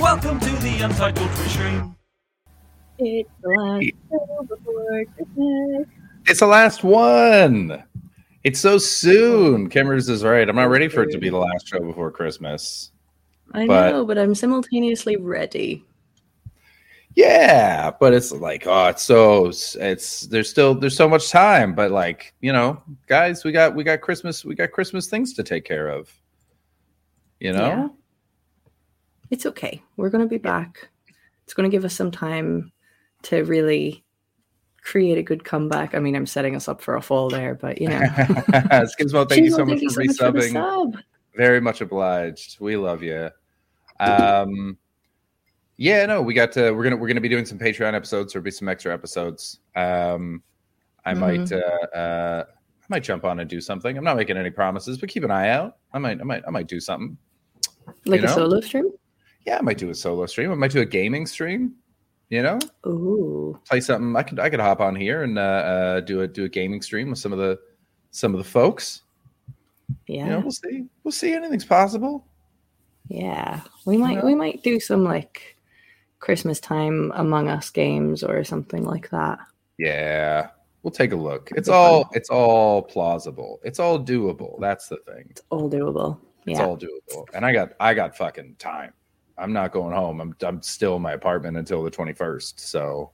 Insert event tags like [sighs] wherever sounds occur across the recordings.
Welcome to the Untitled Twitch stream. It's the last show before Christmas. It's the last one. It's so soon. Kimmers is right. I'm not ready for it to be the last show before Christmas. I But- know, but I'm simultaneously ready. Yeah, but it's like, oh, it's so it's there's still there's so much time, but like, you know, guys, we got we got Christmas, we got Christmas things to take care of. You know? It's okay. We're going to be back. It's going to give us some time to really create a good comeback. I mean, I'm setting us up for a fall there, but you know. [laughs] Skimsmo, thank you so much for so much for resubbing. sub. Very much obliged. We love you. Um, yeah, no, we got to. We're gonna we're gonna be doing some Patreon episodes. There'll be some extra episodes. Um, I might uh, uh, I might jump on and do something. I'm not making any promises, but keep an eye out. I might I might I might do something. Like You a solo stream? Yeah, I might do a solo stream. I might do a gaming stream. You know, Ooh. play something. I could I could hop on here and uh, uh, do a do a gaming stream with some of the some of the folks. Yeah. You know, we'll see. We'll see. Anything's possible. Yeah. We might Yeah. we might do some like Christmas time Among Us games or something like that. Yeah, we'll take a look. It's all it's all plausible. It's all doable. That's the thing. It's all doable. It's all doable. And I got I got fucking time. I'm not going home. I'm I'm still in my apartment until the 21st. So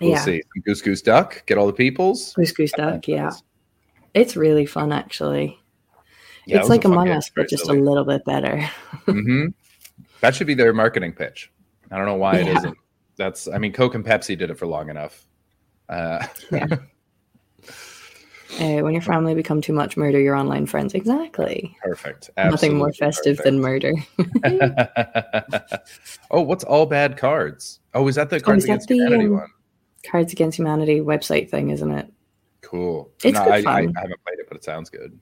we'll yeah. see. Goose goose duck. Get all the peoples. Goose Goose Duck, yeah. It's really fun actually. Yeah, it's a like Among. Us, but just silly. a little bit better. [laughs] hmm That should be their marketing pitch. I don't know why it Yeah. isn't. That's I mean Coke and Pepsi did it for long enough. Uh, [laughs] Uh, when your family become too much, murder your online friends. Exactly. perfect. Nothing more festive perfect. than murder. [laughs] oh, what's all bad cards? Oh, is that the Cards is that Against the, Humanity um, one? Cards Against Humanity website thing, isn't it? Cool. It's no, good I, I, fun. I haven't played it, but it sounds good.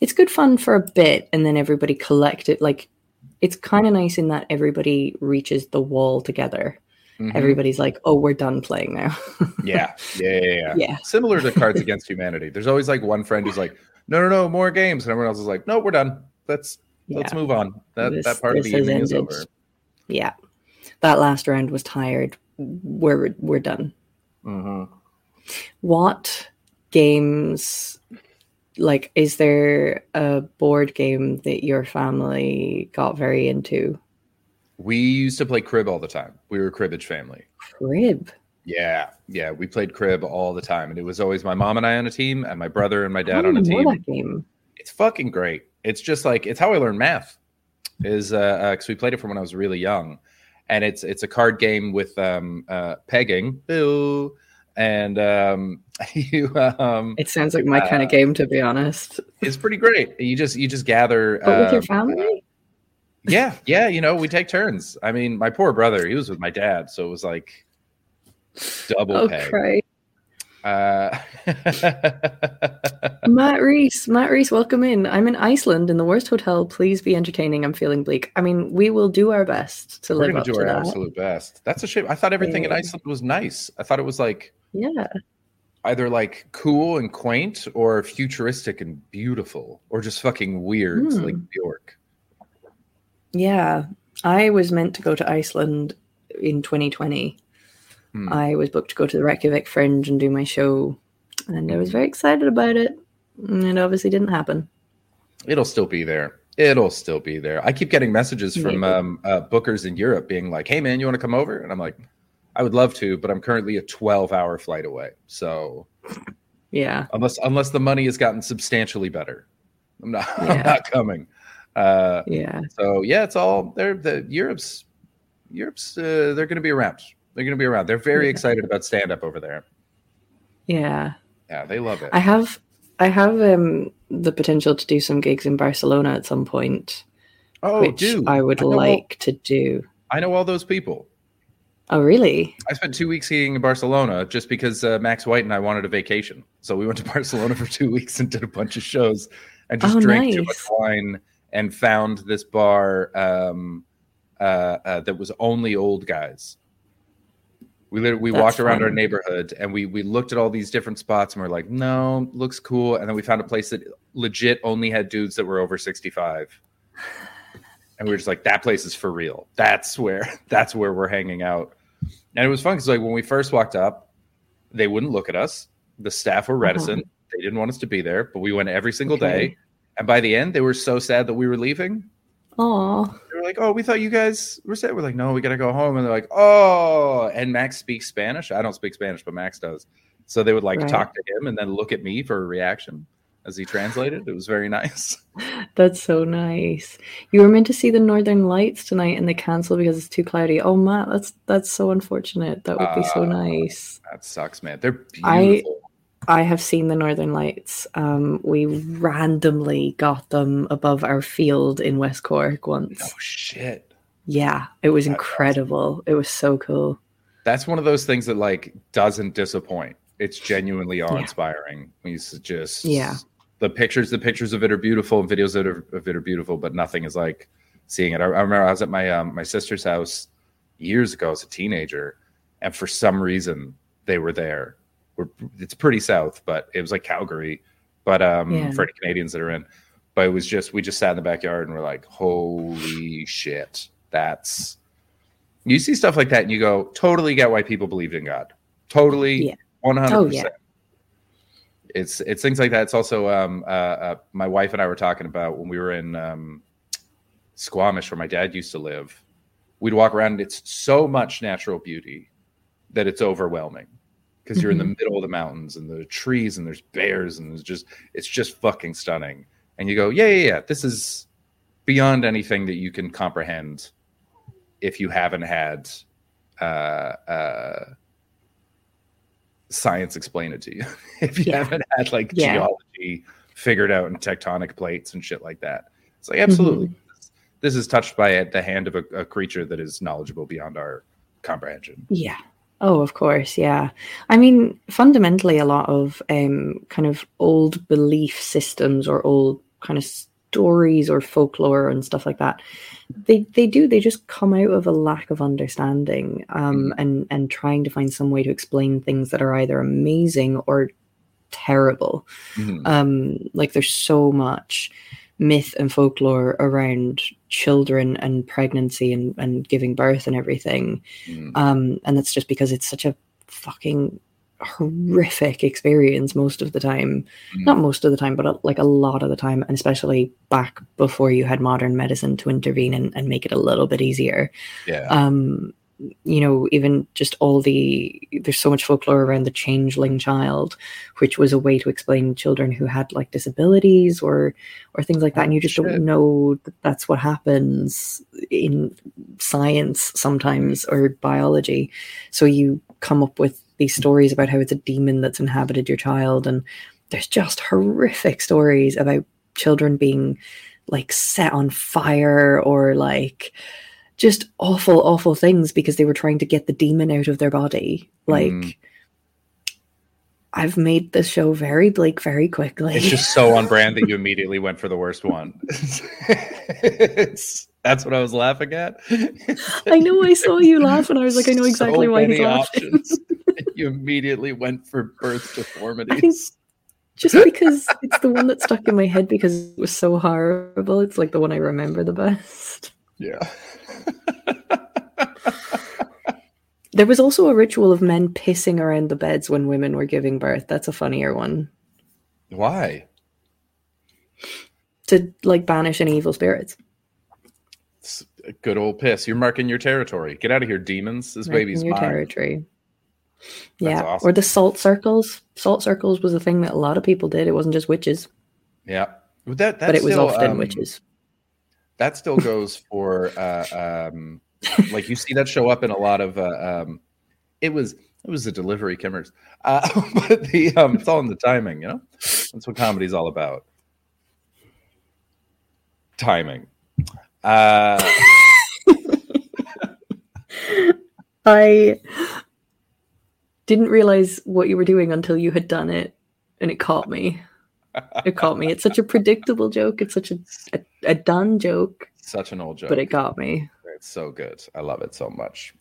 It's good fun for a bit, and then everybody collect it. Like, it's kind of nice in that everybody reaches the wall together. Mhm. Everybody's like, "Oh, we're done playing now." [laughs] yeah. yeah, yeah, yeah, Yeah. Similar to Cards [laughs] Against Humanity. There's always like one friend who's like, "No, no, no, more games," and everyone else is like, "No, we're done. Let's let's move on. That This- that part of the evening is over." yeah, that last round was tired. We're we're done. hmm What games? Like, is there a board game that your family got very into? We used to play crib all the time. We were a cribbage family. Crib. Yeah, yeah, we played crib all the time, and it was always my mom and I on a team, and my brother and my dad on a team. that game. It's fucking great. It's just like it's how I learned math. Is uh, because we played it from when I was really young, and it's it's a card game with um uh pegging, boo, and um [laughs] you um It sounds like my kind Uh, of game, to be honest. it's pretty great. You just you just gather. But with your um, family, yeah, yeah. You know, we take turns. I mean, my poor brother, he was with my dad, so it was like double oh. Christ. Uh, [laughs] Matt Reese, Matt Reese, welcome in. I'm in Iceland in the worst hotel. Please be entertaining. I'm feeling bleak. I mean, we will do our best to we're live up do to our that. absolute best. That's a shame. I thought everything in Iceland was nice. I thought it was like Yeah, either like cool and quaint or futuristic and beautiful or just fucking weird Hmm. like New York. Yeah. I was meant to go to Iceland in 2020. Hmm. I was booked to go to the Reykjavik Fringe and do my show, and I was very excited about it. And it obviously didn't happen. It'll still be there. It'll still be there. I keep getting messages from um, uh, bookers in Europe being like, "Hey man, you want to come over?" And I'm like, "I would love to, but I'm currently a 12 hour flight away. So Yeah, unless unless the money has gotten substantially better, I'm not [laughs] Yeah. I'm not coming." Uh, yeah, So yeah, it's all they're the Europe's Europe's uh, they're going to be around. They're going to be around. They're very Yeah. excited about stand up over there. yeah. Yeah, they love it. I have, I have um the potential to do some gigs in Barcelona at some point. oh, which dude, I would know- like to do. I know all those people. Oh, really? I spent two weeks skiing in Barcelona just because uh, Max White and I wanted a vacation. So we went to [laughs] Barcelona for two weeks and did a bunch of shows and just Oh, drank too much wine and found this bar um, uh, uh, that was only old guys. We literally, we That's walked around our neighborhood and we we looked at all these different spots and we're like, no, looks cool. And then we found a place that legit only had dudes that were over sixty five. And we were just like, that place is for real. That's where [laughs] that's where we're hanging out. And it was fun because like when we first walked up, they wouldn't look at us. The staff were reticent. They didn't want us to be there, but we went every single Okay. day. And by the end, they were so sad that we were leaving. Oh, They were like, "Oh, we thought you guys were sad." We're like, "No, we gotta go home." And they're like, "Oh," and Max speaks Spanish. I don't speak Spanish, but Max does. So they would like Right. talk to him and then look at me for a reaction as he translated. It was very [laughs] nice. [laughs] that's so nice. You were meant to see the Northern Lights tonight, and they canceled because it's too cloudy. Oh, Matt, that's that's so unfortunate. That would be so Uh, nice. That sucks, man. They're beautiful. I have seen the Northern Lights. Um, we randomly got them above our field in West Cork once. oh shit. Yeah, it was That's incredible. It was so cool. That's one of those things that like doesn't disappoint. It's genuinely awe-inspiring. It's just Yeah. The pictures, the pictures of it are beautiful, and videos of it are, of it are beautiful, but nothing is like seeing it. I, I remember I was at my um, my sister's house years ago as a teenager, and for some reason they were there. We're, it's pretty south, but it was like Calgary, but um, Yeah. for any Canadians that are in. But it was just we just sat in the backyard and we're like, holy shit, that's you see stuff like that and you go, totally get why people believed in God. Totally, one hundred Oh, percent. It's it's things like that. It's also um, uh, uh, my wife and I were talking about when we were in um, Squamish, where my dad used to live. We'd walk around, and it's so much natural beauty that it's overwhelming because you're in the middle of the mountains and the trees and there's bears and there's just it's just fucking stunning. And you go, yeah, yeah, yeah. This is beyond anything that you can comprehend if you haven't had uh, uh, science explain it to you. [laughs] if you Yeah. haven't had like Yeah. geology figured out and tectonic plates and shit like that. It's like Mm-hmm. absolutely. This is touched by the hand of a, a creature that is knowledgeable beyond our comprehension. Yeah. Oh, of course. Yeah. I mean, fundamentally, a lot of um, kind of old belief systems or old kind of stories or folklore and stuff like that, they they do they just come out of a lack of understanding um, and and trying to find some way to explain things that are either amazing or terrible. Mhm. um like there's so much myth and folklore around children and pregnancy and, and giving birth and everything Mhm. um and that's just because it's such a fucking horrific experience most of the time Mhm. not most of the time but uh, like a lot of the time and especially back before you had modern medicine to intervene and, and make it a little bit easier yeah. um you know even just all the there's so much folklore around the changeling child which was a way to explain children who had like disabilities or or things like that. And you just Shit. don't know that that's what happens in science sometimes or biology. So you come up with these stories about how it's a demon that's inhabited your child. And there's just horrific stories about children being like set on fire or like just awful awful things because they were trying to get the demon out of their body like Mm. i've made this show very bleak very quickly It's just so on brand that you [laughs] immediately went for the worst one. [laughs] that's what I was laughing at. i know i saw you laugh and i was like i know exactly So why he's many laughing options. [laughs] you immediately went for birth deformities. Just because it's the one that stuck in my head because it was so horrible it's like the one i remember the best yeah. [laughs] there was also a ritual of men pissing around the beds when women were giving birth that's a funnier one Why? to like banish any evil spirits It's a good old piss. You're marking your territory. Get out of here, demons. This Right, baby's your mine. territory. That's Yeah, awesome. or the salt circles. Salt circles was a thing that a lot of people did. It wasn't just witches, Yeah. But That, but it was still, often um, witches. That still goes for uh, um, like you see that show up in a lot of uh, um, it was it was the delivery kimmers uh, [laughs] but the um, it's all in the timing you know? That's what comedy's all about. Timing. Uh, [laughs] I didn't realize what you were doing until you had done it, and it caught me. It caught me. It's such a predictable joke. It's such a, a, a done joke, Such an old joke. but it got me. It's so good. I love it so much.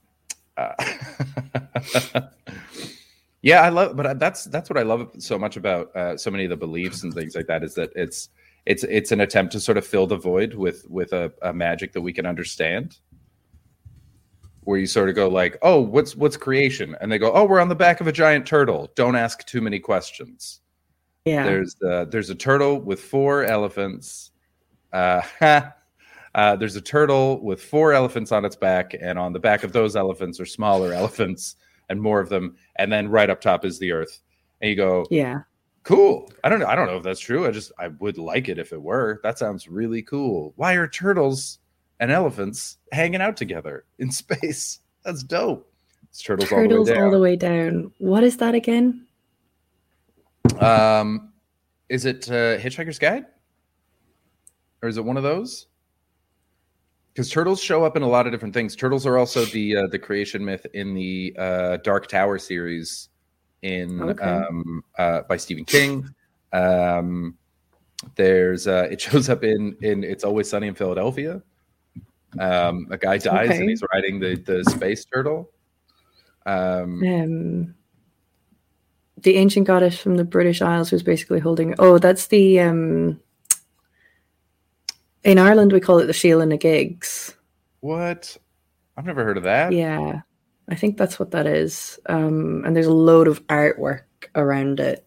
Uh, [laughs] yeah, I love, but that's that's what I love so much about uh, so many of the beliefs and things like that is that it's it's it's an attempt to sort of fill the void with with a, a magic that we can understand. Where you sort of go like, oh, what's what's creation? And they go, oh, we're on the back of a giant turtle. Don't ask too many questions. Yeah. There's uh, there's a turtle with four elephants. Uh, [laughs] uh, there's a turtle with four elephants on its back, and on the back of those elephants are smaller [laughs] elephants and more of them. And then right up top is the earth. And you go, yeah. cool. I don't know. I don't know if that's true. I just I would like it if it were. That sounds really cool. Why are turtles and elephants hanging out together in [laughs] space? That's dope. It's turtles, Turtles all all the the way way down. What is that again? Um, is it uh, Hitchhiker's Guide, or is it one of those? Because turtles show up in a lot of different things. Turtles are also the uh, the creation myth in the uh, Dark Tower series in Okay. um, uh, by Stephen King. Um, there's uh, it [laughs] shows up in in It's Always Sunny in Philadelphia. Um, a guy dies Okay. and he's riding the the space turtle. Um, Um, the ancient goddess from the British Isles was basically holding. Oh, that's the. Um, in Ireland, we call it the Sheila na Gigs. what? I've never heard of that. Yeah, I think that's what that is. Um, and there's a load of artwork around it.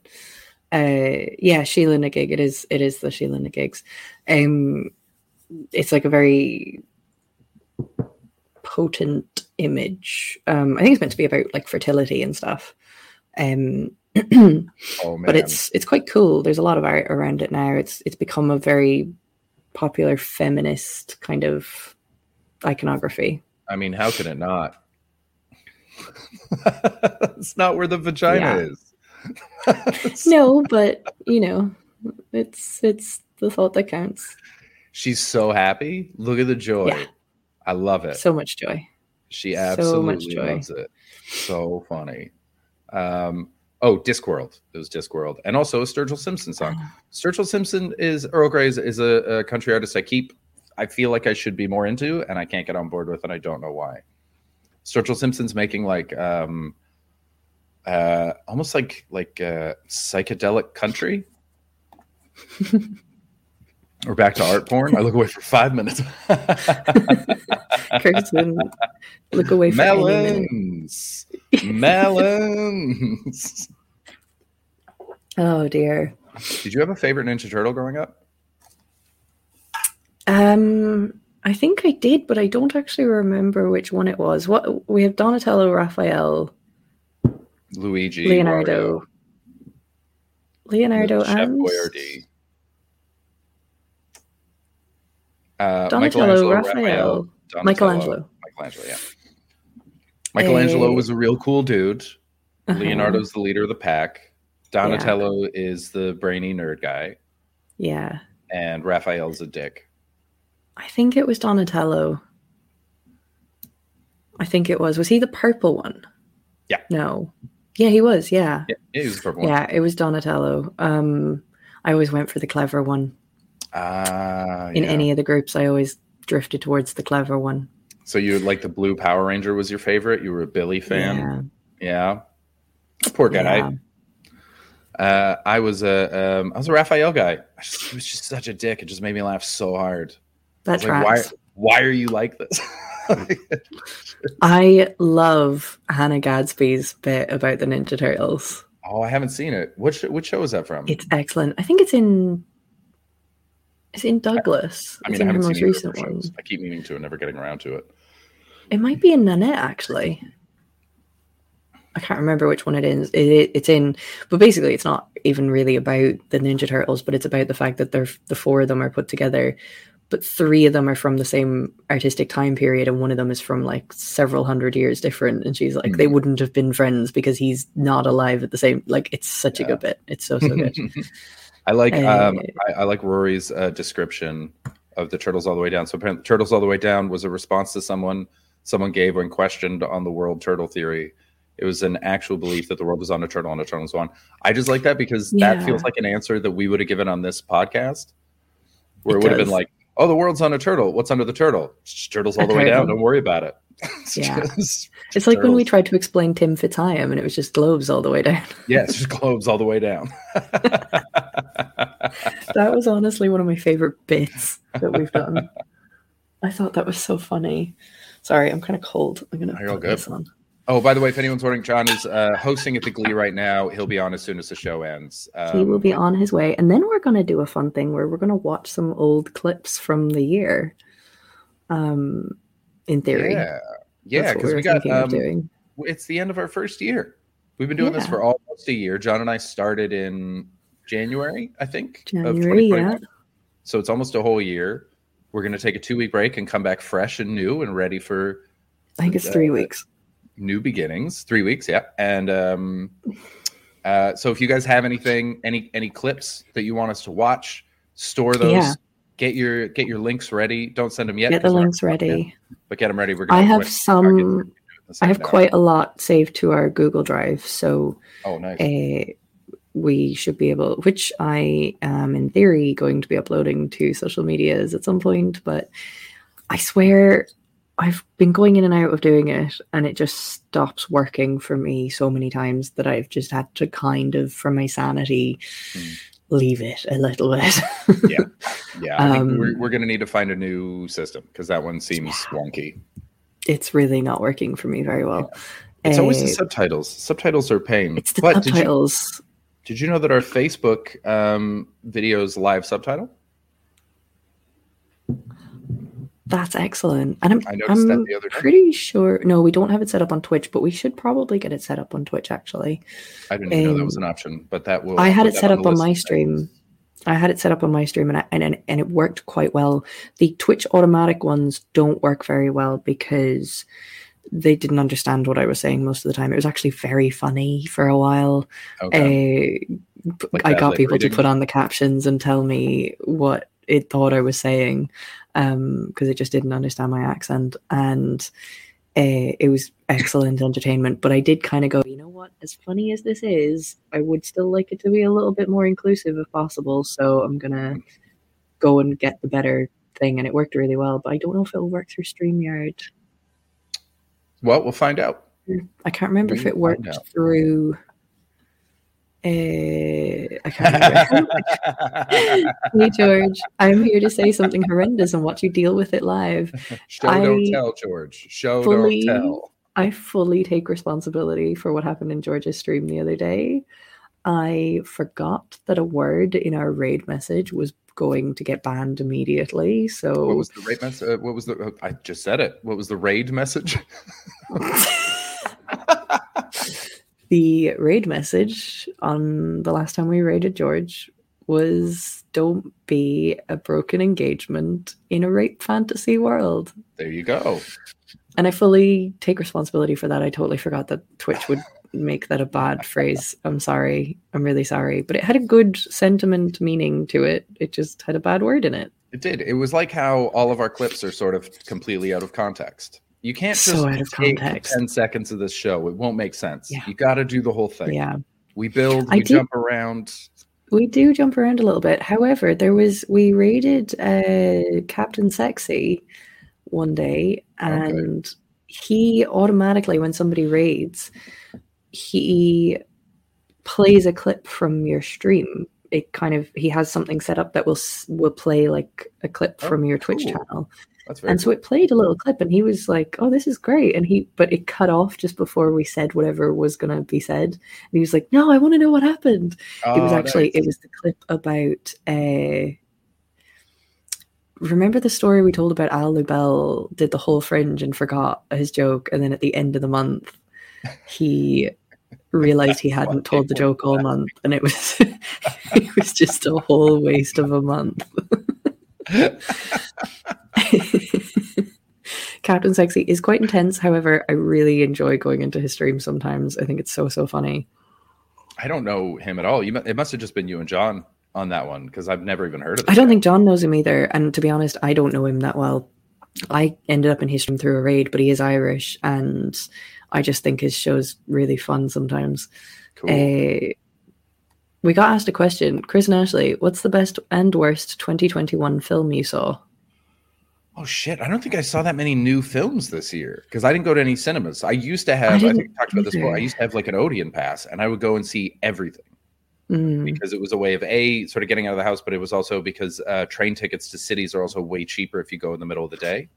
Uh, yeah, Sheila na Gig. It is. It is the Sheila na Gigs. Um, it's like a very potent image. Um, I think it's meant to be about like fertility and stuff. Um, Oh man, but it's it's quite cool. There's a lot of art around it now. It's it's become a very popular feminist kind of iconography. I mean, how can it not? [laughs] it's not where the vagina Yeah. is. [laughs] [laughs] No, but you know, it's it's the thought that counts. She's so happy. Look at the joy. Yeah. I love it. So much joy. she so absolutely much joy. loves it. So funny. Um, oh, Discworld. It was Discworld, and also a Sturgill Simpson song. Sturgill Simpson is Earl Grey is, is a, a country artist I keep. I feel like I should be more into, and I can't get on board with, and I don't know why. Sturgill Simpson's making like um, uh, almost like like uh, psychedelic country. [laughs] We're back to art porn. I look away for five minutes. Kirsten, look away from melons, melons. Oh dear. Did you have a favorite Ninja Turtle growing up? Um, I think I did, but I don't actually remember which one it was. What we have Donatello, Raphael, Luigi, Leonardo, Wario, Leonardo, Chef and Boyardee. Uh, Donatello, Raphael, Donatello, Michelangelo. Michelangelo, yeah. Michelangelo Eh, was a real cool dude. Uh-huh. Leonardo's the leader of the pack. Donatello is the brainy nerd guy, Yeah, and Raphael's a dick. I think it was Donatello. I think it was. Was he the purple one? Yeah. No. Yeah, he was. Yeah. Yeah, he was the purple one. Yeah, it was Donatello. Um, I always went for the clever one. Ah, In yeah. any of the groups, I always drifted towards the clever one. So you like the blue Power Ranger was your favorite? You were a Billy fan? Yeah. Yeah. Poor guy. Yeah. Uh, I was a um, I was a Raphael guy. I just, he was just such a dick. It just made me laugh so hard. I That was like, why why are you like this? [laughs] I love Hannah Gadsby's bit about the Ninja Turtles. oh, I haven't seen it. Which which show is that from? It's excellent. I think it's in. It's in Douglas. I mean, it's I in her haven't most seen recent one. I keep meaning to and never getting around to it. It might be in Nanette actually. I can't remember which one it is. It, it- it's in, but basically, it's not even really about the Ninja Turtles, but it's about the fact that they're the four of them are put together, but three of them are from the same artistic time period, and one of them is from like several hundred years different. And she's like, they Hmm. wouldn't have been friends because he's not alive at the same. Like, it's such a good bit. It's so so good. [laughs] I like um, I, I like Rory's uh, description of the Turtles All the Way Down. So apparently, Turtles All the Way Down was a response to someone someone gave when questioned on the world turtle theory. It was an actual belief that the world was on a turtle and a turtle was on. I just like that because that feels like an answer that we would have given on this podcast, where it, It would have been like, "Oh, the world's on a turtle. What's under the turtle? It's turtles all A the way down. Don't worry about it." [laughs] It's Yeah. just- It's like when we tried to explain Tim Fitzhigham and it was just globes all the way down. yeah, it's just globes all the way down. [laughs] [laughs] that was honestly one of my favorite bits that we've done. I thought that was so funny. Sorry, I'm kind of cold. I'm gonna put good. this on. Oh, by the way, if anyone's wondering, John is uh, hosting at the Glee right now. He'll be on as soon as the show ends. Um, he will be on his way, and then we're gonna do a fun thing where we're gonna watch some old clips from the year. Um, in theory, Yeah, yeah, because we got um, doing. it's the end of our first year. We've been doing this for almost a year. John and I started in January, I think, January, 2021. yeah. So it's almost a whole year. We're going to take a two week break and come back fresh and new and ready for I think it's three uh, weeks. new beginnings. Three weeks, yeah. And um, uh, so if you guys have anything, any any clips that you want us to watch, store those. Yeah. Get your get your links ready. Don't send them yet. Get the links ready. but get them ready. We're I have some. I have hour. quite a lot saved to our Google Drive, so Oh, nice. uh, we should be able, which I am in theory going to be uploading to social medias at some point. But I swear I've been going in and out of doing it, and it just stops working for me so many times that I've just had to kind of, for my sanity, Hmm. leave it a little bit. Yeah, [laughs] Yeah. I think Um, we're, we're going to need to find a new system because that one seems wonky. it's really not working for me very well. It's always the Uh, subtitles. Subtitles are pain. it's the but subtitles. Did you know that our Facebook um, videos live subtitle? That's excellent. And I'm, I noticed I'm the other day. pretty sure. No, we don't have it set up on Twitch, but we should probably get it set up on Twitch actually. I didn't even know that um, was an option, but that will. I had it set up on list. my stream. I had it set up on my stream and, I, and and and it worked quite well. The Twitch automatic ones don't work very well because they didn't understand what I was saying most of the time. It was actually very funny for a while. Okay. Uh, Like I got people to put on the captions and tell me what it thought I was saying because it just didn't understand my accent. And uh, it was excellent entertainment. But I did kind of go, you know what? As funny as this is, I would still like it to be a little bit more inclusive if possible. So I'm going to go and get the better thing. And it worked really well. But I don't know if it'll work through StreamYard. Well, we'll find out. I can't remember We if it worked through. Uh, I can't remember. [laughs] [laughs] hey George, I'm here to say something horrendous and watch you deal with it live. Show don't tell, George. Show fully- don't tell. I fully take responsibility for what happened in George's stream the other day. I forgot that a word in our raid message was going to get banned immediately. So What was the raid message? Uh, what was the? I just said it. What was the raid message? [laughs] the raid message on the last time we raided George was don't be a broken engagement in a rape fantasy world. There you go. And I fully take responsibility for that. I totally forgot that Twitch would make that a bad phrase. I'm sorry. I'm really sorry. But it had a good sentiment meaning to it. It just had a bad word in it. It did. It was like how all of our clips are sort of completely out of context. You can't just So out of take context. 10 seconds of this show. It won't make sense. Yeah. You got to do the whole thing. Yeah. We build, I we did- jump around. We do jump around a little bit. However, there was we raided uh, Captain Sexy one day, and he automatically, when somebody raids, he plays a clip from your stream. It kind of he has something set up that will will play like a clip Oh, from your Twitch cool. channel, and so it played a little clip, and he was like, "Oh, this is great," and he but it cut off just before we said whatever was going to be said, and he was like, "No, I want to know what happened." cool. it was Oh, actually nice. it was the clip about uh remember the story we told about al Lubel did the whole fringe and forgot his joke and then at the end of the month he realized he hadn't told the joke all month and it was [laughs] it was just a whole waste of a month [laughs] captain sexy is quite intense however i really enjoy going into his stream sometimes i think it's so so funny I don't know him at all. You, it must have just been you and John on that one because I've never even heard of. I don't guy. think John knows him either. And to be honest, I don't know him that well. I ended up in history through a raid, but he is Irish, and I just think his show's really fun sometimes. Cool. Uh, we got asked a question, Chris and Ashley. What's the best and worst 2021 film you saw? oh shit! I don't think I saw that many new films this year because I didn't go to any cinemas. I used to have. I, didn't think I talked about this before. I used to have like an Odeon pass, and I would go and see everything. Mm, because it was a way of a sort of getting out of the house, but it was also because uh, train tickets to cities are also way cheaper if you go in the middle of the day.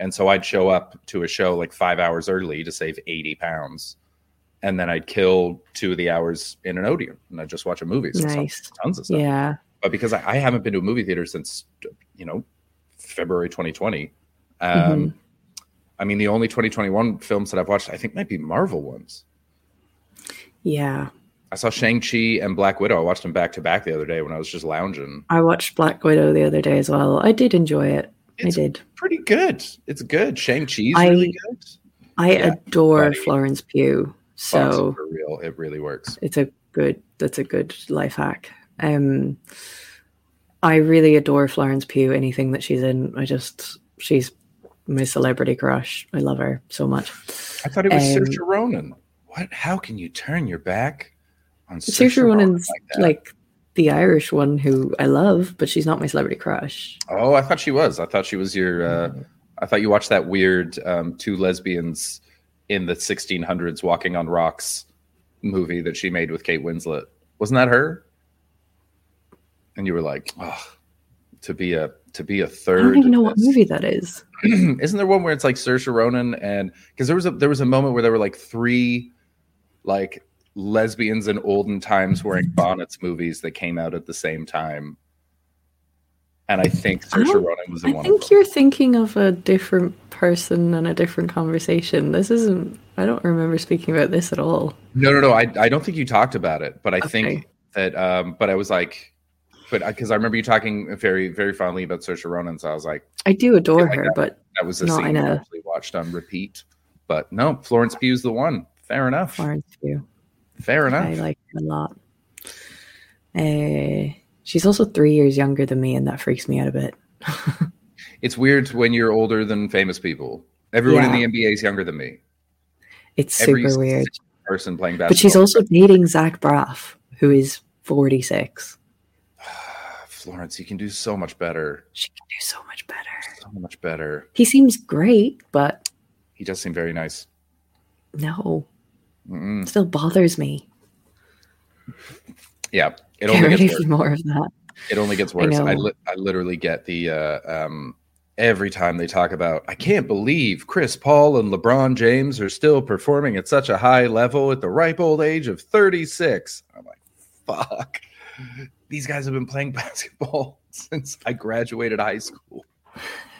And so I'd show up to a show like five hours early to save eighty pounds, and then I'd kill two of the hours in an Odeon, and I'd just watch a movie. So Nice. tons of stuff. yeah, But because I, I haven't been to a movie theater since you know February 2020, um, Mhm. I mean the only 2021 films that I've watched I think might be Marvel ones. yeah. I saw Shang Chi and Black Widow. I watched them back to back the other day when I was just lounging. I watched Black Widow the other day as well. I did enjoy it. I did. pretty good. It's good. Shang Chi's I- really good. I Yeah, adore funny. Florence Pugh, So for real, it really works. it's a good. That's a good life hack. Um, I really adore Florence Pugh. Anything that she's in, I just she's my celebrity crush. I love her so much. I thought it was Um, Saoirse Ronan. What? How can you turn your back on Saoirse Ronan's like like the Irish one who I love, but she's not my celebrity crush. Oh, I thought she was. I thought she was your. Uh, I thought you watched that weird um, two lesbians in the 1600s walking on rocks movie that she made with Kate Winslet. Wasn't that her? And you were like, oh, to be a to be a third. I don't even know what movie that is. [clears throat] Isn't there one where it's like Saoirse Ronan and because there was a there was a moment where there were like three like lesbians in olden times wearing bonnets movies that came out at the same time. And I think Saoirse Ronan was in I one of think you're thinking of a different person and a different conversation. This isn't. I don't remember speaking about this at all. No, no, no. I, I don't think you talked about it, but I Okay. think that. Um, but I was like, but because I remember you talking very, very fondly about Saoirse Ronan, so I was like, I do adore like her, that. but that was the Not scene I a- actually watched on repeat. But no, Florence Pugh's the one. Fair enough. Florence Pugh, Fair enough. I like her a lot. Uh, she's also three years younger than me, and that freaks me out a bit. [laughs] It's weird when you're older than famous people. Everyone Yeah. in the NBA is younger than me. It's Every super weird. person playing basketball. But she's also dating Zach Braff, who is 46. [sighs] Florence. You can do so much better. She can do so much better. So much better. He seems great, but He does seem very nice. no, Mm-mm. still bothers me. Yeah, it [laughs] only gets worse. more of that. It only gets I worse. I, know. li- I literally get the uh, um, every time they talk about. I can't believe Chris Paul and LeBron James are still performing at such a high level at the ripe old age of 36. I'm like, fuck. These guys have been playing [laughs] basketball [laughs] since I graduated high school.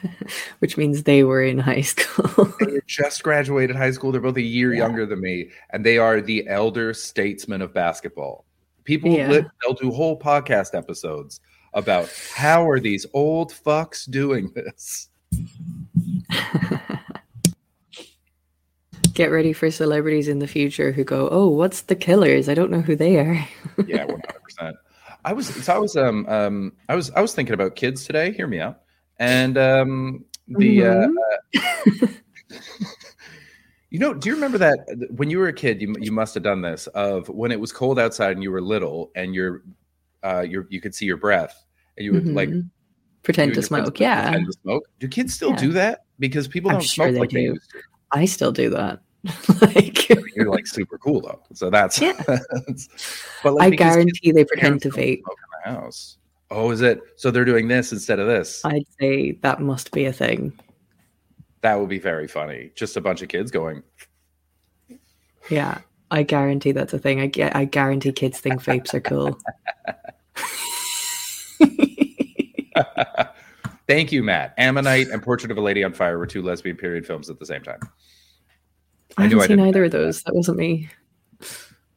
[laughs] Which means they were in high school. They just graduated high school. They're both a year Yeah. younger than me, and they are the elder statesmen of basketball. People, Yeah. they'll do whole podcast episodes about how are these old fucks doing this. [laughs] Get ready for celebrities in the future who go, "Oh, what's the Killers? I don't know who they are." Yeah, one hundred percent. I was, so I was, um, um, I was, I was thinking about kids today. Hear me out. And um, the, uh, Mhm. [laughs] you know, do you remember that when you were a kid, you you must have done this of when it was cold outside and you were little and your, uh, your you could see your breath and you would like Mhm. pretend to and your friends smoke. Yeah, pretend to smoke. Do kids still Yeah. do that? Because people I'm don't sure smoke they like they used to. I still do that. [laughs] like, You're like super cool though, so that's. Yeah. [laughs] but like I guarantee they pretend to vape. in the house. Oh, is it? So they're doing this instead of this. I'd say that must be a thing. that would be very funny. Just a bunch of kids going. Yeah, I guarantee that's a thing. I get. I guarantee kids think vapes are cool. [laughs] Thank you, Matt. Ammonite and Portrait of a Lady on Fire were two lesbian period films at the same time. I I haven't I seen didn't either of those. That wasn't me.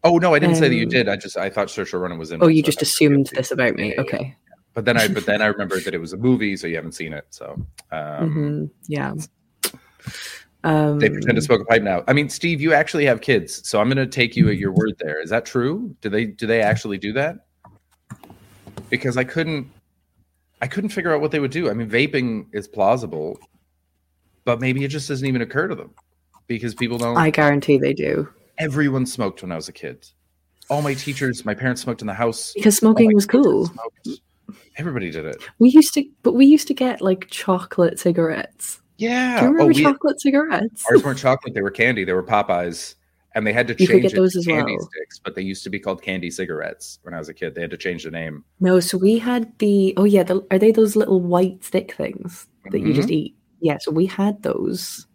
Oh no, I didn't say that you Um, did. I just I thought Saoirse Ronan was in. Oh, you so just assumed this about me. Yeah, Okay. But then I [laughs] but then I remembered that it was a movie, so you haven't seen it. So um, hmm Yeah. Um, they pretend to smoke a pipe now. I mean, Steve, you actually have kids, so I'm going to take you at your word. There is that true? Do they do they actually do that? Because I couldn't, I couldn't figure out what they would do. I mean, vaping is plausible. but maybe it just doesn't even occur to them because people don't. I guarantee they do everyone smoked when I was a kid. All my teachers, my parents smoked in the house. because smoking was cool. smoked. Everybody did it. We used to, but we used to get like chocolate cigarettes. Yeah. Do you remember oh, we, chocolate cigarettes? ours weren't chocolate; they were candy. They were Popeyes, and they had to You change get it those as candy well. sticks, but they used to be called candy cigarettes when I was a kid. They had to change the name. No, so we had the oh yeah, the, are they those little white stick things that you just mm-hmm. eat? Yeah, so we had those,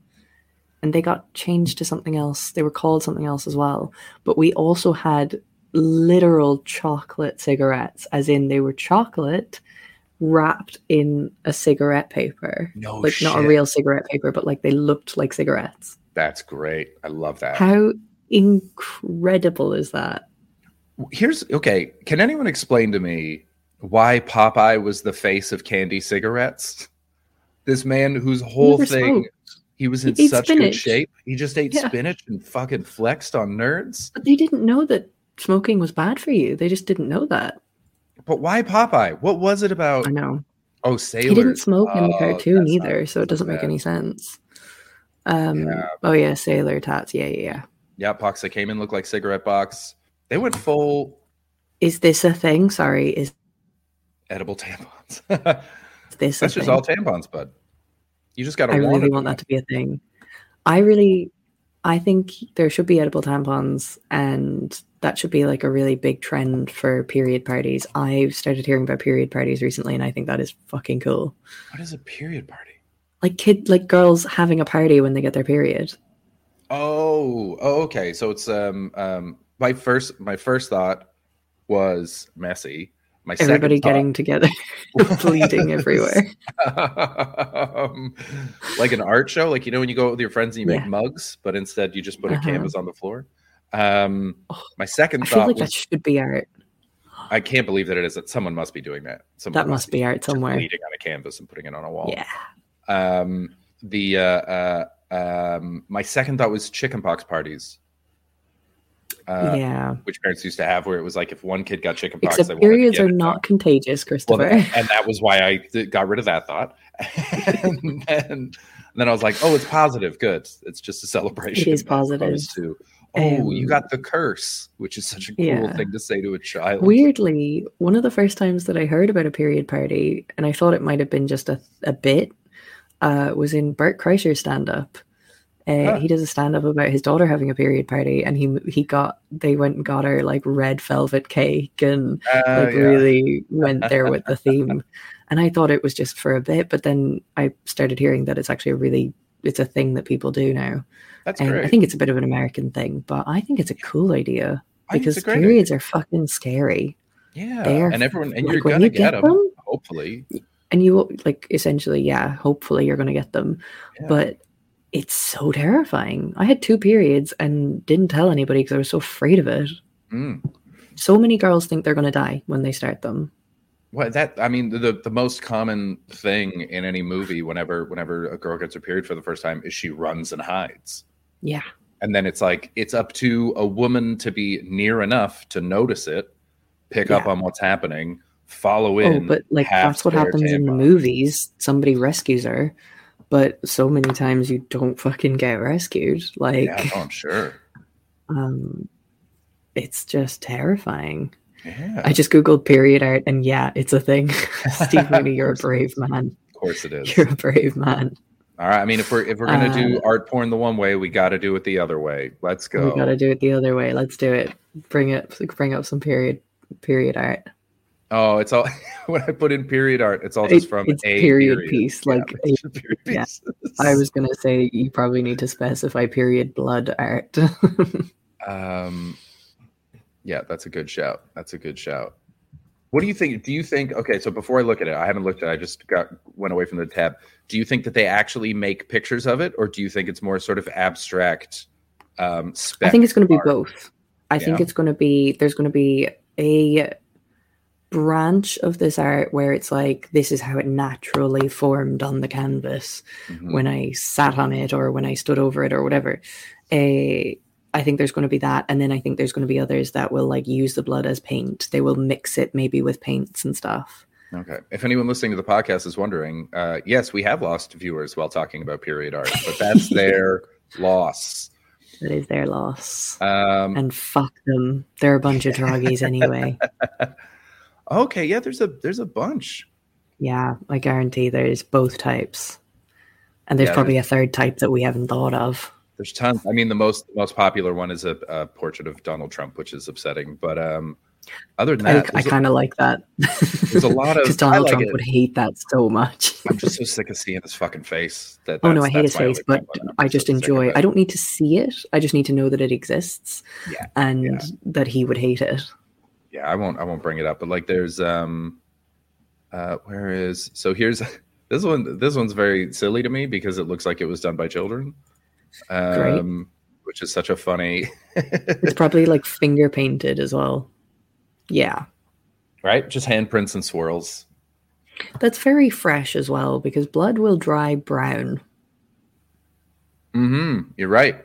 and they got changed to something else. They were called something else as well. But we also had literal chocolate cigarettes, as in they were chocolate wrapped in a cigarette paper, No like not a real cigarette paper, but like they looked like cigarettes. That's great. I love that. How incredible is that? Here's okay. Can anyone explain to me why Popeye was the face of candy cigarettes? This man whose whole thing smoked. he was in ate such good shape. He just ate Yeah. spinach and fucking flexed on nerds. But they didn't know that smoking was bad for you. They just didn't know that. But why Popeye? What was it about? I know. Oh, sailors. He didn't smoke in the Oh, cartoon either, so it doesn't make any sense. Um, Yeah. Oh yeah, sailor tats. Yeah, yeah, yeah. Yeah, box that came in looked like cigarette box. They went full Is this a thing? Sorry, is edible tampons. [laughs] That's this a just thing? all tampons, bud. You just got to I want really want that to be a thing. I really, I think there should be edible tampons, and that should be like a really big trend for period parties. I've started hearing about period parties recently, and I think that is fucking cool. What is a period party? Like kid, like girls having a party when they get their period. Oh, oh, okay. So it's um um my first my first thought was messy. My Everybody second thought getting together, [laughs] bleeding everywhere. [laughs] um, like an art show, like you know when you go out with your friends and you make Yeah. mugs, but instead you just put a Uh-huh. canvas on the floor. Um, Oh, my second I feel thought like that should be art. I can't believe that it is that someone must be doing that. Someone That must be art somewhere. bleeding on a canvas and putting it on a wall. Yeah. Um, the uh, uh, um, my second thought was chickenpox parties. Uh, yeah. which parents used to have, where it was like if one kid got chickenpox, Except they wanted to periods are not contagious, Christopher. that- and that was why I th- got rid of that thought. [laughs] and, then, and then I was like, "Oh, it's positive. Good. It's just a celebration." It is positive. opposed To, oh, you Um, got the curse, which is such a cool yeah. thing to say to a child. Weirdly, one of the first times that I heard about a period party, and I thought it might have been just a, a bit, uh, was in Bert Kreischer's stand up. Uh, Huh. He does a stand up about his daughter having a period party, and he he got they went and got her like red velvet cake and Uh, like yeah. really went there with the theme. [laughs] And I thought it was just for a bit, but then I started hearing that it's actually a really it's a thing that people do now. That's And great. I think it's a bit of an American thing, but I think it's a cool idea I think it's because periods are fucking scary. yeah, they are- and everyone, and like, you're gonna you get them, them- hopefully. And you like essentially, yeah, hopefully you're going to get them, Yeah. but it's so terrifying. I had two periods and didn't tell anybody because I was so afraid of it. Mm. So many girls think they're going to die when they start them. Well, that I mean, the the most common thing in any movie, whenever whenever a girl gets her period for the first time, is she runs and hides. Yeah. and then it's like it's up to a woman to be near enough to notice it pick up on what's happening follow Oh, in but like that's what happens in the movies. Somebody rescues her, but so many times you don't fucking get rescued. Like, yeah i'm sure [laughs] um, it's just terrifying. Yeah I just googled period art, and yeah, it's a thing. [laughs] Steve Mooney, you're a Of course it brave man. of course it is You're a brave man. all right i mean if we're if we're gonna do Uh, art porn the one way we got to do it the other way let's go We gotta do it the other way. Let's do it. Bring it. Bring up some period period art. oh it's all [laughs] when i put in period art it's all just It- from it's a period piece, Yeah, like just period yeah. I was gonna say you probably need to specify period blood art. [laughs] Um, yeah, that's a good shout. That's a good shout. What do you think? Do you think? Okay, so before I look at it, I haven't looked at. it. I just got went away from the tab. Do you think that they actually make pictures of it, or do you think it's more sort of abstract? Um, I think it's going to be both. I think it's going to be there's going to be a branch of this art where it's like this is how it naturally formed on the canvas Mhm. when I sat on it or when I stood over it or whatever. A I think there's going to be that, and then I think there's going to be others that will like use the blood as paint. They will mix it maybe with paints and stuff. Okay. If anyone listening to the podcast is wondering, uh, yes, we have lost viewers while talking about period art, but that's [laughs] their loss. It is their loss. Um, and fuck them. They're a bunch of [laughs] druggies anyway. okay, yeah, there's a there's a bunch. Yeah, I guarantee there's both types. And there's Yeah, probably a third type that we haven't thought of. There's tons. I mean, the most the most popular one is a, a portrait of Donald Trump, which is upsetting. But um, other than that, I a, kind of like that. there's a lot [laughs] of. Because Donald like Trump it. would hate that so much. I'm just so sick of seeing his fucking face. That oh no, I hate his face, but. I so just enjoy. it. I don't need to see it. I just need to know that it exists, Yeah, and yeah. that he would hate it. yeah i won't i won't bring it up but like there's um uh where is so here's [laughs] this one this one's very silly to me because it looks like it was done by children um which is such a funny [laughs] It's probably like finger painted as well. Yeah, right just handprints and swirls that's very fresh as well because blood will dry brown. mm-hmm you're right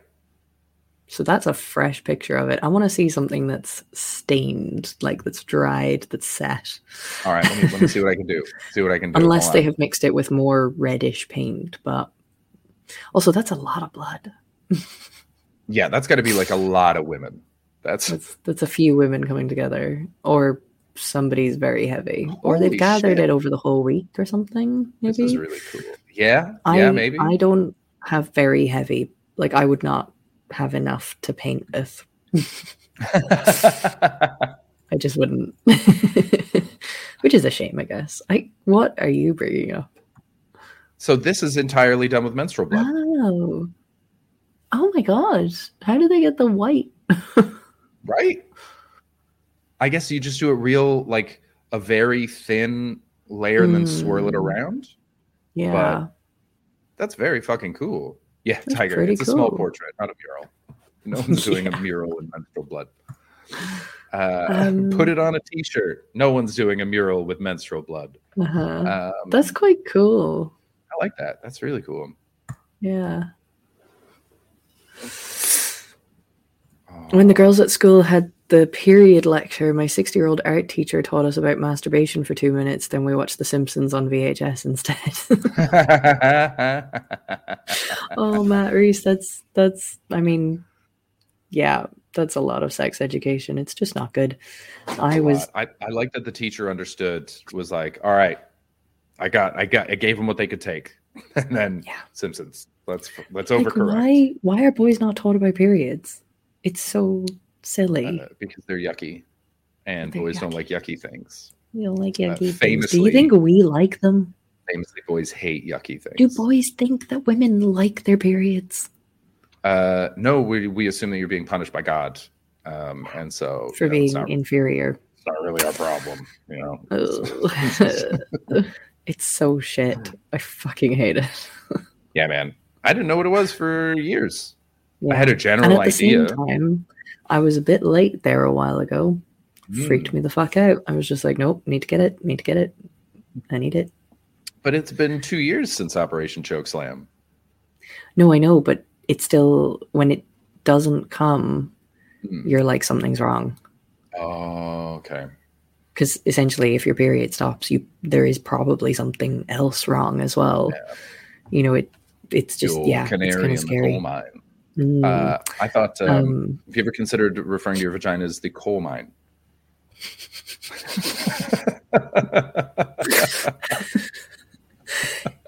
So that's a fresh picture of it. I want to see something that's stained, like that's dried, that's set. all right let me, let me see what i can do see what i can do [laughs] Unless Hold they on. have mixed it with more reddish paint, but also that's a lot of blood. yeah that's got to be like a lot of women that's That's that's a few women coming together, or somebody's very heavy, or they've gathered shit. it over the whole week or something. this Maybe is really cool yeah I, yeah maybe I don't have very heavy. Like I would not have enough to paint with. [laughs] I just wouldn't. [laughs] Which is a shame, I guess. I what are you bringing up? So this is entirely done with menstrual blood Oh, oh my gosh! How do they get the white? [laughs] right? I guess you just do it real, like a very thin layer and then swirl it Mm. around. Yeah, But That's very fucking cool. Yeah, That's Tiger. It's a small portrait, not a mural. No [laughs] one's doing a mural in menstrual blood. Uh, Um, [laughs] put it on a t-shirt. No one's doing a mural with menstrual blood. uh-huh. Um, that's quite cool. Like that. That's really cool. Yeah. Oh, When the girls at school had the period lecture, my 60 year old art teacher taught us about masturbation for two minutes. Then we watched The Simpsons on VHS instead. [laughs] oh, Matt Reese, that's, that's, I mean, yeah, that's a lot of sex education. It's just not good. I was, I, I like that the teacher understood. Was like, all right, I got, I got, I gave them what they could take, [laughs] and then Yeah. Simpsons. Let's let's like, overcorrect why, why are boys not taught about periods? It's so silly. uh, because they're yucky, and They're boys don't like yucky things. you don't like uh, yucky things. Do you think we like them? Famously, boys hate yucky things. Do boys think that women like their periods? Uh, no, we we assume that you're being punished by God, um, and so for you know, it's, being not, inferior. it's not really our problem. You know, Ugh. [laughs] [laughs] it's so shit. I fucking hate it. [laughs] yeah, man. I didn't know what it was for years. Yeah. I had a general idea. time, I was a bit late there a while ago. Hmm. Freaked me the fuck out. I was just like, nope, need to get it, need to get it. I need it. But it's been two years since Operation Choke Slam. No, I know, but it's still when it doesn't come, Hmm. you're like something's wrong. Oh, okay. Because essentially, if your period stops, you there is probably something else wrong as well. Yeah. You know, it it's just Your yeah, it's kind of scary. coal mine. Mm, Uh, I thought. Um, um, have you ever considered referring to your vagina as the coal mine? [laughs]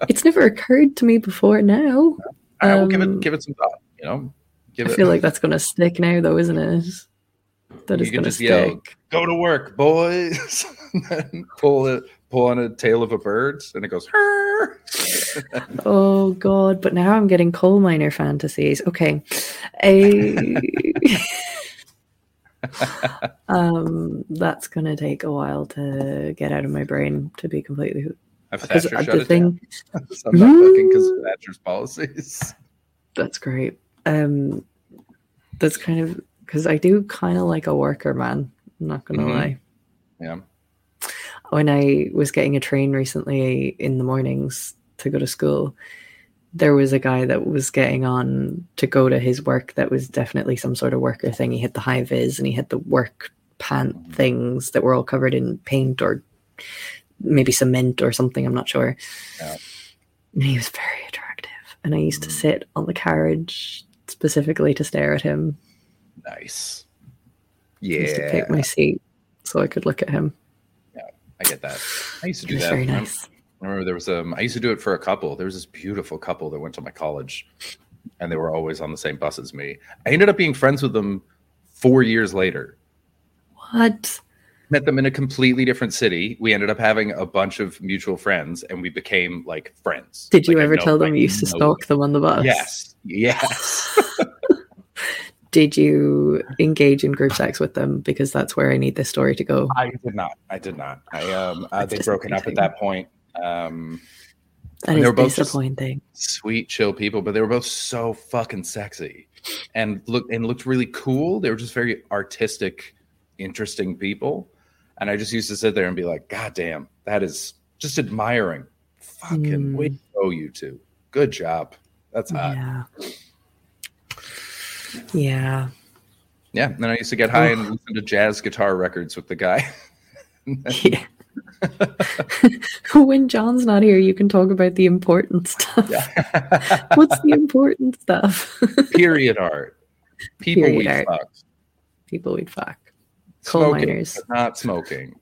it's never occurred to me before now. I will give it Um, give it some thought. You know, give I it. feel like that's gonna stick now, though, isn't it? That You is can gonna just yell. Go to work, boys. [laughs] and then pull it, pull on a tail of a bird, and it goes. [laughs] Oh god! But now I'm getting coal miner fantasies. Okay, a [laughs] um, that's gonna take a while to get out of my brain. To be completely, because Thatcher shut the it thing down. So I'm not fucking because of Thatcher's policies. that's great. Um, that's kind of because I do kind of like a worker man. I'm not gonna Mhm. lie. Yeah. when I was getting a train recently in the mornings to go to school, there was a guy that was getting on to go to his work that was definitely some sort of worker thing. He had the high vis and he had the work pant things that were all covered in paint or maybe cement or something. I'm not sure. Yeah. And he was very attractive, and I used to Mm. sit on the carriage specifically to stare at him. Nice. I used to Yeah, pick my seat so I could look at him. Yeah, I get that. I used to do that. very nice. I remember there was um I used to do it for a couple. There was this beautiful couple that went to my college and they were always on the same bus as me. I ended up being friends with them four years later. What? Met them in a completely different city. We ended up having a bunch of mutual friends and we became like friends. Did you Like, I ever know- tell them I you used to stalk them on the bus? Yes. Yes. [laughs] Did you engage in group sex with them? Because that's where I need this story to go. I did not. I did not. I um uh, they'd broken up at that point. Um That they is were both disappointing. sweet, chill people, but they were both so fucking sexy and look and looked really cool. They were just very artistic, interesting people. And I just used to sit there and be like, God damn, that is just admiring. Fucking Mm. way to go, you two. Good job. That's hot. Yeah. Yeah. Yeah. And then I used to get high and listen to jazz guitar records with the guy. [laughs] Yeah. [laughs] when John's not here, you can talk about the important stuff. yeah. [laughs] What's the important stuff? Period art. People Period we art. fuck. People we'd fuck. Coal Smoking, miners. not smoking.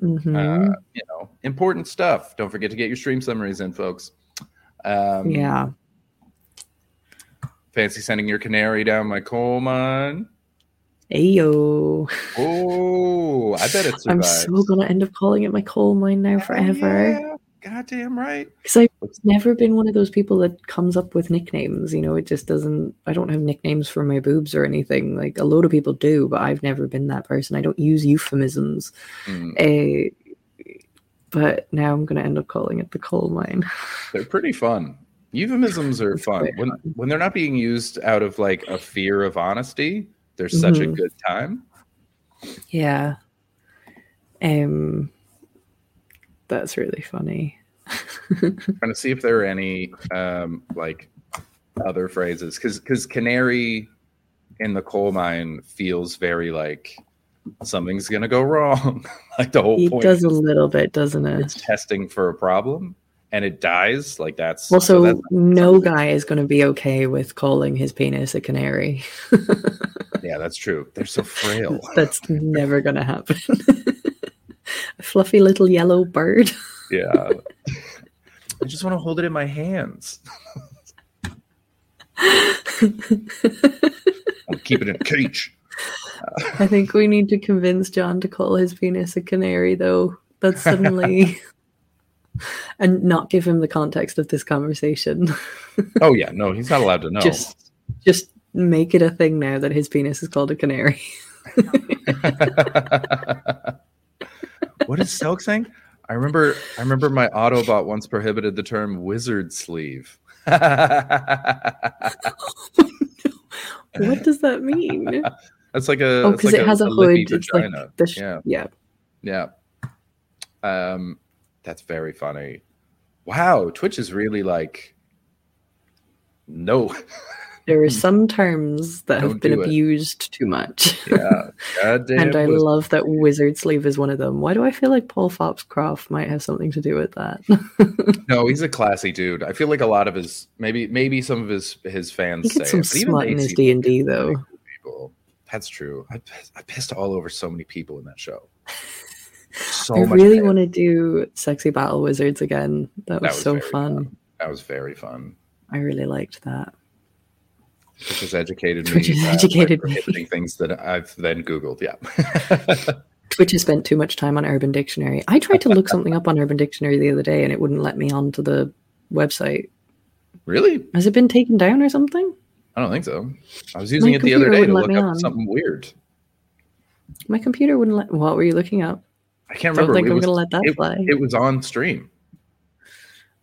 hmm uh, you know, important stuff. Don't forget to get your stream summaries in, folks. Um, yeah. Fancy sending your canary down my coal mine. Ayo. Oh, I bet it survives. I'm so gonna end up calling it my coal mine now forever. Yeah, goddamn right. Because I've never been one of those people that comes up with nicknames. You know, it just doesn't. I don't have nicknames for my boobs or anything. Like a lot of people do, but I've never been that person. I don't use euphemisms. Mm, Uh, but now I'm gonna end up calling it the coal mine. they're pretty fun. Euphemisms are fun when when they're not being used out of like a fear of honesty. They're such a Mhm. good time. Yeah. Um. That's really funny. [laughs] trying to see if there are any um like other phrases because because canary in the coal mine feels very like something's gonna go [laughs] wrong like the whole it point does a little bit, doesn't it? it's it? testing for a problem and it dies like that's Also, so that's- no guy is going to be okay with calling his penis a canary. [laughs] yeah that's true they're so frail [laughs] That's never going to happen. [laughs] a fluffy little yellow bird. yeah i just want to hold it in my hands I'll keep it in a cage I think we need to convince John to call his penis a canary, though. That's suddenly. And not give him the context of this conversation. [laughs] oh yeah no he's not allowed to know Just, just make it a thing now that his penis is called a canary. [laughs] what is Selk saying? I remember I remember my AutoMod once prohibited the term wizard sleeve. [laughs] What does that mean? That's like a Oh, because like it has a, hood. It's like the sh- yeah, yeah. yeah. Um, that's very funny. Wow, Twitch is really like no, [laughs] There are some terms that have been do it. abused too much. yeah, [laughs] and I wizard. love that wizard sleeve is one of them. Why do I feel like Paul Foxcroft might have something to do with that? [laughs] No, he's a classy dude. I feel like a lot of his maybe maybe some of his his fans say some it, smut in his D and D though. people. That's true. I, I pissed all over so many people in that show. So I really want to do sexy battle wizards again. That was, That was so very fun. That was very fun. I really liked that. Which has educated Which me. has uh, educated me. things that I've then Googled. Yeah. [laughs] Twitch has spent too much time on Urban Dictionary. I tried to look something up on Urban Dictionary the other day and it wouldn't let me onto the website. really? Has it been taken down or something? I don't think so. I was using My it the other day to look up on. something weird. My computer wouldn't let. What were you looking up? I can't Don't remember. think it, I'm was, gonna let that it, fly. it was on stream.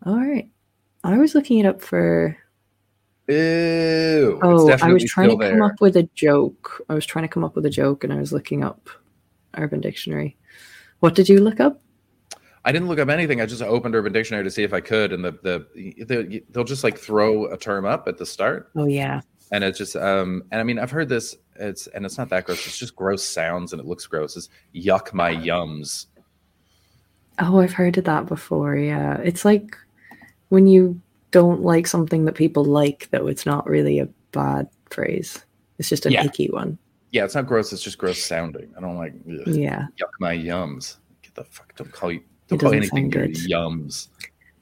All right. I was looking it up for. Ew. Oh, I was trying to still come up with a joke. I was trying to come up with a joke, and I was looking up Urban Dictionary. What did you look up? I didn't look up anything. I just opened Urban Dictionary to see if I could, and the the they- they'll just like throw a term up at the start, Oh yeah, and it's just um and I mean I've heard this it's and it's not that gross. It's just gross sounds and it looks gross. It's yuck my yums. Oh, I've heard of that before. Yeah. It's like when you don't like something that people like, though, it's not really a bad phrase. It's just an Yeah. icky one. Yeah, it's not gross. It's just gross sounding. I don't like. ugh, Yeah. Yuck my yums. Get the fuck. Don't call you. Don't call anything yums.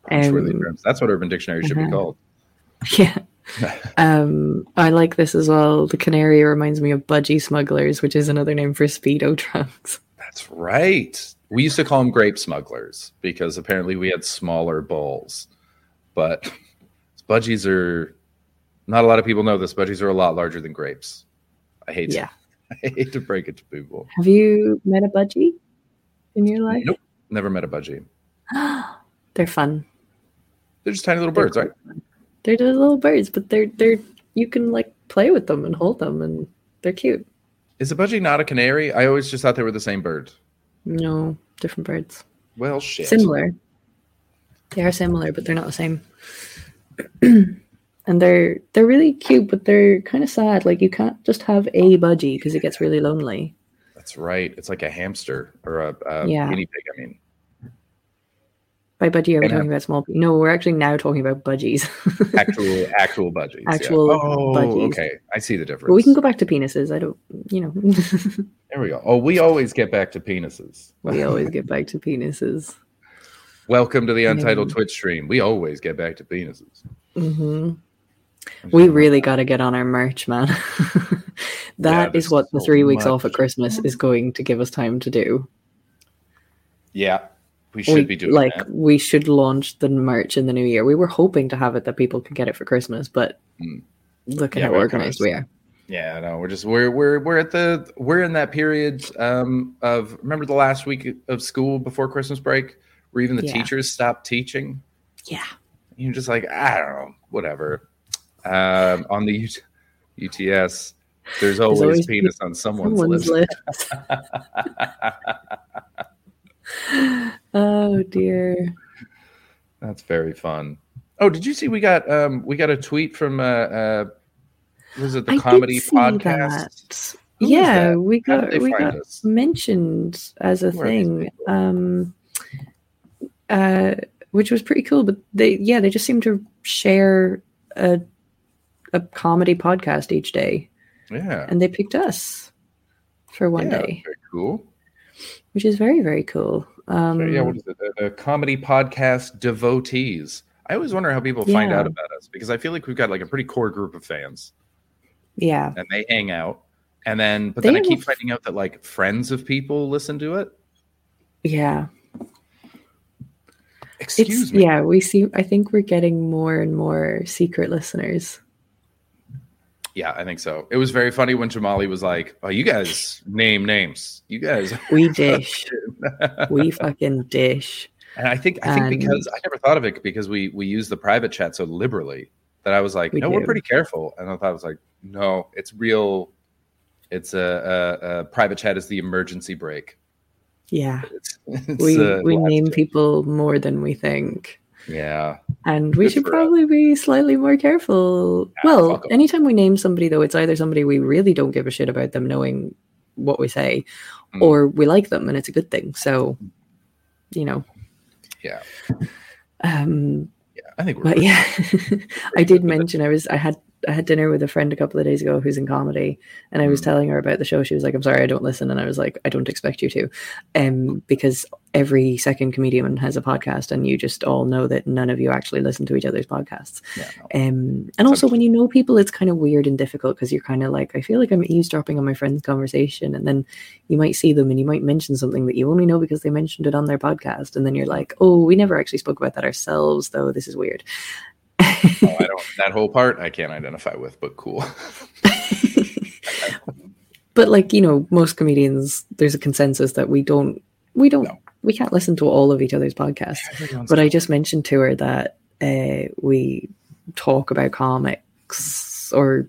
Um, terms. That's what Urban Dictionary should be uh-huh. called. [laughs] Yeah. [laughs] Um, I like this as well. The canary reminds me of budgie smugglers, which is another name for speedo trunks. That's right. We used to call them grape smugglers because apparently we had smaller bowls. But budgies are not a lot of people know this. Budgies are a lot larger than grapes. I hate Yeah. [laughs] I hate to break it to people. Have you met a budgie in your life? Nope. Never met a budgie. [gasps] They're fun. They're just tiny little birds, right? They're just little birds, but they're they're you can like play with them and hold them, and they're cute. Is a budgie not a canary? I always just thought they were the same bird. No, different birds. Well, shit. Similar. They are similar, but they're not the same. [clears throat] and they're they're really cute, but they're kind of sad. Like you can't just have a budgie because it gets really lonely. That's right. It's like a hamster or a, a Yeah. guinea pig. I mean, By budgie, are we Yeah. talking about small? No, we're actually now talking about budgies. actual [laughs] actual budgies. yeah. Actual Oh, budgies. okay. I see the difference. but we can go back to penises. I don't, you know, [laughs] There we go. Oh, we always get back to penises. we always get back to penises. [laughs] Welcome to the Untitled. Twitch stream. We always get back to penises. hmm We really got to get on our merch, man. That there's is what the so three weeks off at Christmas is going to give us time to do. Yeah, we should we, be doing like that. we should launch the merch in the new year. We were hoping to have it that people could get it for Christmas, but Mm. look at Yeah, how organized we are. Yeah, no, we're just we're we're we're at the we're in that period um, of remember the last week of school before Christmas break, where even the Yeah. teachers stopped teaching. Yeah. You're just like I don't know, whatever. Um, on the UT- UTS, there's always, always penis on someone's, Someone's list. lips. [laughs] [laughs] oh dear. That's very fun. Oh, did you see we got um we got a tweet from uh uh was it the I comedy podcast? that. Who is yeah, we got we got us? mentioned as a these thing. Um uh which was pretty cool, but they yeah, they just seem to share a a comedy podcast each day. Yeah. And they picked us for one yeah, day, Very cool. Which is very, very cool. Um So, yeah, what is it? The, the comedy podcast devotees. I always wonder how people find out about us because I feel like we've got like a pretty core group of fans yeah. and they hang out. And then, but They then I keep finding out that like friends of people listen to it. Yeah. Excuse it's me. yeah, we see I think we're getting more and more secret listeners. Yeah, I think so. It was very funny when Jamali was like, "Oh, you guys name names. You guys." [laughs] We [laughs] dish. we fucking dish. And I think I think And- because I never thought of it because we we use the private chat so liberally that I was like, We no, we're pretty careful. And I thought I was like, no, it's real. It's a, a, a private chat is the emergency break. Yeah. [laughs] It's, it's we uh, we name people more than we think. Yeah, And we Good should for us. probably be slightly more careful. Ah, well, anytime we name somebody though, it's either somebody we really don't give a shit about them knowing what we say, Mm. or we like them and it's a good thing. So, you know. yeah, Um yeah. I think but yeah [laughs] i did mention i was i had i had dinner with a friend a couple of days ago who's in comedy and i was Mm. telling her about the show. She was like i'm sorry i don't listen. And i was like i don't expect you to. Um because every second comedian has a podcast and you just all know that none of you actually listen to each other's podcasts. Yeah, no. um and also when you know people it's kind of weird and difficult because you're kind of like i feel like i'm eavesdropping on my friend's conversation and then you might see them and you might mention something that you only know because they mentioned it on their podcast and then you're like oh we never actually spoke about that ourselves though. This is weird Oh, I don't. That whole part I can't identify with, but cool. [laughs] but like you know most comedians there's a consensus that we don't we don't No. we can't listen to all of each other's podcasts but i just mentioned to her that uh, we talk about comics or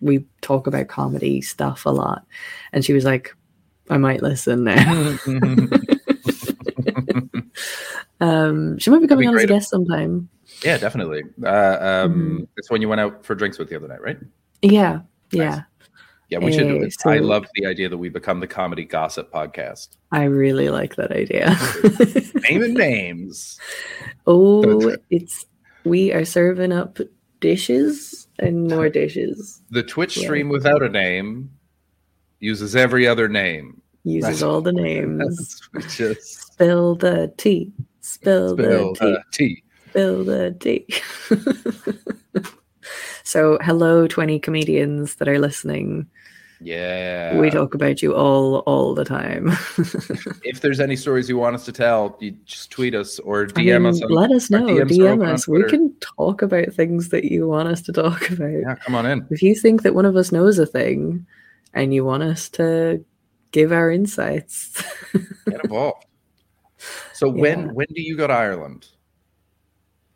we talk about comedy stuff a lot and she was like i might listen now [laughs] [laughs] um she might be coming be on as a guest sometime yeah, definitely. Uh, um, Mm-hmm. It's when you went out for drinks with the other night, right? yeah yeah Yeah, we should do Eh, it. I love the idea that we become the comedy gossip podcast. I really like that idea. [laughs] Naming names. oh, it's we are serving up dishes and more [laughs] dishes. The Twitch Yeah. stream without a name uses every other name. Uses That's- all the [laughs] names. Just Spill the tea. Spill, spill the tea. the tea. Spill the tea. so, hello, 20 comedians that are listening. Yeah. we talk about you all, all the time. [laughs] if there's any stories you want us to tell, you just tweet us or I DM mean, us. On, let us know. DMs DM us. We can talk about things that you want us to talk about. yeah, come on in. If you think that one of us knows a thing and you want us to give our insights, Get involved. [laughs] So Yeah. when when do you go to Ireland?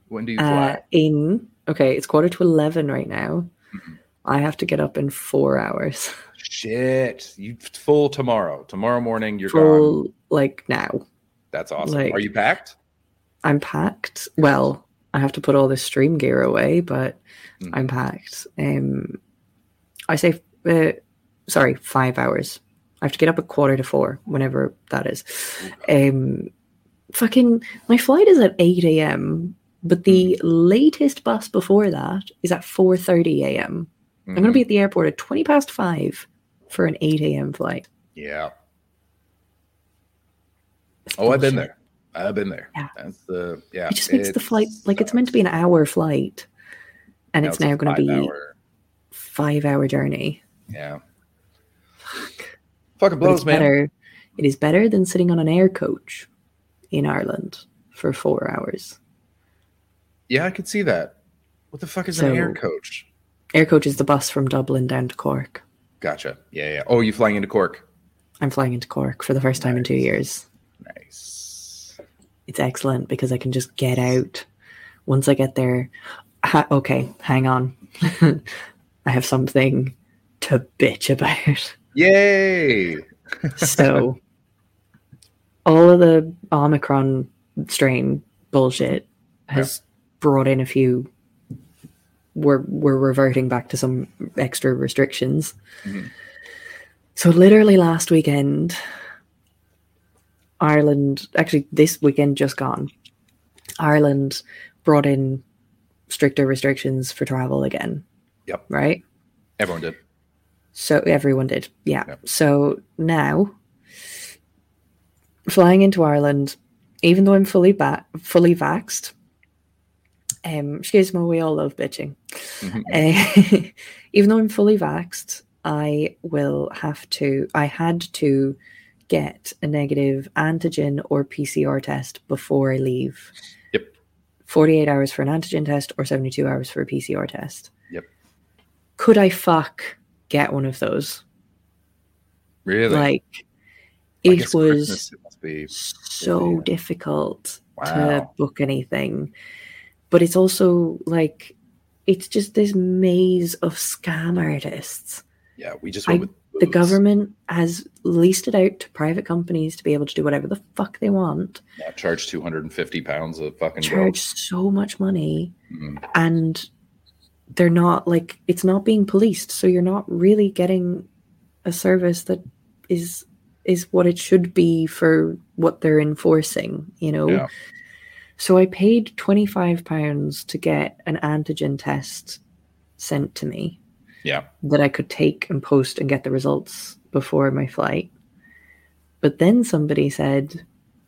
When do you uh, fly? in okay, it's quarter to 11 right now. Mhm. I have to get up in four hours. Shit, you full tomorrow. Tomorrow morning, you're gone. Full, like now. That's awesome. like- Are you packed? I'm packed. Well, I have to put all this stream gear away, but Mhm. I'm packed. Um, I say, uh, sorry, five hours. I have to get up at quarter to four, whenever that is. Um, fucking, my flight is at eight a.m., but the mm. latest bus before that is at four thirty a.m. I'm going to be mm-hmm. at the airport at twenty past five for an eight a.m. flight. Yeah. It's Oh, I've been there. I've been there. Yeah. That's the yeah. It just makes the flight like it's meant to be an uh, hour flight, and it's now going to be Hour. five hour journey. Yeah. Fuck. Fucking blows, man. better. It is better than sitting on an air coach in Ireland for four hours. Yeah, I could see that. What the fuck is So- an air coach? Air coach is the bus from Dublin down to Cork. Gotcha. Yeah, yeah. Oh, you flying into Cork? I'm flying into Cork for the first time in two years. Nice. It's excellent because I can just get out. Once I get there, ha- okay, hang on. [laughs] I have something to bitch about. Yay! [laughs] so all of the omicron strain bullshit has brought in a few we're we're reverting back to some extra restrictions Mhm. so literally last weekend ireland actually this weekend just gone ireland brought in stricter restrictions for travel again Yep. right Everyone did. so everyone did, yeah. Yep. So now, flying into Ireland, even though I'm fully back, fully vaxxed, um, excuse me, we all love bitching. Mhm. Uh, [laughs] [laughs] even though I'm fully vaxxed, I will have to. I had to get a negative antigen or PCR test before I leave. Yep. 48 hours for an antigen test or 72 hours for a PCR test. Yep. Could I fuck get one of those? Really? Like, it was Christmas, it be. so yeah. difficult to book anything. But it's also like, it's just this maze of scam artists. Yeah, we just I- with The government has leased it out to private companies to be able to do whatever the fuck they want, Yeah, charge two hundred and fifty pounds of fucking charge so much money, Mm. and they're not like it's not being policed. So you're not really getting a service that is is what it should be for what they're enforcing, you know. Yeah. So I paid twenty five pounds to get an antigen test sent to me Yeah. that I could take and post and get the results before my flight. But then somebody said,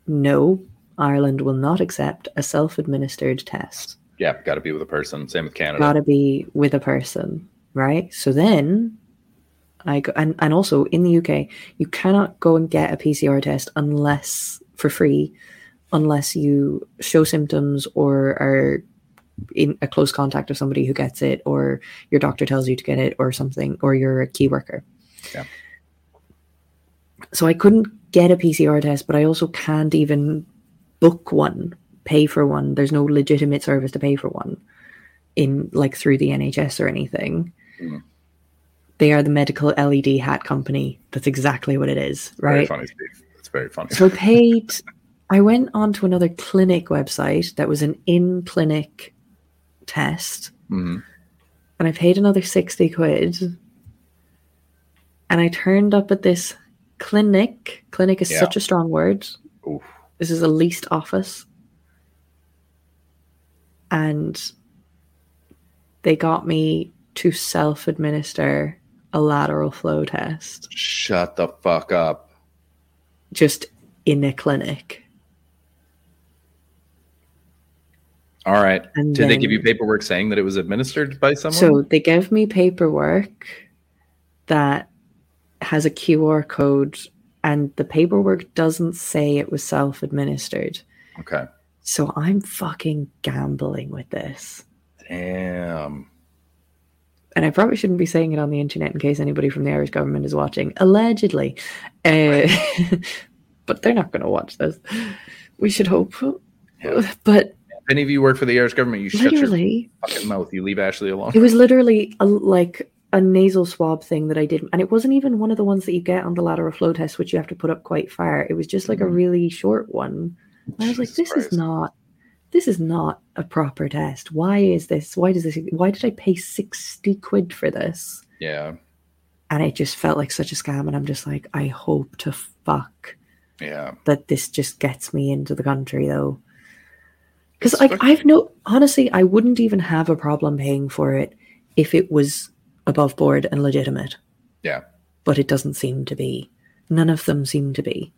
no, Ireland will not accept a self administered test. Yeah, got to be with a person. Same with Canada. Gotta be with a person, right? So then I go, and, and also in the UK, you cannot go and get a PCR test unless for free, unless you show symptoms or are in a close contact of somebody who gets it, or your doctor tells you to get it, or something, or you're a key worker. Yeah. So I couldn't get a PCR test, but I also can't even book one, pay for one. There's no legitimate service to pay for one in like through the NHS or anything. Mhm. They are the medical LED hat company. That's exactly what it is, Very right? funny, Steve. It's very funny. So I paid. I went on to another clinic website that was an in clinic test, Mhm. and I paid another sixty quid. and I turned up at this clinic. Clinic is Yeah. such a strong word. Oof. This is a leased office. And they got me to self administer a lateral flow test Shut the fuck up. just in a clinic. All right. And Did they give you paperwork saying that it was administered by someone? So they gave me paperwork that has a QR code, and the paperwork doesn't say it was self administered. okay. So I'm fucking gambling with this. Damn. And I probably shouldn't be saying it on the internet in case anybody from the Irish government is watching. Allegedly. Uh, [laughs] but they're not going to watch this. We should hope. Yeah. But If any of you work for the Irish government, you shut your fucking mouth. You leave Ashley alone. it was literally a, like a nasal swab thing that I did. And it wasn't even one of the ones that you get on the lateral flow test, which you have to put up quite far. It was just like a Mhm. really short one. And I was like, this Christ. is not. This is not a proper test. Why is this? Why does this? Why did I pay 60 quid for this? Yeah. and it just felt like such a scam and i'm just like i hope to fuck Yeah. that this just gets me into the country though because like fuck- i've no honestly i wouldn't even have a problem paying for it if it was above board and legitimate Yeah. but it doesn't seem to be none of them seem to be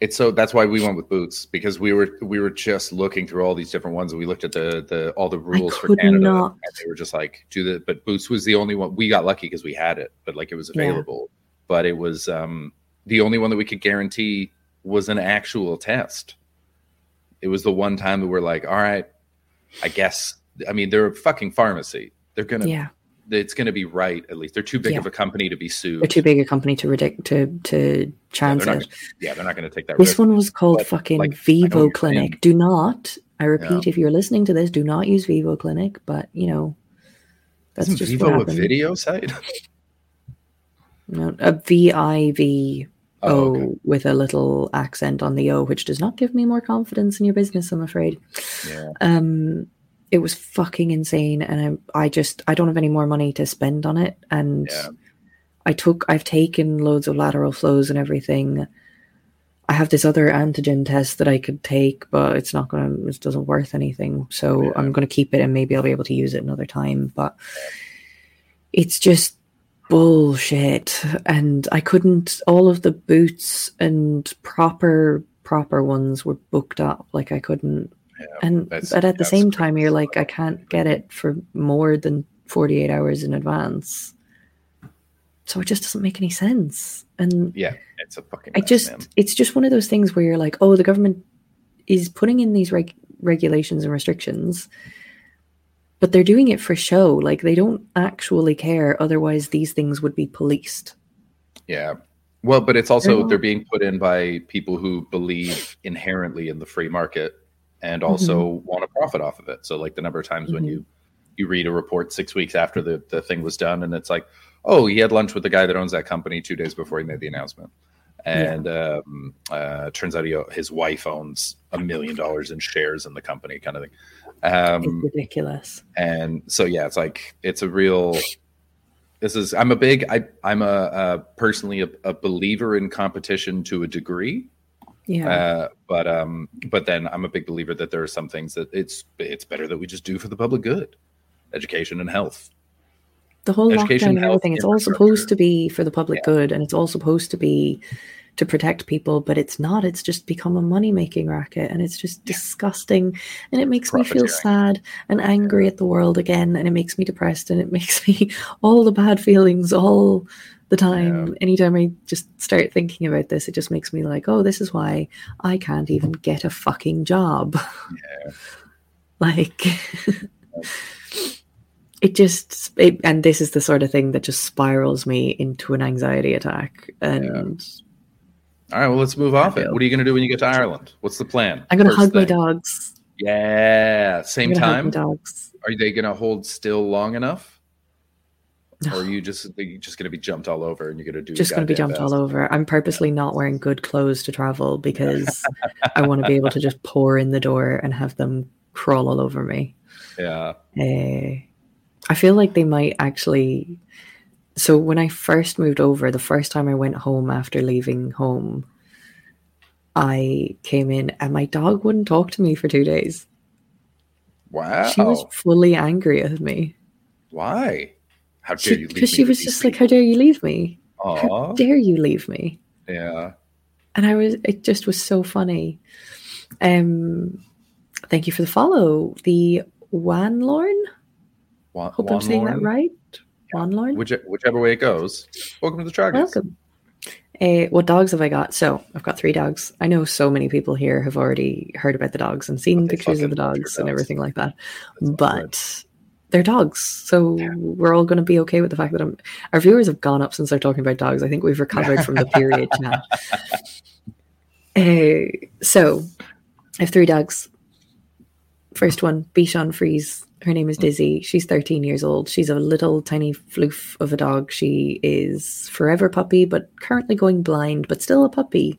It's so that's why we went with boots because we were we were just looking through all these different ones and we looked at the the all the rules for Canada not- and they were just like do the but boots was the only one we got lucky because we had it but like it was Yeah. available but it was um the only one that we could guarantee was an actual test. It was the one time that we're like, all right, I guess I mean they're a fucking pharmacy. They're gonna yeah it's gonna be right at least. They're too big Yeah. of a company to be sued. they're too big a company to ridic- to to chance not it gonna- yeah, they're not gonna take that This risk. one was called But, fucking like, I know what Vivo Clinic. Do not, I repeat, if you're listening to this, do not use Vivo Clinic. But you know, that's Isn't just Vivo what a video site? No, a V I V Oh, O okay. with a little accent on the O, which does not give me more confidence in your business. I'm afraid. Yeah. Um, it was fucking insane, and I, I just I don't have any more money to spend on it, and Yeah. I took I've taken loads of lateral flows and everything. I have this other antigen test that I could take, but it's not gonna it doesn't worth anything. So Yeah. I'm gonna keep it and maybe I'll be able to use it another time. But it's just bullshit. And I couldn't all of the boots and proper proper ones were booked up. Like I couldn't Yeah, and but at the same time you're like, I can't get it for more than forty eight hours in advance. So it just doesn't make any sense. And Yeah, it's a fucking. I just, man. it's just one of those things where you're like, oh, the government is putting in these reg- regulations and restrictions, but they're doing it for show. Like they don't actually care. Otherwise, these things would be policed. Yeah. Well, but it's also They're they're being put in by people who believe inherently in the free market and also want to profit off of it. So, like the number of times when Mhm. you you read a report six weeks after the the thing was done, and it's like, oh, he had lunch with the guy that owns that company two days before he made the announcement. And um, uh, turns out he, his wife owns a million dollars in shares in the company, kind of thing. Um, it's ridiculous. and so yeah it's like it's a real this is i'm a big I, i'm a, uh personally a, a believer in competition to a degree Yeah. uh, but um but then i'm a big believer that there are some things that it's it's better that we just do for the public good education and health the whole education, lockdown and health, everything, it's all supposed to be for the public Yeah. good and it's all supposed to be to protect people, but it's not. It's just become a money making racket and it's just disgusting. And it makes me feel sad and angry at the world again. And it makes me depressed and it makes [laughs] me all the bad feelings all the time. Anytime I just start thinking about this, it just makes me like, oh, this is why I can't even get a fucking job. Yeah. [laughs] like it just it, and this is the sort of thing that just spirals me into an anxiety attack and all right well let's move off it. what are you going to do when you get to ireland? What's the plan? I'm gonna First hug my dogs. Yeah same time my dogs. Are they going to hold still long enough? Or are you just you just going to be jumped all over and you're going to do it? just gonna be goddamn jumped all over. I'm purposely not wearing good clothes to travel because [laughs] i want to be able to just pour in the door and have them crawl all over me. Yeah. Eh, I feel like they might actually so when I first moved over, the first time I went home after leaving home, I came in and my dog wouldn't talk to me for two days. Wow. She was fully angry at me. Why? How dare you leave me? Because she was just like, How dare you leave me? How dare you leave me? Yeah. and I was it just was so funny. Um thank you for the follow. The Wanlorn? Wa- Hope I'm saying that right. Wanlorn? Which, whichever way it goes. Welcome to the Chargers. Welcome. Uh, what dogs have I got? So I've got three dogs. I know so many people here have already heard about the dogs and seen pictures of the fucking dogs and dogs. everything like that. That's But they're dogs, so Yeah. we're all going to be okay with the fact that I'm, our viewers have gone up since they're talking about dogs. I think we've recovered from the period [laughs] now. Uh, so I have three dogs. First one, Bichon Frise. Her name is Dizzy. She's 13 years old. She's a little tiny floof of a dog. She is forever puppy, but currently going blind, but still a puppy.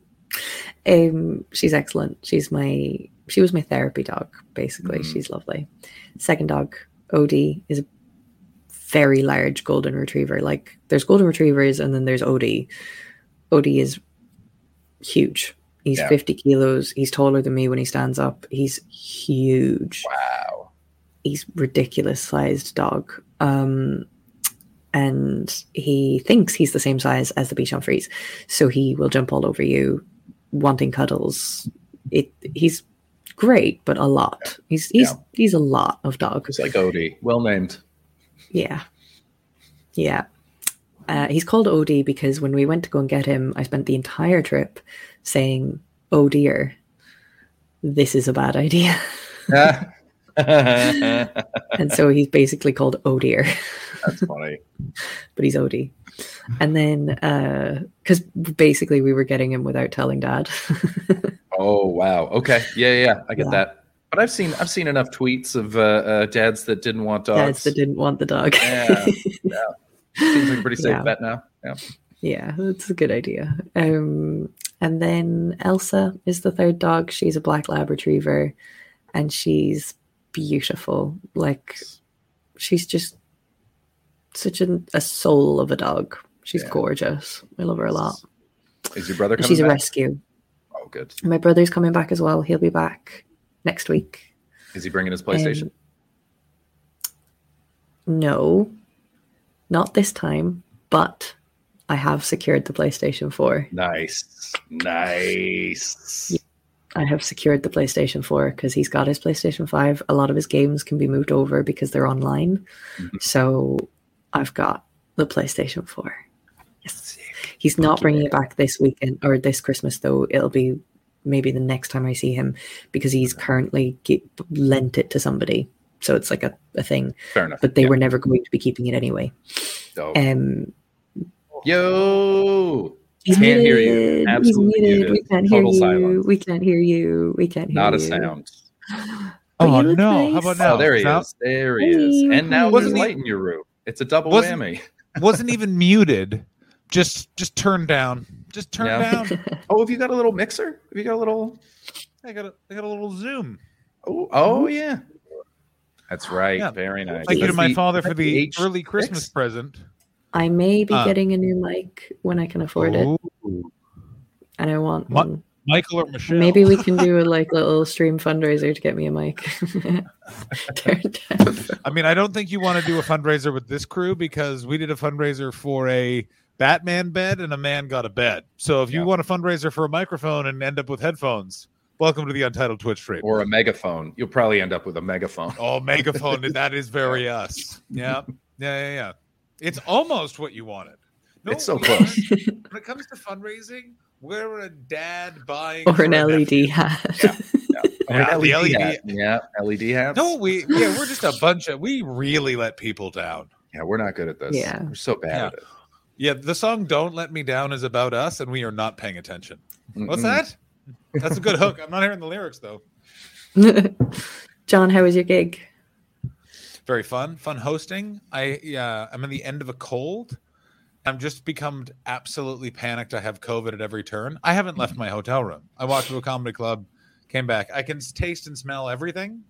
Um, she's excellent. She's my she was my therapy dog, basically. Mhm. She's lovely. Second dog, Odie, is a very large golden retriever. Like there's golden retrievers and then there's Odie. Odie is huge. He's Yeah. 50 kilos. He's taller than me when he stands up. He's huge. Wow. He's ridiculous sized dog. Um, and he thinks he's the same size as the Bichon Frise. So he will jump all over you, wanting cuddles. It he's great, but a lot. He's he's Yeah. he's a lot of dog. He's like Odie. Well named. Yeah. Yeah. Uh, he's called Odie because when we went to go and get him, I spent the entire trip saying, Oh dear, this is a bad idea. [laughs] [laughs] and so he's basically called Oh dear, funny. [laughs] but he's Odie. And then, because basically we were getting him without telling dad. [laughs] Oh wow. Okay. Yeah, yeah, yeah. I get Yeah. that. But I've seen I've seen enough tweets of uh, uh, dads that didn't want dogs. Dads that didn't want the dog. Yeah. yeah. Seems like a pretty safe Yeah. bet now. Yeah. Yeah, that's a good idea. Um, and then Elsa is the third dog. She's a black lab retriever, and she's beautiful. Like she's just such an, a soul of a dog. She's Yeah. gorgeous. I love her a lot. Is your brother she's a rescue. Oh, good. My brother's coming back as well. He'll be back next week. Is he bringing his PlayStation? Um, No, not this time, but I have secured the PlayStation 4. nice. Nice. I have secured the PlayStation 4 because he's got his PlayStation 5. A lot of his games can be moved over because they're online. Mhm. So I've got the PlayStation 4. Yes. He's not bringing it back this weekend or this Christmas, though. It'll be maybe the next time I see him because he's currently ge- lent it to somebody. So it's like a, a thing. Fair enough. But they Yeah. were never going to be keeping it anyway. Dope. Um, Yo. He's Can't hear you. muted. He's Absolutely muted. muted. We can't Total hear you. silence. We can't hear you. We can't hear Not a sound. [gasps] But Oh no! nice. How about oh, now? Oh, there he Now- is. There he is. And now hey. there's Wasn't light in your room. It's a double Wasn't- whammy. [laughs] Wasn't even muted. Just just turn down. Just turn Yeah. down. [laughs] Oh, have you got a little mixer? Have you got a little? I got a, I got a little zoom. Oh, oh, oh. yeah. That's right. Yeah. Very nice. Thank you to my the- father for that's the H6? early Christmas present. I may be Uh, getting a new mic when I can afford it, and I want What? one. Michael or Michelle? Maybe we can do a like little stream fundraiser to get me a mic. [laughs] I mean, I don't think you want to do a fundraiser with this crew because we did a fundraiser for a Batman bed and a man got a bed. So if you want a fundraiser for a microphone and end up with headphones, welcome to the Untitled Twitch stream. or a megaphone. You'll probably end up with a megaphone. Oh, megaphone. [laughs] that is very us. Yeah. Yeah. Yeah. Yeah. It's almost what you wanted. No, It's so you know what? close. When it comes to fundraising, we're a dad buying or an LED hat. Yeah. [laughs] Or Yeah, an LED, LED hat. Yeah, LED hats. No, we yeah, we're just a bunch of we really let people down. Yeah, we're not good at this. Yeah. We're so bad Yeah. at it. Yeah, the song "Don't Let Me Down" is about us, and we are not paying attention. What's Mm-mm. that? That's a good hook. I'm not hearing the lyrics though. [laughs] John, how was your gig? Very fun, fun hosting. I yeah, I'm in the end of a cold. I'm just become absolutely panicked. I have COVID at every turn. I haven't left my hotel room. I walked to a comedy club, came back. I can taste and smell everything.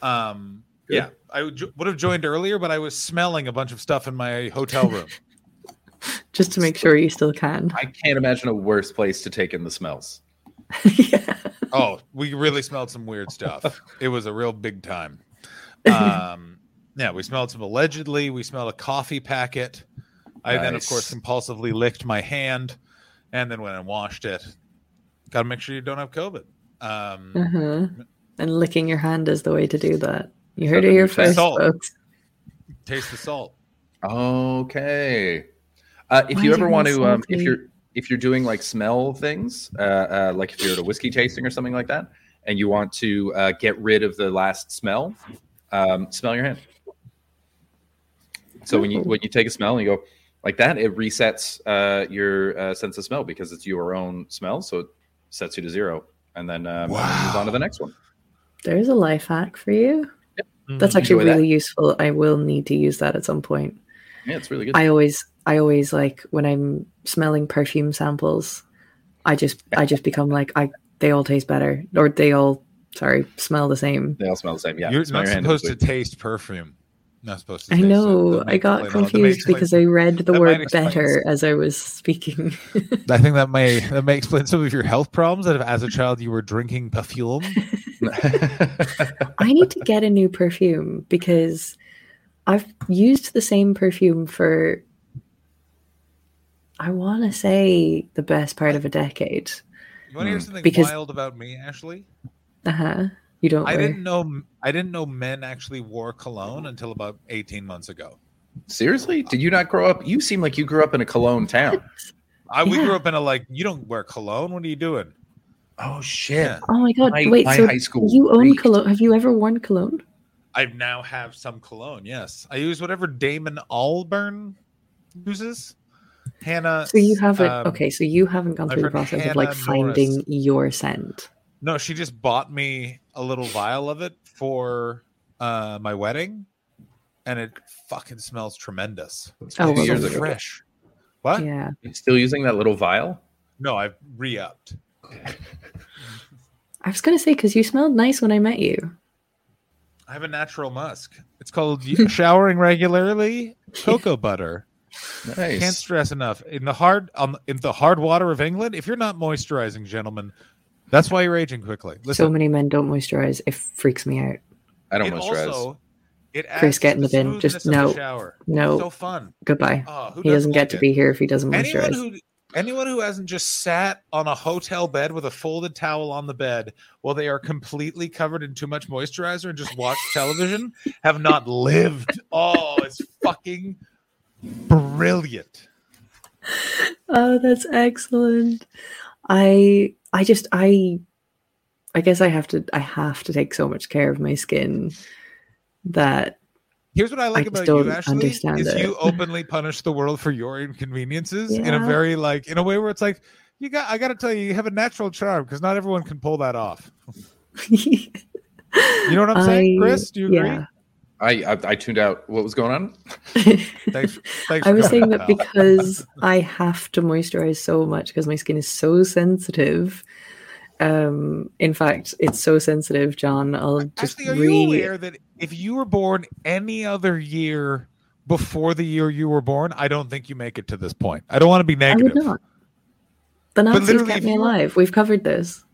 Um, Yeah, I would would have joined earlier, but I was smelling a bunch of stuff in my hotel room. [laughs] Just to make sure you still can. I can't imagine a worse place to take in the smells. [laughs] yeah. oh, we really smelled some weird stuff. It was a real big time. Um, yeah, we smelled some allegedly. We smelled a coffee packet. I then, of course, compulsively licked my hand and then went and washed it. Got to make sure you don't have COVID. Um, Uh-huh. And licking your hand is the way to do that. You heard So it here first, salt. folks. taste the salt. Okay. Uh, if Why you ever want to, um, if you're if you're doing like smell things, uh, uh, like if you're at a whiskey tasting or something like that, and you want to uh, get rid of the last smell, um, smell your hand. So when you when you take a smell and you go like that, it resets uh, your uh, sense of smell because it's your own smell, so it sets you to zero, and then um, and then moves on to the next one. There's a life hack for you. That's Mhm. actually Enjoy that. really useful. I will need to use that at some point. Yeah, it's really good. I always I always like when I'm smelling perfume samples, I just I just become like I they all taste better or they all sorry, smell the same. they all smell the same. Yeah, You're not supposed to taste perfume. Not supposed to. I taste know. That I got explain all- that may confused because I read the word better as I was speaking. I think that may that may explain some of your health problems. That if as a child you were drinking perfume. I need to get a new perfume because I've used the same perfume for I want to say the best part of a decade. You want to hear something Because- wild about me, Ashley? Uh-huh. You don't I wear- didn't know I didn't know men actually wore cologne until about 18 months ago. Seriously, did you not grow up? You seem like you grew up in a cologne town. I we Yeah. grew up in a like you don't wear cologne. What are you doing? Oh shit! Yeah. Oh my god! My- Wait, my so high school you own reeked. cologne? Have you ever worn cologne? I now have some cologne. Yes, I use whatever Damon Albarn uses. Hannah. So you haven't. um, okay, so you haven't gone through the friend process of like finding Norris. your scent. No, she just bought me a little vial of it for uh, my wedding, and it fucking smells tremendous. Oh, It's well, years so ago. fresh. What? Yeah. You still using that little vial? No, I've re-upped. [laughs] I was gonna say because you smelled nice when I met you. I have a natural musk. It's called [laughs] showering regularly. Cocoa butter. Nice. Can't stress enough. In the hard um, in the hard water of England, if you're not moisturizing, gentlemen, that's why you're aging quickly. Listen, so many men don't moisturize. It freaks me out. I don't it moisturize. also it adds Chris, get in the bin. Just smoothness of the no. shower. No, So fun. goodbye. Oh, who he doesn't get like to it? be here if he doesn't Anyone moisturize. who anyone who hasn't just sat on a hotel bed with a folded towel on the bed while they are completely covered in too much moisturizer and just watch [laughs] television have not lived. Oh, it's fucking brilliant. Oh, that's excellent. I I just I I guess I have to I have to take so much care of my skin that Here's what I like just about you, Ashley, is it. you [laughs] openly punish the world for your inconveniences in a very like in a way where it's like you got I got to tell you you have a natural charm because not everyone can pull that off. [laughs] you know what I'm saying, Chris? Do you agree? Yeah. I, I I tuned out. What was going on? [laughs] Thanks. Thanks. I was coming, saying that pal. because I have to moisturize so much because my skin is so sensitive. Um, in fact, it's so sensitive, John. I'll just Actually, are re- you aware that if you were born any other year before the year you were born, I don't think you make it to this point. I don't want to be negative. I would not. The Nazis literally, kept me alive. We've covered this.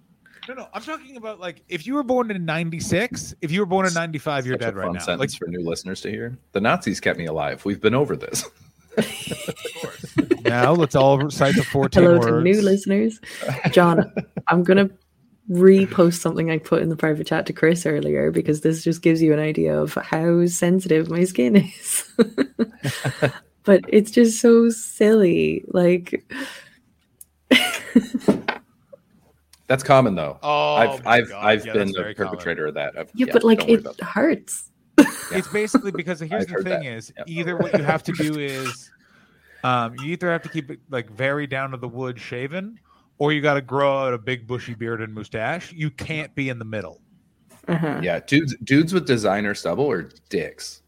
No, no, I'm talking about like if you were born in '96, if you were born in '95, you're Such a dead right fun now. Like, for new listeners to hear. The Nazis kept me alive. We've been over this. [laughs] now let's all recite the 14 Hello words. to new listeners. John, I'm gonna repost something I put in the private chat to Chris earlier because this just gives you an idea of how sensitive my skin is. [laughs] but it's just so silly. Like [laughs] That's common though. Oh, I've I've God. I've Yeah, been the very common. perpetrator of that. I've, yeah, but like it about that. hurts. [laughs] It's basically because [laughs] here's the thing that. is Yep. either what you have to do [laughs] is um, you either have to keep it like very down to the wood shaven, or you got to grow out a big bushy beard and mustache. You can't be in the middle. Uh-huh. Yeah, dudes dudes with designer stubble are dicks.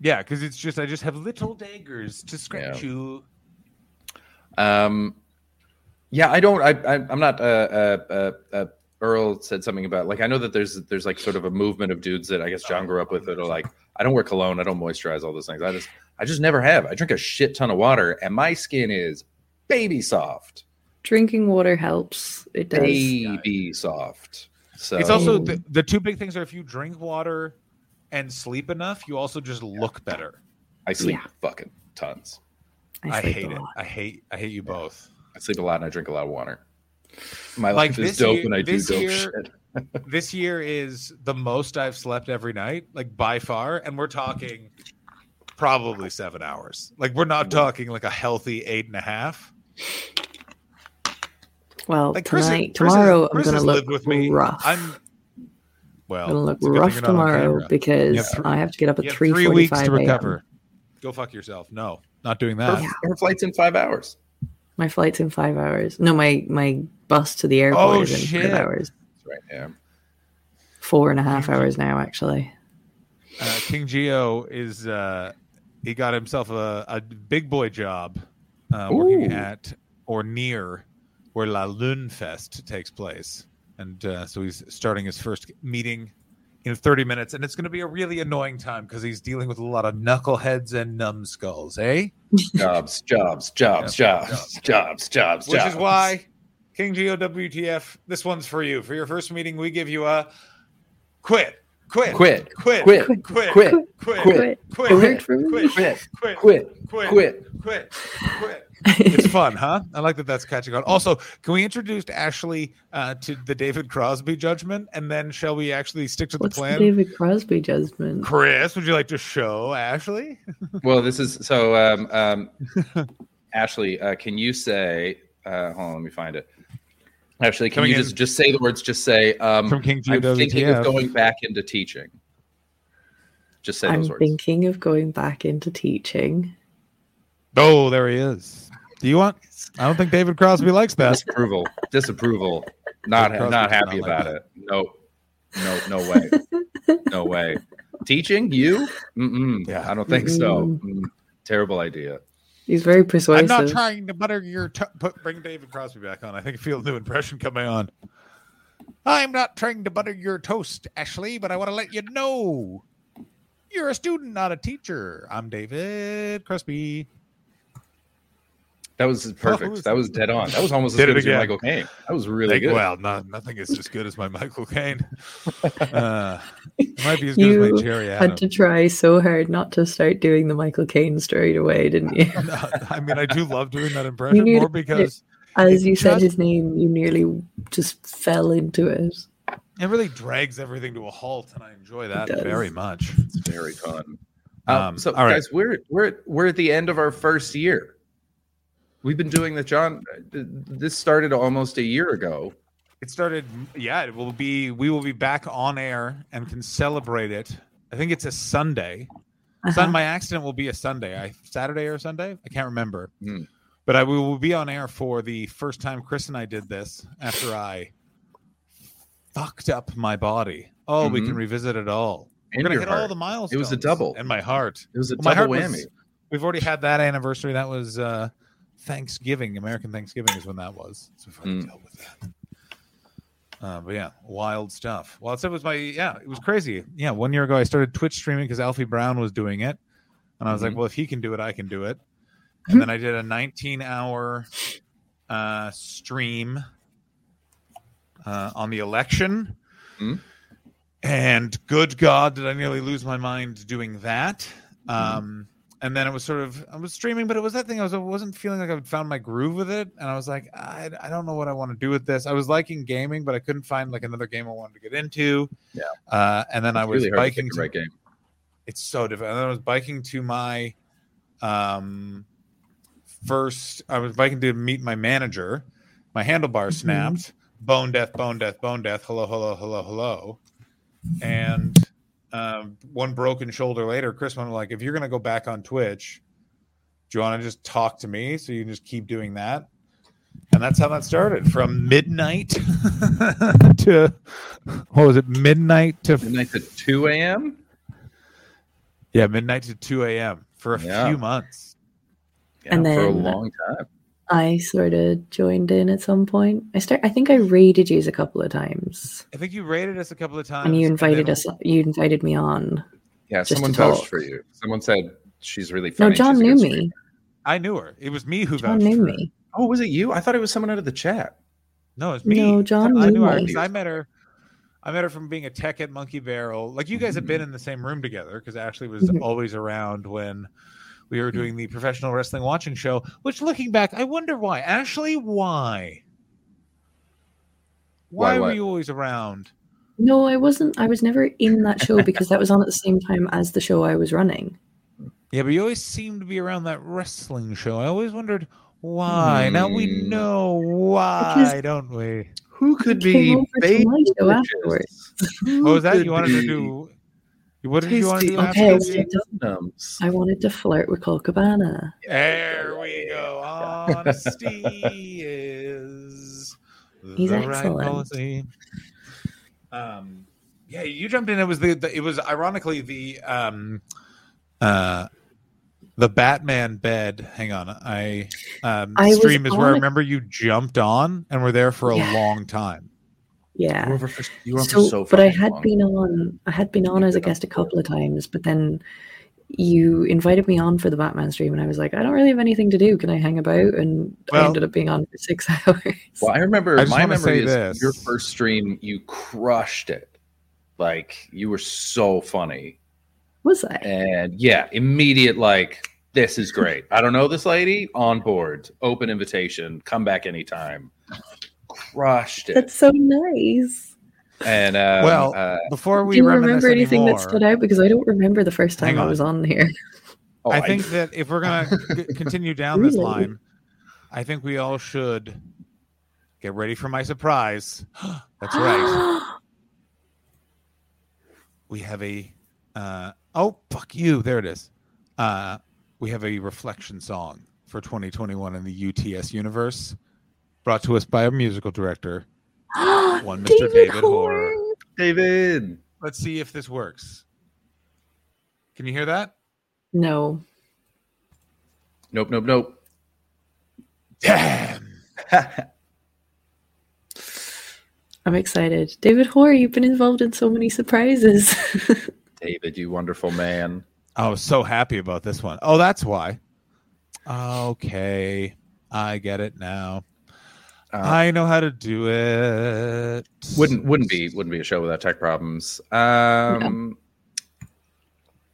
Yeah, because it's just I just have little daggers to scratch Yeah. you. Um, yeah, I don't. I, I I'm not uh, uh, uh, uh, Earl said something about like I know that there's there's like sort of a movement of dudes that I guess John grew up with that are like I don't wear cologne, I don't moisturize, all those things. I just I just never have. I drink a shit ton of water, and my skin is baby soft, Drinking water helps. It does. baby soft. So It's also the, the two big things are if you drink water and sleep enough, you also just look better. I sleep Yeah. fucking tons. I, sleep hate it. I hate I hate you both. I sleep a lot and I drink a lot of water. My Like life is dope year- and I do dope year- shit. [laughs] This year is the most I've slept every night, like by far, and we're talking probably seven hours. Like we're not mm. talking like a healthy eight and a half. Well, Like Chris, tonight, Chris tomorrow, Chris I'm going to lived look with me. rough. I'm I'm well. going to look it's a good thing rough you're not on tomorrow because You have thr- I have to get up at You three three weeks to recover. Go fuck yourself. No, not doing that. Her, her flight's in five hours. My flight's in five hours. No, my my bus to the airport Oh, is in shit. five hours. That's right. Yeah. Four and a half hours now, actually. uh, King Geo is uh, he got himself a, a big boy job uh, working Ooh. at or near where La Lune Fest takes place, and uh, so he's starting his first meeting in 30 minutes, and it's going to be a really annoying time because he's dealing with a lot of knuckleheads and numbskulls, eh? [laughs] Jobs, jobs, jobs, jobs, jobs, jobs, Which is why King Geo WTF, this one's for you. For your first meeting, we give you a quit, quit, Quit, quit, quit, quit, quit, quit, quit, quit, It worked for me. quit, quit, quit, quit, quit, quit. quit, quit. It's fun, huh? I like that that's catching on. Also, can we introduce Ashley uh, to the David Crosby judgment, and then shall we actually stick to the What's the? David Crosby judgment? Chris, would you like to show Ashley? Well, this is so. Um, um, Ashley, uh, can you say? Uh, hold on, let me find it. Ashley, can Coming you in- just just say the words? Just say. Um, From King I'm thinking of going back into teaching. Just say I'm those words. thinking of going back into teaching. Oh, there he is. Do you want? I don't think David Crosby likes that. Disapproval. Disapproval. Not Crosby not happy not like about it. No, no, no way. no way. Teaching you? Mm-mm. Yeah. I don't think so. Mm-mm. Mm, terrible idea. He's very persuasive. I'm not trying to butter your. To- put, bring David Crosby back on. I think I feel a new impression coming on. I'm not trying to butter your toast, Ashley, but I want to let you know you're a student, not a teacher. I'm David Crosby. That was perfect. That was dead on. That was almost as Did it good as your again. Michael Caine. That was really Thank- good. Well, not, nothing is as good as my Michael Caine. [laughs] Uh, it might be as good as You my Jerry Had to try so hard not to start doing the Michael Caine straight away, didn't you? [laughs] No, I mean, I do love doing that [laughs] impression need more because As It you said his name, you nearly just fell into it. it really drags everything to a halt, and I enjoy that very much. It's very fun. Um, Um, so, all right. guys, we're we're we're at the end of our first year. We've been doing the John. This started almost a year ago. It started, yeah. It will be. We will be back on air and can celebrate it. I think it's a Sunday. Sun, Uh-huh. my accident will be a Sunday. I Saturday or Sunday. I can't remember. Hmm. But I we will be on air for the first time Chris and I did this after I fucked up my body. Oh, we Mhm. can revisit it all. We're And gonna your hit all the milestones. It was a double. and my heart. It was a Well, my double heart whammy. was- We've already had that anniversary. That was uh Thanksgiving. American Thanksgiving is when that was. So we've already Mm. dealt with that. Uh, but yeah, wild stuff. Wild stuff was my yeah, it was crazy. Yeah, one year ago I started Twitch streaming because Alfie Brown was doing it, and I was like, Mhm. well, if he can do it, I can do it. [laughs] And then I did a 19 hour uh, stream uh, on the election, Mhm. and good God, did I nearly lose my mind doing that. Um, and then it was sort of I was streaming, but it was that thing I was I wasn't feeling like I found my groove with it, and I was like I, I don't know what I want to do with this. I was liking gaming, but I couldn't find like another game I wanted to get into. Yeah. Uh, and then I was really biking to, right game. it's so different. And then I was biking to my um first I was biking to meet my manager. My handlebar snapped. Bone death, bone death, bone death. Hello, hello, hello, hello. And um, one broken shoulder later, Chris went like, if you're gonna go back on Twitch, do you want to just talk to me so you can just keep doing that? And that's how that started from midnight [laughs] to what was it? Midnight to Midnight to two a.m. yeah, midnight to 2 a.m. for a Yeah. few months. Yeah, And for a long time. I sort of joined in at some point. I start. I think I raided you a couple of times, I think you rated us a couple of times, and you invited then- us. You invited me on. Yeah, Just to someone vouched talk. for you. Someone said she's really funny. No, funny. John she's knew me. streamer. I knew her. It was me who John vouched knew for her. me. Oh, was it you? I thought it was someone out of the chat. No, it's me. No, John I knew knew her me. 'cause I met her. I met her from being a tech at Monkey Barrel. Like you guys have been in the same room together because Ashley was Mhm. always around when we were doing the professional wrestling watching show. Which, looking back, I wonder why. Ashley, why? Why Why, were you always around? No, I wasn't. I was never in that show because that was on at the same time as the show I was running. Yeah, but you always seemed to be around that wrestling show. I always wondered why. Now we Hmm. know why, Because- don't we? Who could be over baby my show afterwards. Who What was that? You wanted to do? What did you want to do Okay, after? I wanted to flirt with Cole Cabana. There we go. Honesty is He's the right excellent. policy. Um, yeah, you jumped in. It was the, the it was ironically the um, uh, the Batman bed. Hang on, I um, I stream is where I remember you jumped on and were there for a Yeah. long time. You Yeah. were over for, you were over So, so but I had long. been on. I had been on as a guest a couple of times, but then you invited me on for the Batman stream, and I was like, I don't really have anything to do. Can I hang about? And I ended up being on for six [laughs] hours. Well, I remember I my memory is this. your first stream. You crushed it. Like you were so funny, was I? and yeah, immediate like this is great. I don't know this lady on board. Open invitation. Come back anytime. Crushed it. That's so nice. And um, Well, uh, Before we Do you remember anything anymore, that stood out? Because I don't remember the first time I was on here. oh, I think that if we're gonna [laughs] continue down this line, I think we all should get ready for my surprise. [gasps] That's right. [gasps] We have a uh, oh fuck you. There it is. Uh, we have a reflection song for 2021 in the UTS universe, brought to us by a musical director. [gasps] One Mr. David Hoare. David. Let's see if this works. Can you hear that? No. Nope, nope, nope. Damn. [laughs] I'm excited. David Hoare, you've been involved in so many surprises. [laughs] David, you wonderful man. I was so happy about this one. Oh, that's why. Okay. I get it now. Uh, I know how to do it. wouldn't wouldn't be wouldn't be a show without tech problems. Um,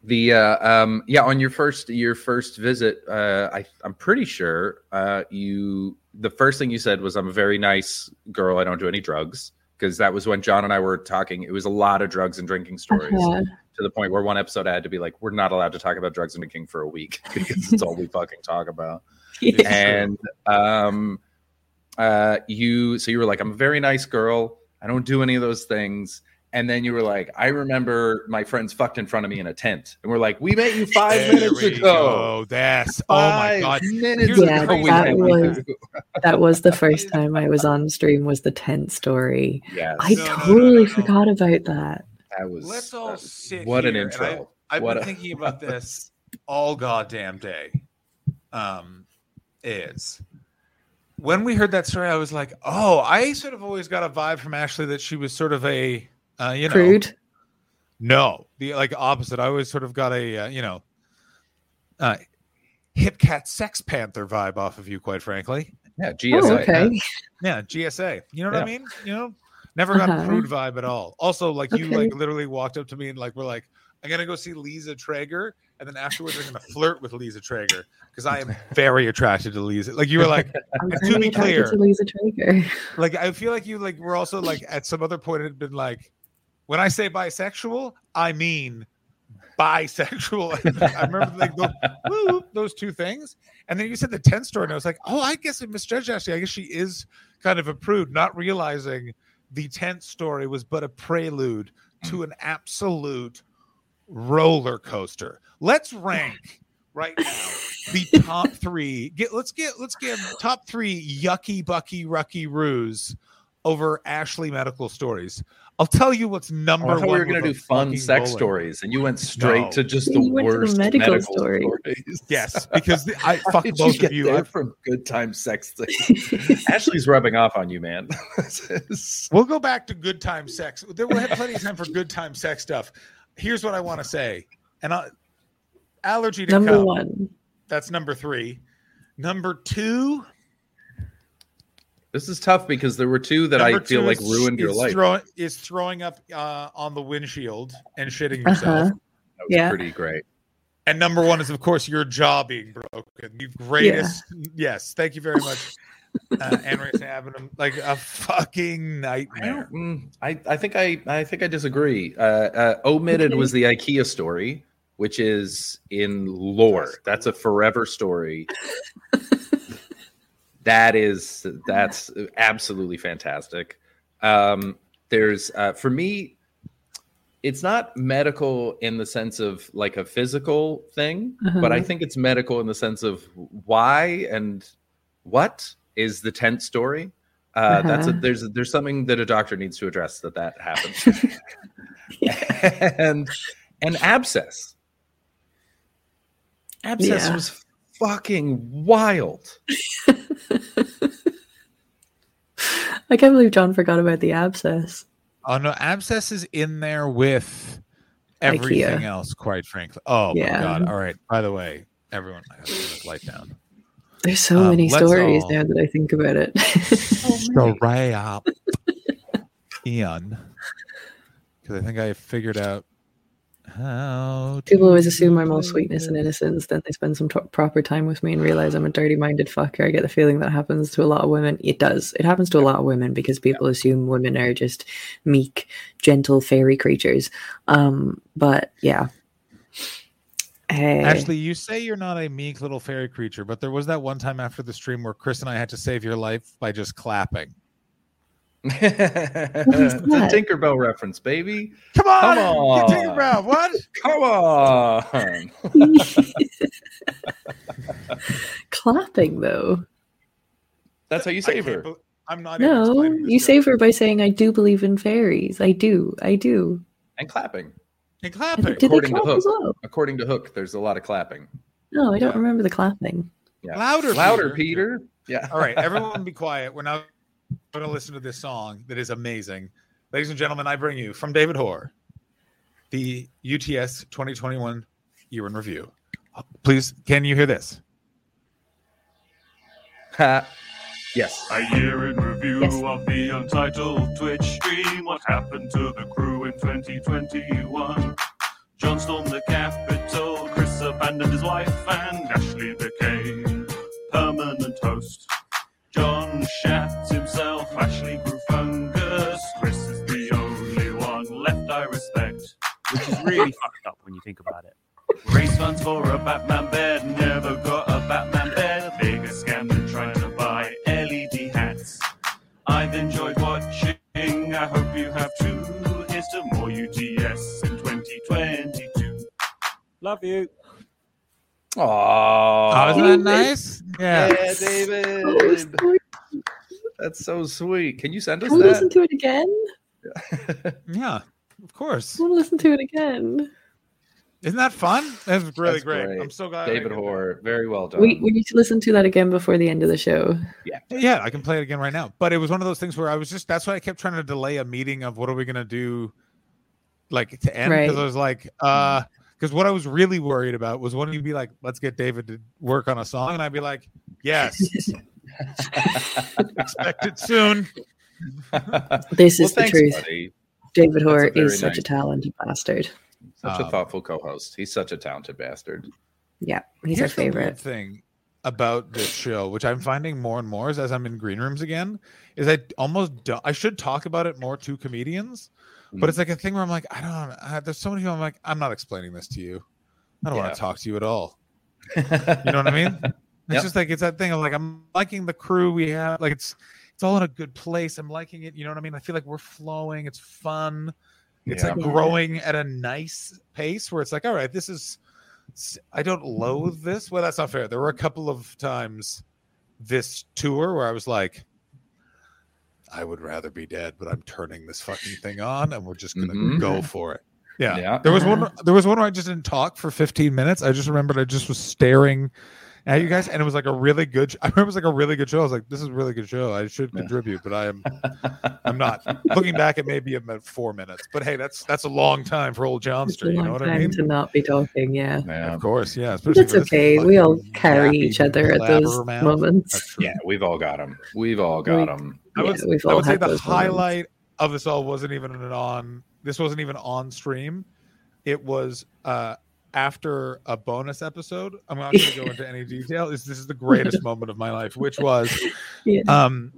The uh, um, yeah, on your first your first visit, uh, I I'm pretty sure uh, you the first thing you said was I'm a very nice girl. I don't do any drugs because that was when John and I were talking. It was a lot of drugs and drinking stories Uh-huh. to the point where one episode I had to be like, we're not allowed to talk about drugs and drinking for a week [laughs] because it's all we fucking talk about [laughs] Yeah. and um uh you so you were like i'm a very nice girl i don't do any of those things and then you were like i remember my friends fucked in front of me in a tent and we're like we met you five There minutes ago go. That's oh my god. minutes Yeah, ago that was- That was the first [laughs] time I was on stream was the tent story. yes I No, no, no, totally no, no. forgot about that. that was Let's all uh, sit what an here, and intro I, I've What been a- thinking [laughs] about this all goddamn day. Um, is when we heard that story, I was like, oh, I sort of always got a vibe from Ashley that she was sort of a, uh, you know, Crude. No, the like opposite. I always sort of got a uh, you know, uh, hip cat sex panther vibe off of you, quite frankly. yeah gsa Oh, okay. Yeah, GSA. You know what I mean? You know, never got a Uh-huh. prude vibe at all. Also, like you Okay. like literally walked up to me and like we're like, I'm gonna go see Lisa Traeger, and then afterwards I'm gonna [laughs] flirt with Lisa Traeger because I am [laughs] very attracted to Lisa. Like you were like, [laughs] to be clear- to Lisa Traeger. like I feel like you like were also like at some other point had been like, when I say bisexual, I mean bisexual. I remember like those, woo, those two things, and then you said the tent story, and I was like, oh, I guess I misjudged Ashley. I guess she is kind of a prude, not realizing the tent story was but a prelude to mm. an absolute roller coaster. Let's rank right now the top three. Get let's get let's get top three yucky bucky rucky ruse over Ashley medical stories. I'll tell you what's number I thought one. we were going to do fun sex bullet. stories, and you went straight No. to just You the went to the worst medical medical, story. stories. Yes, because the, I [laughs] How fuck did both you get of you. there I, from good time sex? [laughs] Ashley's rubbing off on you, man. We'll go back to good time sex. There we'll have plenty of time for good time sex stuff. Here's what I want to say, and I, allergy to Number cum, one. That's number three. Number two. this is tough because there were two that I feel two like is- ruined your is life. Throwing, is throwing up uh, on the windshield and shitting Uh yourself. huh. That was Yeah. pretty great. And number one is, of course, your jaw being broken. The greatest. Yes. Thank you very much, uh, Anne-Marie Avenham. Like a fucking I nightmare. don't. mm, I, I think I I think I disagree. Uh, uh, omitted was the IKEA story, which is in lore. That's a forever story. [laughs] that is that's absolutely fantastic. Um, there's uh, for me, it's not medical in the sense of like a physical thing, but I Uh-huh. think it's medical in the sense of why and what is the tent story. Uh, That's a, Uh-huh. there's there's something that a doctor needs to address that that happens, [laughs] and and abscess. Abscess Yeah. was fucking wild. [laughs] I can't believe John forgot about the abscess. Oh no, abscess is in there with everything IKEA. else. Quite frankly. Oh Yeah. my god! All right. By the way, everyone, I gotta light down. There's so Um, many stories all- now that I think about it. So [laughs] right up, Ian, because I think I figured out how. People always assume I'm all play sweetness and innocence. Then they spend some t- proper time with me and realize I'm a dirty minded fucker. I get the feeling that happens to a lot of women. It does. It happens to a lot of women because people assume women are just meek, gentle fairy creatures. Um, but yeah. Uh, Ashley, you say you're not a meek little fairy creature, but there was that one time after the stream where Chris and I had to save your life by just clapping. [laughs] it's a? Tinkerbell reference, baby. Come on, Come you on. back. What? [laughs] Come on. [laughs] clapping though. That's how you save her. bel- I'm not. No, you save her by saying, I do believe in fairies. I do. I do. And clapping. And clapping. think- Did they According to Hook. as well? According to Hook, there's a lot of clapping. No, I don't Yeah. remember the clapping. Yeah. Louder, Louder, Peter. Peter. Yeah. All right, everyone [laughs] be quiet. We're now going to listen to this song that is amazing. Ladies and gentlemen, I bring you from David Hoare, the UTS 2021 year in review. Please, can you hear this? Ha. yes. A year in review Yes. of the untitled Twitch stream. What happened to the crew in 2021? John stormed the capital, Chris abandoned his wife, and Ashley became permanent host. John shat himself, Ashley grew fungus. Chris is the only one left I respect. which is really [laughs] fucked up when you think about it. Raise funds for a Batman bed, never got a Batman bed. Bigger scam than trying to buy LED hats. I've enjoyed watching, I hope you have too. Here's to more UTS 2022. Love you. Aww. Oh, isn't that nice? Yeah. Yeah, David. That's so sweet. Can you send us Can we listen to it again? [laughs] Yeah, of course. I want to listen to it again. Isn't that fun? That's really That's great. great. I'm so glad. David did. Hoare. Very well done. We, we need to listen to that again before the end of the show. Yeah, Yeah, I can play it again right now. But it was one of those things where I was just that's why I kept trying to delay a meeting of what are we gonna do like to end because Right. I was like, uh because what I was really worried about was when you'd be like, let's get David to work on a song, and I'd be like, Yes, [laughs] expect it soon. This well, is the thanks, truth. buddy. David Hoare very is such a nice. talented bastard. Such a Um, thoughtful co-host. He's such a talented bastard. Yeah, he's Here's our the weird favorite. thing about this show, which I'm finding more and more is as I'm in green rooms again, is I almost don't, I should talk about it more to comedians, Mm. But it's mm. like a thing where I'm like, I don't. I, there's so many people. I'm like, I'm not explaining this to you. I don't Yeah. want to talk to you at all. [laughs] You know what I mean? It's Yep. just like it's that thing of like I'm liking the crew we have. Like it's it's all in a good place. I'm liking it. You know what I mean? I feel like we're flowing. It's fun. It's Yeah. like growing at a nice pace where it's like, all right, this is. I don't loathe this. Well, that's not fair. There were a couple of times this tour where I was like, I would rather be dead, but I'm turning this fucking thing on, and we're just gonna Mhm. go for it. Yeah. Yeah. There was one. There was one where I just didn't talk for 15 minutes. I just remembered I just was staring at you guys, and it was like a really good. [laughs] I remember it was like a really good show. I was like, "This is a really good show. I should contribute," but I am. [laughs] I'm not. Looking back, it may be about four minutes, but hey, that's that's a long time for old John Street. You long know what I time mean? to not be talking. Yeah. Yeah. Of course, yeah. especially That's for this okay. We all carry yappy each other at those blabbermouth. moments. Yeah, we've all got them. We've all got We- them. I would, Yeah, we've I would say the those moments. highlight of this all wasn't even an on. This wasn't even on stream. It was uh after a bonus episode. I'm not going to go into [laughs] any detail. This, this is the greatest moment of my life, which was [laughs] Yeah. um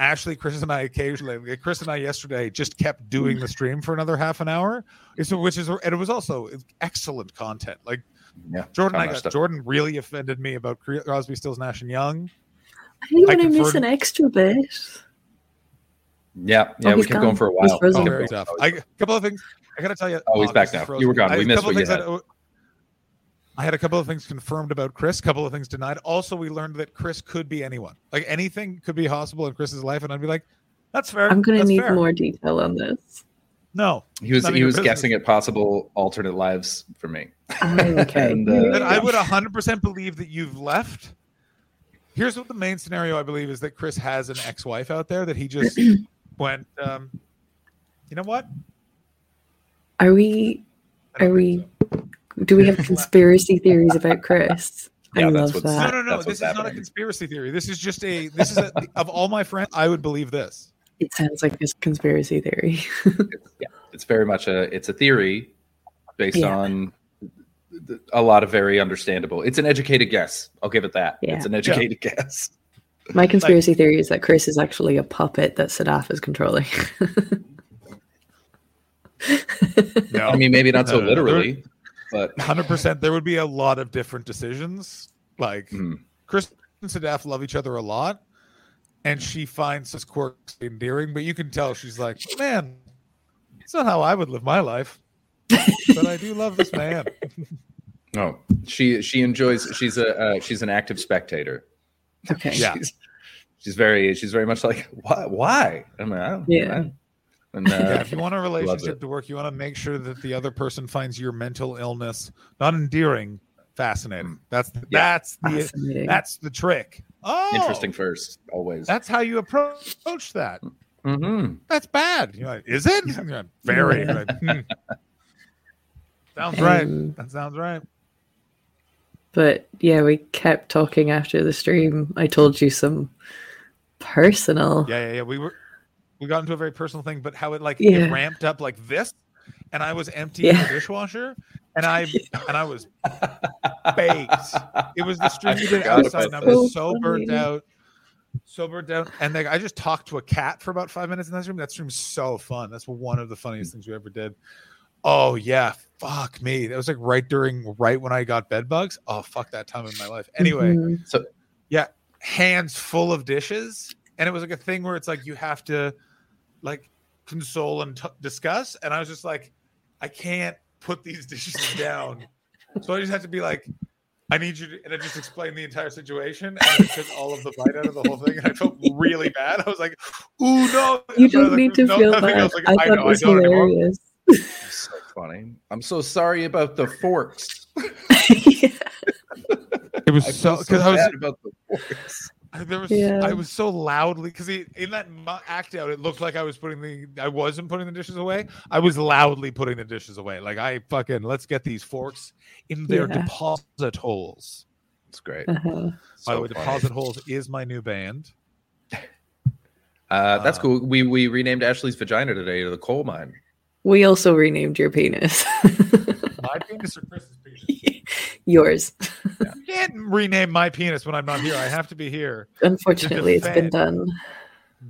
Ashley, Chris, and I occasionally, Chris and I yesterday just kept doing the stream for another half an hour. So, which is, and it was also excellent content. Like Yeah. Jordan, I got stuff. Jordan really offended me about Crosby, Stills, Nash and Young. I think I when I, miss an extra bit. Yeah, yeah, we kept gone. going for a while. frozen. Oh, Very tough. I, a couple of things. I got to tell you. Oh, he's back now. You were gone. We I- a missed what you things that- I had a couple of things confirmed about Chris. A couple of things denied. Also, we learned that Chris could be anyone. Like anything could be possible in Chris's life, and I'd be like, "That's fair." I'm going to need fair." more detail on this. No, He was he was business. guessing at possible alternate lives for me. Oh, okay. [laughs] And, uh, that I would 100% believe that you've left. Here's what the main scenario I believe is that Chris has an ex-wife out there that he just [clears throat] went. Um, you know what? Are we? Are we? so. Do we have conspiracy theories about Chris? I Yeah, that's love what's- No, no, no. This what's is not a conspiracy theory. This is just a. This is a, of all my friends. I would believe this. It sounds like a conspiracy theory. [laughs] It's very much a it's a theory based Yeah. on a lot of very understandable. It's an educated guess. I'll give it that. Yeah. It's an educated guess. My conspiracy theory is that Chris is actually a puppet that Sadaf is controlling. [laughs] No, I mean, maybe not so literally, but [laughs] hundred percent. There would be a lot of different decisions. Like Hmm. Chris and Sadaf love each other a lot, and she finds his quirks endearing. But you can tell she's like, man, it's not how I would live my life. but I do love this man. no, [laughs] she she enjoys. She's a uh, she's an active spectator. okay. Yeah. [laughs] She's, she's very she's very much like why why I mean, I don't, Yeah. I- and uh, Yeah, if you want a [laughs] relationship to work, you want to make sure that the other person finds your mental illness not endearing, fascinating. That's the, Yeah. that's the that's the trick. Oh, interesting first always. That's how you approach that. hmm That's bad. You're like, is it? You're like, Very. You're like, [laughs] hmm. Sounds right. Um, That sounds right. But yeah, we kept talking after the stream. I told you some personal. Yeah, yeah, yeah. We were we got into a very personal thing, but how it like Yeah. it ramped up like this, and I was emptying Yeah. the dishwasher, and I [laughs] and I was baked. It was the stream we did outside, and I was that. so burnt out, so burnt out, and like I just talked to a cat for about five minutes in that stream. That stream's so fun. That's one of the funniest things we ever did. Oh yeah, fuck me. That was like right during right when I got bed bugs. Oh fuck that time in my life. Anyway, Mhm. So yeah, hands full of dishes and it was like a thing where it's like you have to like console and t- discuss and i was just like i can't put these [laughs] dishes down so i just had to be like i need you to and i just explained the entire situation and I took all of the bite out of the whole thing and i felt really bad i was like ooh no You And I was don't like, need to "No, feel [laughs] nothing." bad. was like, I thought know, it was don't anymore." hilarious. so funny. I'm so sorry about the forks. [laughs] Yeah. it was I so feel because i was about the forks. I- There was Yeah. I was so loudly because in that act out, it looked like I was putting the I wasn't putting the dishes away. I was loudly putting the dishes away. Like I fucking let's get these forks in their Yeah. deposit holes. It's great. Uh-huh. By the So way, funny. deposit holes is my new band. [laughs] Uh, that's Uh, cool. We we renamed Ashley's vagina today to the coal mine. We also renamed your penis. [laughs] My penis or Chris's penis? [laughs] Yours. You can't rename my penis when I'm not here. I have to be here. [laughs] Unfortunately, it's been done.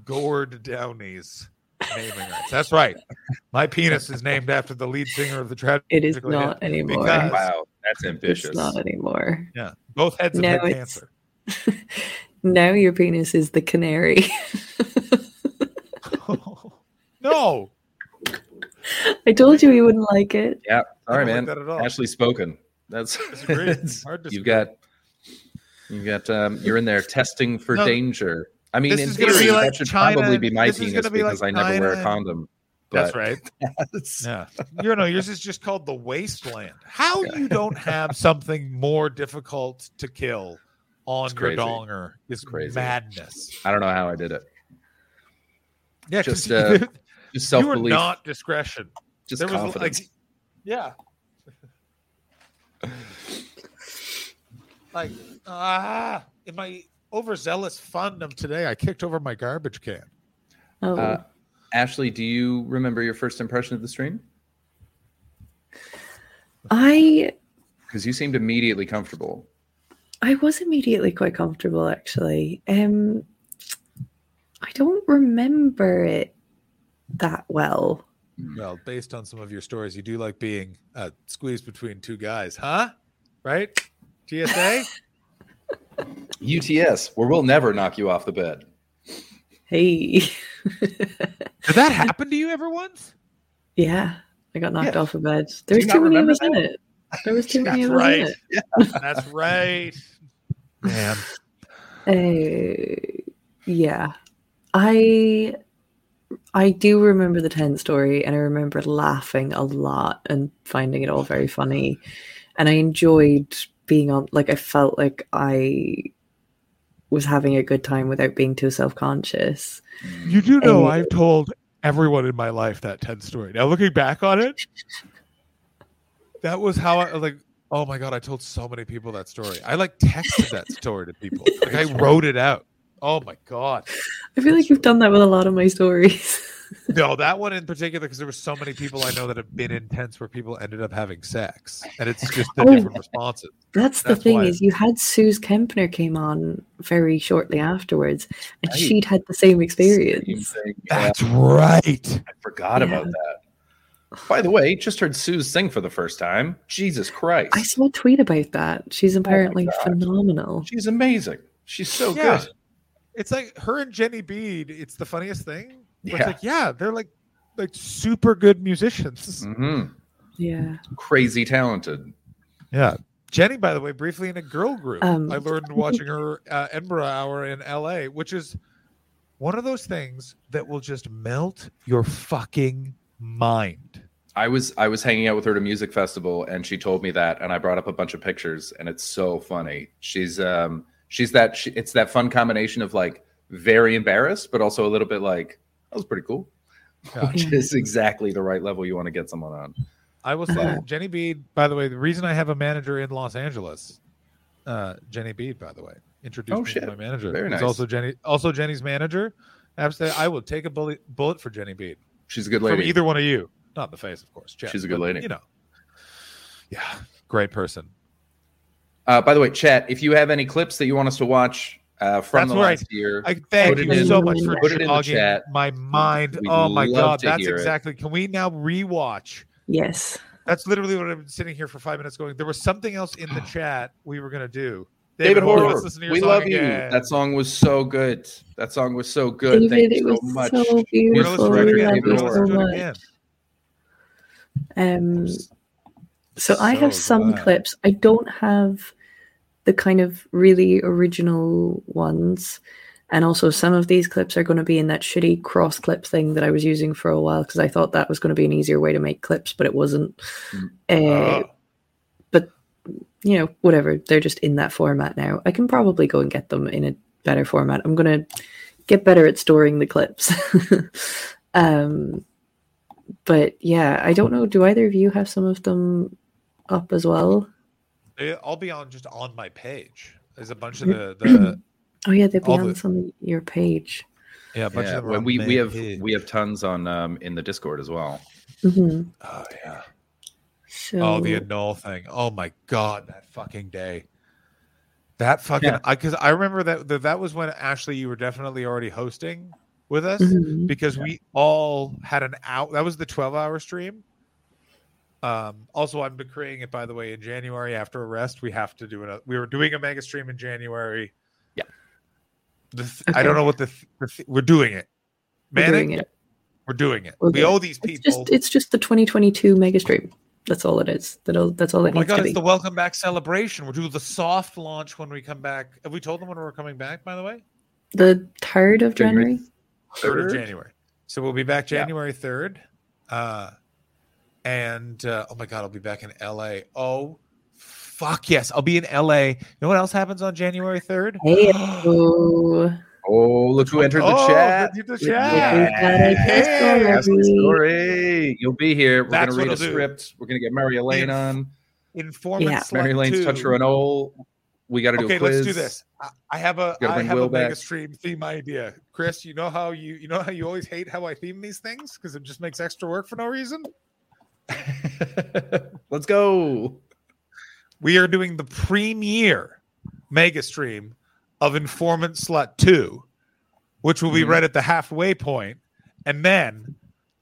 Gord Downie's naming rights. That's right. My penis is named after the lead singer of the Tragically It is not anymore. because- Wow, that's ambitious. It's not anymore. Yeah, both heads have No, had cancer. [laughs] Now your penis is the canary. [laughs] no, I told you you wouldn't like it. Yeah, sorry, man. like that at all. Ashley's spoken. That's Disagree. [laughs] Hard to you've got you've got um, you're in there testing for No. danger. I mean, This in is gonna theory, be like that should China- probably be my this is penis gonna be like because I never wear a China- condom. That's right. [laughs] that's- Yeah. [laughs] You know, yours is just called the wasteland. How you don't have something more difficult to kill on It's your crazy. donger is crazy. madness. I don't know how I did it. Yeah, 'cause Just, you- uh, Just self you were belief, not discretion. just there was confidence. like, yeah, like ah, in my overzealous fun of today, I kicked over my garbage can. Oh, Uh, Ashley, do you remember your first impression of the stream? I Because you seemed immediately comfortable. I was immediately quite comfortable actually. Um I don't remember it that well. Well, based on some of your stories, you do like being uh, squeezed between two guys, huh? Right? GSA. UTS, [laughs] where we'll never knock you off the bed. Hey. [laughs] Did that happen to you ever once? yeah, I got knocked Yeah. off of bed. Do There was too many of us in it. There was too [laughs] many That's of us right. in it. That's right. Man. Uh, yeah, I I do remember the ten story, and I remember laughing a lot and finding it all very funny, and I enjoyed being on. Like I felt like I was having a good time without being too self conscious. You do know Uh, I've told everyone in my life that 10 story. Now looking back on it, that was how I like oh my god, I told so many people that story. I like texted that story to people. Like I wrote it out. Oh my god. I feel like you've done that with a lot of my stories. [laughs] No, that one in particular because there were so many people I know that have been in tents where people ended up having sex. And it's just the Oh. different responses. That's the thing is you had Sooz Kempner came on very shortly afterwards, and Right. she'd had the same experience. Same. Yeah, That's right. I forgot Yeah. about that. By the way, just heard Sue sing for the first time. Jesus Christ. I saw a tweet about that. She's oh apparently God. phenomenal. She's amazing. She's so Yeah. good. It's like her and Jenny Bede, it's the funniest thing. But It's Yeah. like, yeah, they're like like super good musicians. hmm Yeah. Crazy talented. Yeah. Jenny, by the way, briefly in a girl group. Um, I learned watching her uh, Edinburgh Hour in LA, which is one of those things that will just melt your fucking mind. I was I was hanging out with her at a music festival and she told me that and I brought up a bunch of pictures and it's so funny. She's um she's that she, it's that fun combination of like very embarrassed but also a little bit like that was pretty cool. Yeah. [laughs] Which is exactly the right level you want to get someone on. I will say, Uh-huh. Jenny Bede, by the way, the reason I have a manager in Los Angeles, uh, Jenny Bede, by the way, introduced Oh, me shit. to my manager. Very nice. also Jenny, also Jenny's manager. Absolutely, I will take a bullet, bullet for Jenny Bede. She's a good from lady. either one of you. Not the face, of course. Chet, She's a good but, lady. You know. Yeah, great person. Uh, by the way, chat, if you have any clips that you want us to watch uh, from That's the right. last year, I thank Put it you in- so much for put it in the chat. my mind. We'd oh my god, that's hear it. exactly. Can we now rewatch? Yes. That's literally what I've been sitting here for five minutes going. There was something else in the chat we were gonna do. David Horner, Horner, let's listen to your we song love you. That song was so good. That song was so good. David, Thank it you was so much. so We're gonna beautiful. listen We love We're you so listen to it much. Um, so I have some glad. clips. I don't have the kind of really original ones. And also, some of these clips are going to be in that shitty cross clip thing that I was using for a while because I thought that was going to be an easier way to make clips, but it wasn't. Uh, but, you know, whatever. They're just in that format now. I can probably go and get them in a better format. I'm going to get better at storing the clips. [laughs] um, but yeah, I don't know. Do either of you have some of them up as well? They- I'll be on just on my page. There's a bunch of the the [clears throat] Oh yeah, they'll be on the- some your page. yeah, a bunch Yeah, of them are well, on we we have page. we have tons on um, in the Discord as well. hmm Oh yeah. So Oh, the annul thing. Oh my god, that fucking day. That fucking Yeah. I because I remember that, that that was when Ashley you were definitely already hosting with us Mhm. because we all had an out. That was the twelve hour stream. Um. Also, I'm decreeing it by the way in January after a rest, We have to do it. We were doing a mega stream in January. Yeah. The th- I don't know what the, th- the th- we're doing it. we're doing it. we're doing it. We're we doing owe these It's people. just it's just the 2022 mega stream. That's all it is. That'll that's all it Oh my needs god, to it's be. the welcome back celebration. We're doing the soft launch when we come back. Have we told them when we're coming back, by the way? The third of January. January. third of January. So we'll be back Yeah. January third, uh, and uh, oh my god, I'll be back in LA. Oh fuck yes, I'll be in LA. You know what else happens on January third? Hey, oh, look who entered the Oh, chat. the- the Yeah. chat. Yeah. Hey, Yeah. That's the story. You'll be here. We're That's going to read a do. script. We're going to get Mary Elaine Inf- on. Informant Yeah. Mary Elaine's two. touch her an old. We got to do Okay, a quiz. let's do this. I- I have a Gotta I bring have Will a mega back. stream theme idea. Chris, you know how you you know how you always hate how I theme these things because it just makes extra work for no reason. [laughs] let's go. We are doing the premiere mega stream of Informant Slut 2, which will be Mhm. read at the halfway point, and then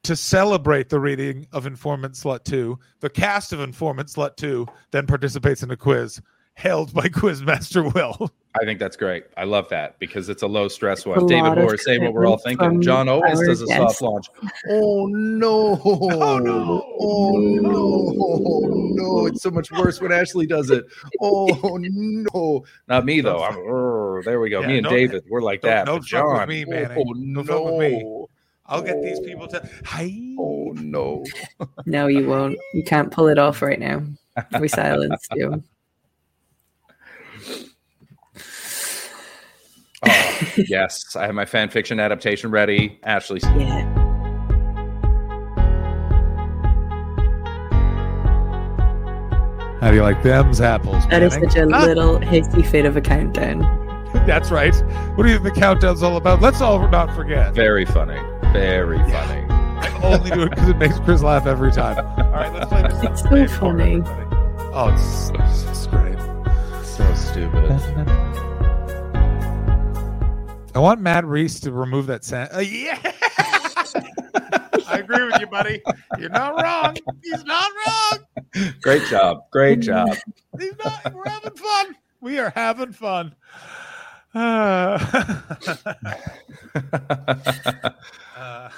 to celebrate the reading of Informant Slut 2, the cast of Informant Slut 2 then participates in a quiz held by [laughs] Quizmaster Will. I think that's great. I love that because it's a low stress A one. David lot of Moore is saying what we're all thinking. John always our does a soft launch. [laughs] Oh no! Oh no. Oh no! Oh no! It's so much worse when Ashley does it. Oh no! Not me though. I'm. "Urgh." there we go. Yeah, me and no- David, we're like don't- that. no but fuck with John, me, man. Oh No oh, fuck with me. I'll get these oh, people to hi. Oh no! no, you won't. You can't pull it off right now. We silenced you. [laughs] yes, I have my fan fiction adaptation ready. Ashley, Yeah. How do you like them's apples? That is Manning? such a Ah, little hasty fit of a countdown. That's right. What do you think the countdown's all about? Let's all not forget. very funny. Very funny. I only do it because it makes Chris laugh every time. All right, let's play this. It's so Play it for funny. Oh, it's, it's great. So stupid. I want Matt Reese to remove that sound. Uh, yeah. [laughs] I agree with you, buddy. You're not wrong. He's not wrong. Great job. Great job. He's not. We're having fun. We are having fun. Uh, [laughs] uh,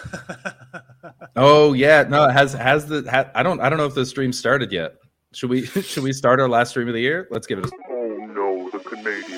oh yeah, no, it has has the ha, I don't I don't know if the stream started yet. Should we [laughs] should we start our last stream of the year? Let's give it a Oh no, the Canadians are coming.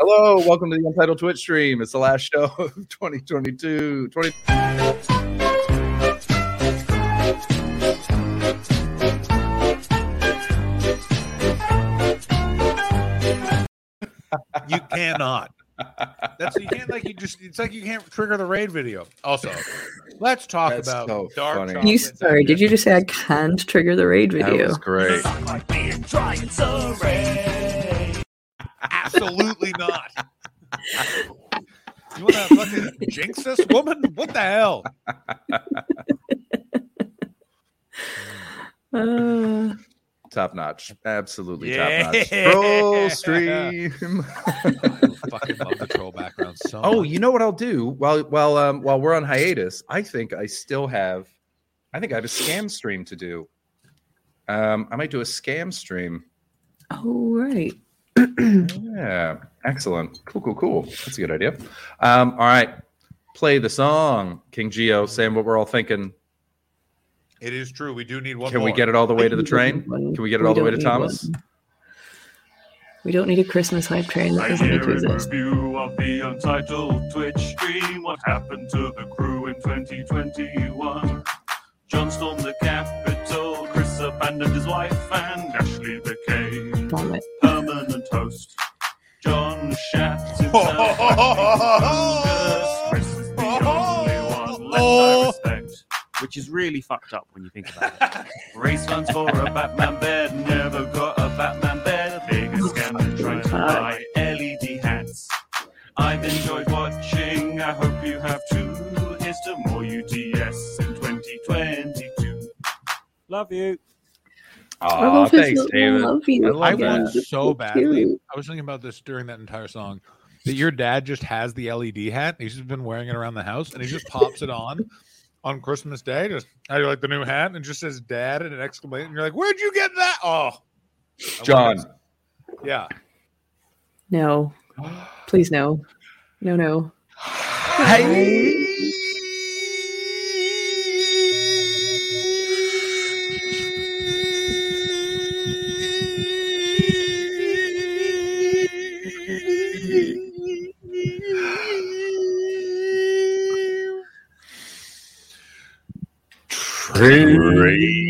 Hello, welcome to the Untitled Twitch stream. It's the last show [laughs] of 2022. 20 you cannot. That's you can't like you just. It's like you can't trigger the raid video. Also, let's talk That's about so dark funny. You sorry, did you just say I can't trigger the raid video? That video? was great. Absolutely not. You want to fucking jinx this woman? What the hell? [laughs] Uh, Top notch. Absolutely Yeah. top notch. Troll stream. [laughs] fucking love the troll background so. Oh, much. you know what I'll do while while um while we're on hiatus? I think I still have I think I have a scam stream to do. Um I might do a scam stream. oh right. Yeah, excellent. Cool, cool, cool. That's a good idea. Um, all right. Play the song, King Geo, saying what we're all thinking. it is true. We do need one. Can we get it all the way to the train? Can we get it all the way to Thomas? one. We don't need a Christmas hype train that I doesn't need hear to a exist. review of the Untitled Twitch stream. What happened to the crew in 2021? John stormed the Capitol, Chris abandoned his wife, and Ashley became Damn it. permanent host. John shat himself and Chris the only [laughs] one left oh. I respect. Which is really fucked up when you think about it. [laughs] Race funds for a Batman bed, never got a Batman bed. Biggest scam than trying to buy LED hats. I've enjoyed watching, I hope you have too. Here's to more UTS in 2022. Love you. Oh, thanks, David. I, I want so badly. Cute. I was thinking about this during that entire song. That your dad just has the LED hat. He's just been wearing it around the house, and he just pops it on on Christmas Day. Just how you like the new hat, and it just says "Dad" and an exclamation. And you're like, "Where'd you get that?" Oh, John. Yeah. No. [gasps] Please no. No no. Hey. Three.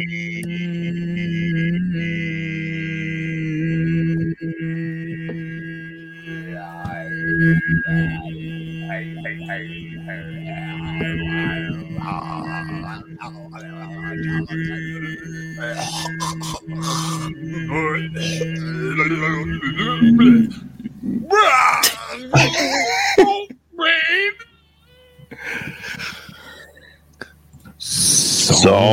[laughs]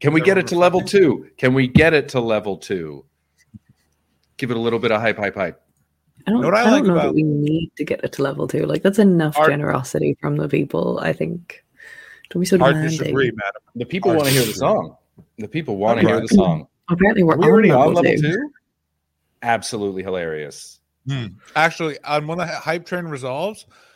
Can we get it to level two? Can we get it to level two? Give it a little bit of hype, hype, hype. I don't, you know what I, I like know about, that we need to get it to level two. Like that's enough hard, generosity from the people. I think. Don't be so hard demanding. Madam. The people want to hear the song. The people want to hear the [clears throat] song. Apparently, we're, we already on level, level two. two? Absolutely hilarious. Hmm. Actually, on when the hype train resolves,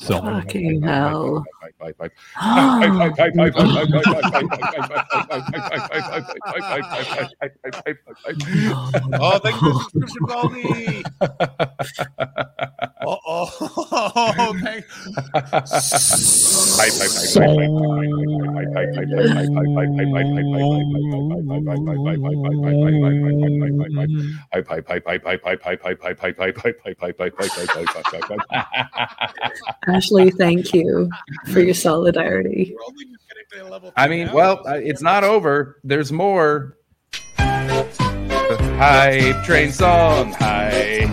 Fucking hell. Oh, thank you subscription, Baldy. oh, oh, thank Ashley, thank you for your solidarity. We're only just getting to level I mean, well, uh, it's not over. There's more. Hype train song. Hype.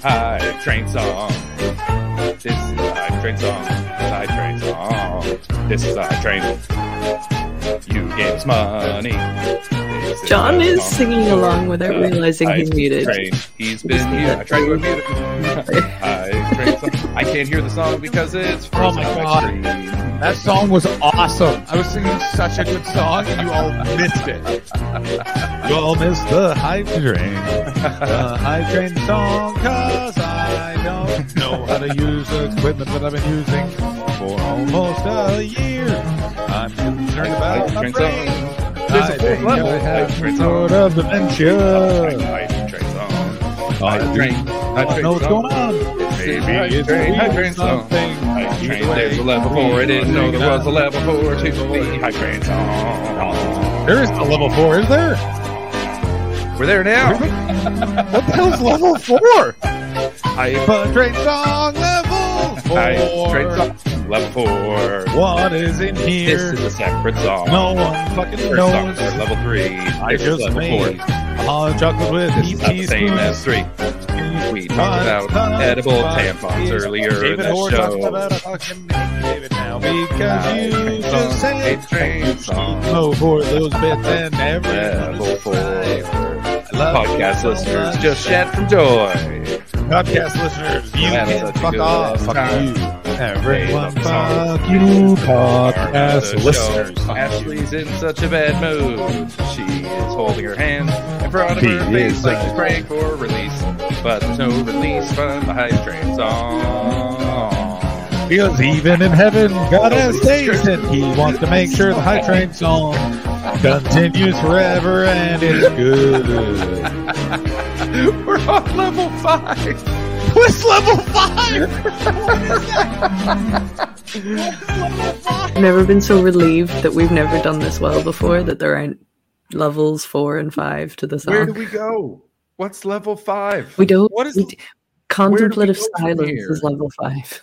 Hype train song. This is the hype train song. The hype train song. This is the hype train. You gave us money. This is John is singing along without Uh, realizing he's muted. Train. He's been muted. I tried to unmute him. Hype. I can't hear the song because it's Oh my frozen God. screen. That song was awesome. I was singing such a good song, and you all missed it. [laughs] You all missed the hype train. The hype train song, cause I don't know how to use the equipment that I've been using for almost a year. I'm concerned about my Hype train brain. Song. There's I a fourth level. I have Hype train some song. sort of dementia. Hype train song. I train. I don't know what's going on. Maybe it's train. Hype train reading song. something. Either way, There's a level four. It didn't know there was a level four to the train song. There is a level four, is there? We're there now. What the hell's level four? Train song level four. Train song. Level four. What is in here? This is a separate song. no one fucking First song knows. for level three. I This just made four. hot chocolate with This is not the same as three. We talked about edible tampons earlier in David the Hoare show. about a fucking David now because you just said song. no for those bits and everyone Level four. Love Podcast so listeners much. just shed from joy. Podcast listeners, you can fuck off. Fuck time. you. Everyone fuck you, podcast listeners. Ashley's in such a bad mood. She is holding her hands in front of She her face like she's praying for release. But there's no release from the hype train song. Because even in heaven, God has days, and He wants to make sure the hype train song continues forever and is good. We're on level five. What's level five? What is that? What's level five? Never been so relieved that we've never done this well before, that there aren't levels four and five to the song. Where do we go? What's level five? We don't. What is- we d- contemplative silence here? is level five.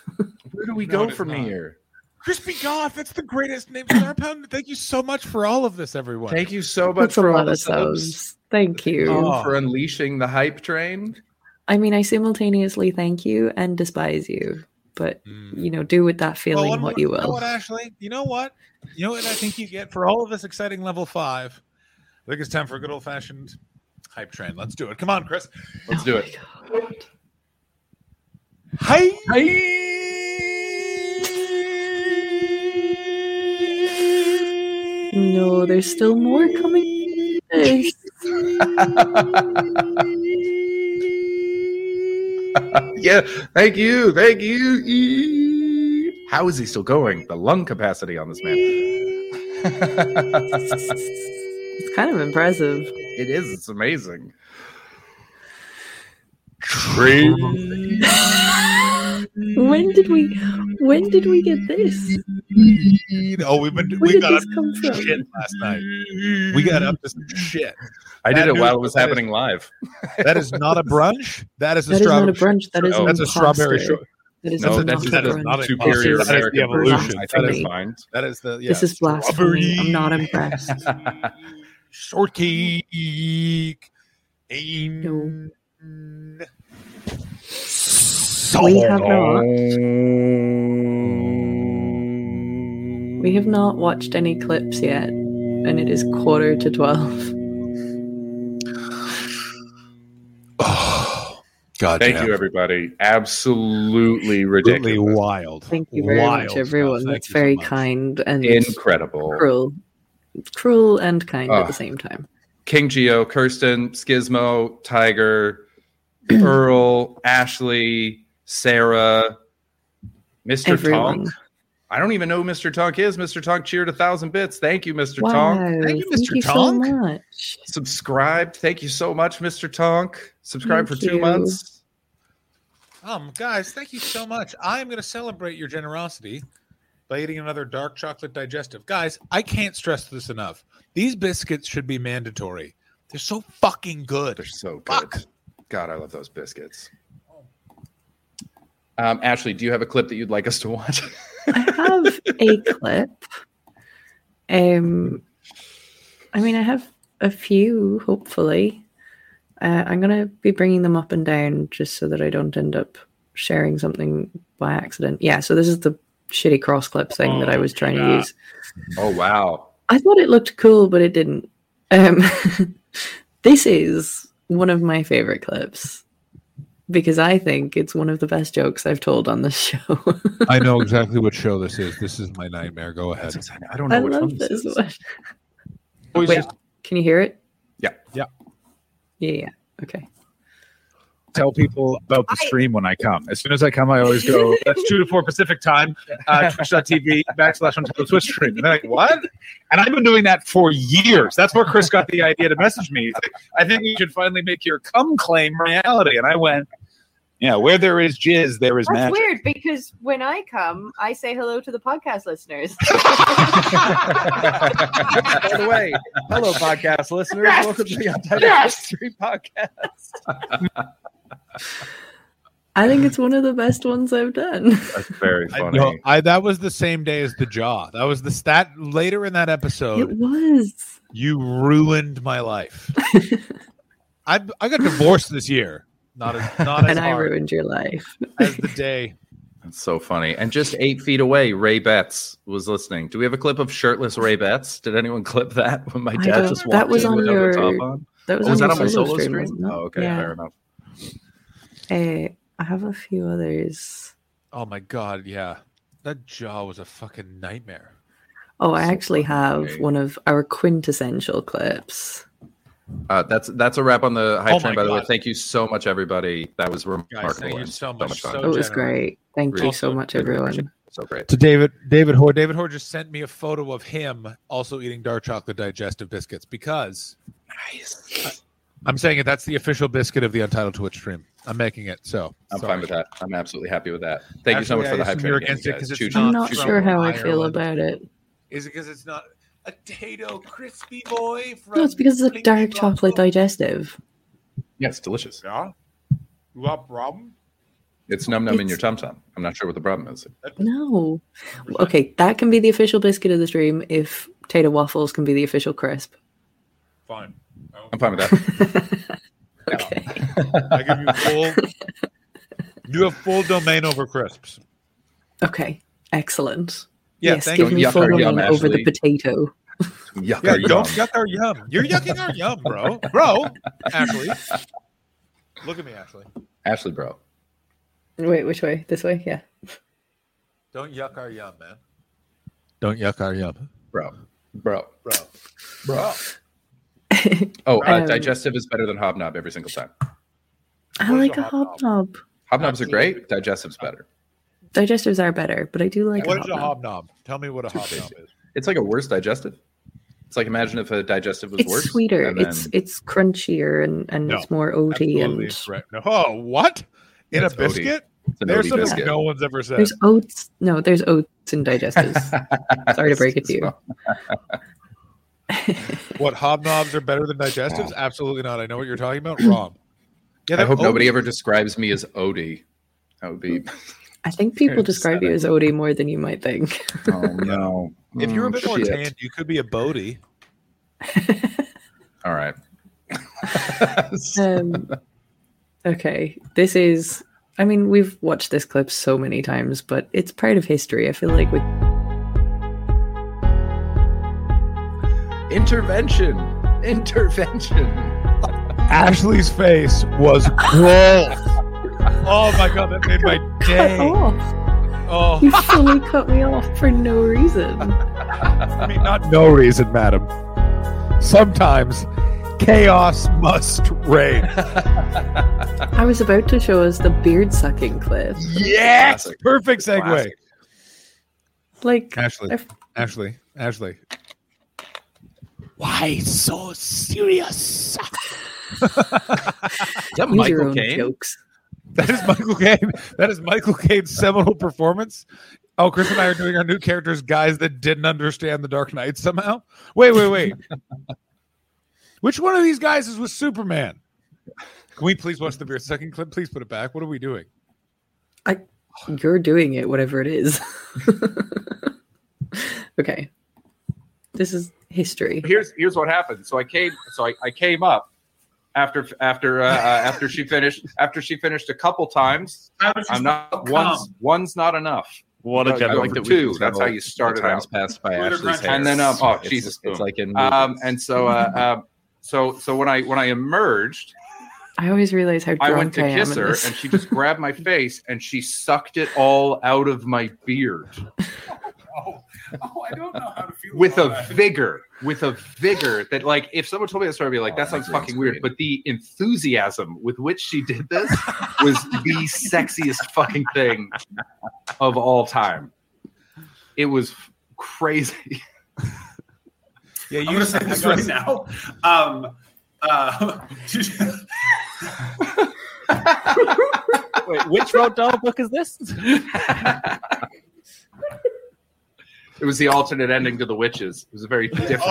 Where do we No, go it is [laughs] from not. here? Crispy Goth, that's the greatest name. Star [clears throat] Pound. Thank you so much for all of this, everyone. Thank you so much That's a for all lot the of subs. subs. Thank you. Oh. for unleashing the hype train. I mean, I simultaneously thank you and despise you, but Mm. you know, do with that feeling one what more- you know will. what, Ashley? You know what? You know what I think you get for all of this exciting level five? I think it's time for a good old fashioned hype train. Let's do it. Come on, Chris. Let's Oh do it. God. Hi. No, there's still more coming. [laughs] Yeah, thank you, thank you. How is he still going? The lung capacity on this man. [laughs] It's kind of impressive. it is. It's amazing. [laughs] When did we when did we get this? Oh, we've been Where we did got this up come to from? shit last night. We got up to some shit. I did Bad it while it was that is- happening live. That is not a brunch. That is a That is not a brunch. That is Oh, that's a strawberry. imposter. Short. That is No, not that's- a that is not Superior That is the evolution. I That think is- it's fine. That is the. Yeah, This is blasphemy. I'm not impressed. Shortcake. No. So We have not. We have not watched any clips yet, and it is quarter to twelve. Oh, [sighs] God Thank damn. you, everybody. Absolutely ridiculous. Absolutely wild. Thank you very Wild much, everyone. Thank That's you so very kind and Incredible. cruel, cruel and kind at Oh. the same time. King Geo, Kirsten, Skizmo, Tiger, [clears throat] Earl, Ashley, Sarah, Mr. Everyone. Tonk. I don't even know who Mr. Tonk is. Mr. Tonk cheered a thousand bits. Thank you, Mr. Wow! Tonk. Thank you, Mr. so Tonk. much. Subscribed. Thank you so much, Mr. Tonk. Subscribe Thank for two you. months. Um, guys, thank you so much. I am going to celebrate your generosity by eating another dark chocolate digestive. Guys, I can't stress this enough. These biscuits should be mandatory. They're so fucking good. They're so good. Fuck. God, I love those biscuits. Um, Ashley, do you have a clip that you'd like us to watch? I have a [laughs] clip. Um, I mean, I have a few. Hopefully, uh, I'm gonna be bringing them up and down just so that I don't end up sharing something by accident. Yeah. So this is the shitty cross clip thing that I Oh, was trying yeah. to use. oh wow. I thought it looked cool, but it didn't. Um, [laughs] this is one of my favorite clips because I think it's one of the best jokes I've told on this [laughs] show. I know exactly what show this is. This is my nightmare. Go ahead. I don't know I which love one this this is. one. Wait, just can you hear it? Yeah. Yeah. Yeah, yeah. Okay. tell people about the stream when I come. As soon as I come, I always go, that's 2 to 4 Pacific time, uh, twitch.tv backslash on Twitch stream. And they're like, what? And I've been doing that for years. That's where Chris got the idea to message me. Like, I think you should finally make your come claim reality. And I went, yeah, where there is jizz, there is That's magic. weird because when I come, I say hello to the podcast listeners. [laughs] By the way, hello, podcast listeners. Yes! Welcome to the Untitled Yes! History Podcast. [laughs] I think it's one of the best ones I've done. That's very I, funny. no, I that was the same day as the jaw. That was the stat later in that episode. it was. You ruined my life. [laughs] I I got divorced this year. Not as not as And I hard ruined your life. as the day. That's so funny. And just eight feet away, Ray Betts was listening. Do we have a clip of shirtless Ray Betts? Did anyone clip that when my dad don't- just that walked was in on without your- top on? That was, Oh, was on that on my solo stream, stream? Oh, okay, Yeah. fair enough. Uh, I have a few others. Oh my god, yeah. That jaw was a fucking nightmare. Oh, I So actually have funny. one of our quintessential clips. Uh, that's that's a wrap on the hype Oh train. my By the way, thank you so much, everybody. That was remarkable. thank you and so much. So it was great. Thank you so much, everyone. So great. To David, David Hoare. David Hoare just sent me a photo of him also eating dark chocolate digestive biscuits because Nice. I'm saying it. That's the official biscuit of the Untitled Twitch stream. I'm making it. So I'm sorry. fine with that. I'm absolutely happy with that. Thank you so much Actually, for the hype train. you're again, against you it 'cause guys. it's I'm not not sure how I feel Ireland. about it. Is it because it's not a Tayto crispy boy from? No, it's because it's a dark chocolate digestive. Yeah, it's delicious. Yeah. You got a problem? It's num num in your tum tum. I'm not sure what the problem is. No. Okay, that can be the official biscuit of the stream if Tayto Waffles can be the official crisp. Fine. I'm fine with that. [laughs] okay. I give you full. you have full domain over crisps. Okay. Excellent. Yeah, yes, give you. me Yuck full our yum, over the potato. Yuck, Yeah, don't yum. yuck our yum. You're yucking our yum, bro. Bro, Ashley. Look at me, Ashley. Ashley, bro. Wait, which way? This way? Yeah. Don't yuck our yum, man. Don't yuck our yum. Bro. Bro. Bro. Bro. [laughs] Oh, uh, Um, digestive is better than hobnob every single time. I What is like a a hobnob? hobnob. Hobnobs are great. Digestive's better. Digestives are better, but I do like What a is a hobnob. hobnob? Tell me what a hobnob is. It's like a worse digestive. It's like imagine if a digestive was It's worse. It's sweeter. then- It's it's crunchier and, and No, it's more oaty and incorrect. No. Oh, what? In It's a biscuit? it's There's Odie something biscuit. no one's ever said. there's oats. No, there's oats in digestives. [laughs] Sorry to break it to you. [laughs] What hobnobs are better than digestives? Absolutely not. I know what you're talking about. Wrong. [clears throat] Yeah, I they're hope nobody ever describes me as Odie. That would be. [laughs] I think people Very describe you as Odie more than you might think. Oh no! [laughs] If you're a Oh, bit more shit. tanned, you could be a Bodie. [laughs] All right. [laughs] um, okay, this is. I mean, we've watched this clip so many times, but it's part of history. I feel like we. Intervention. Intervention. Ashley's face was gold. Oh my god, that made my [laughs] day. Oh, You fully cut me off for no reason. [laughs] I mean, not no reason, madam. Sometimes chaos must reign. [laughs] I was about to show us the beard sucking clip. Yes, Classic. perfect segue. Classic. Like, Ashley, If- Ashley, Ashley. Why so serious? Is that use your own Caine? jokes. That is Michael Caine. That is Michael Caine's seminal performance. Oh, Chris and I are doing our new characters, guys that didn't understand the Dark Knight somehow. Wait, wait, wait. [laughs] Which one of these guys is with Superman? Can we please watch the beer second clip? Please put it back. What are we doing? I you're doing it, whatever it is. [laughs] okay. This is history. here's here's what happened. So I came so I, I came up after after uh, uh, after she finished after she finished a couple times. I'm not one's one's not enough. What a No, gentleman. like the two. That's how you started times out. passed by Word Ashley's hair. And then um oh It's- Jesus it's like in um and so uh, [laughs] uh so so when I when I emerged, I always realize how I went to I kiss in her and she just grabbed my face and she sucked it all out of my beard [laughs] Oh, oh, I don't know how to feel with a that. vigor, with a vigor that like if someone told me that story, I'd be like, that Oh, sounds green fucking weird. screen. But the enthusiasm with which she did this was the sexiest fucking thing of all time. It was crazy. Yeah, I'm gonna say this right now. Um, uh, [laughs] Wait, which Roald Dahl book is this? [laughs] It was the alternate ending to the witches. It was a very different.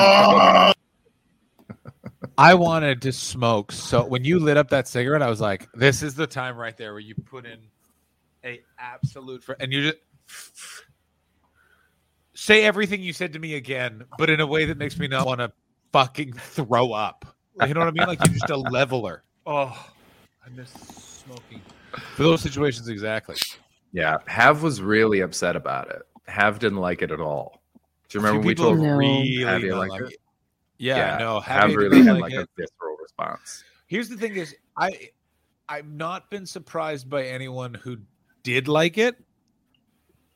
I wanted to smoke. So when you lit up that cigarette, I was like, "This is the time right there where you put in a absolute fr- and you just say everything you said to me again, but in a way that makes me not want to fucking throw up. You know what I mean? Like you're just a leveler. Oh, I miss smoking for those situations exactly. yeah, Hav was really upset about it. Hav didn't like it at all. Do you remember we told No. really Have you don't like it? it. Yeah, no. Hav having really had like like it- a visceral response. Here's the thing: is I I've not been surprised by anyone who did like it,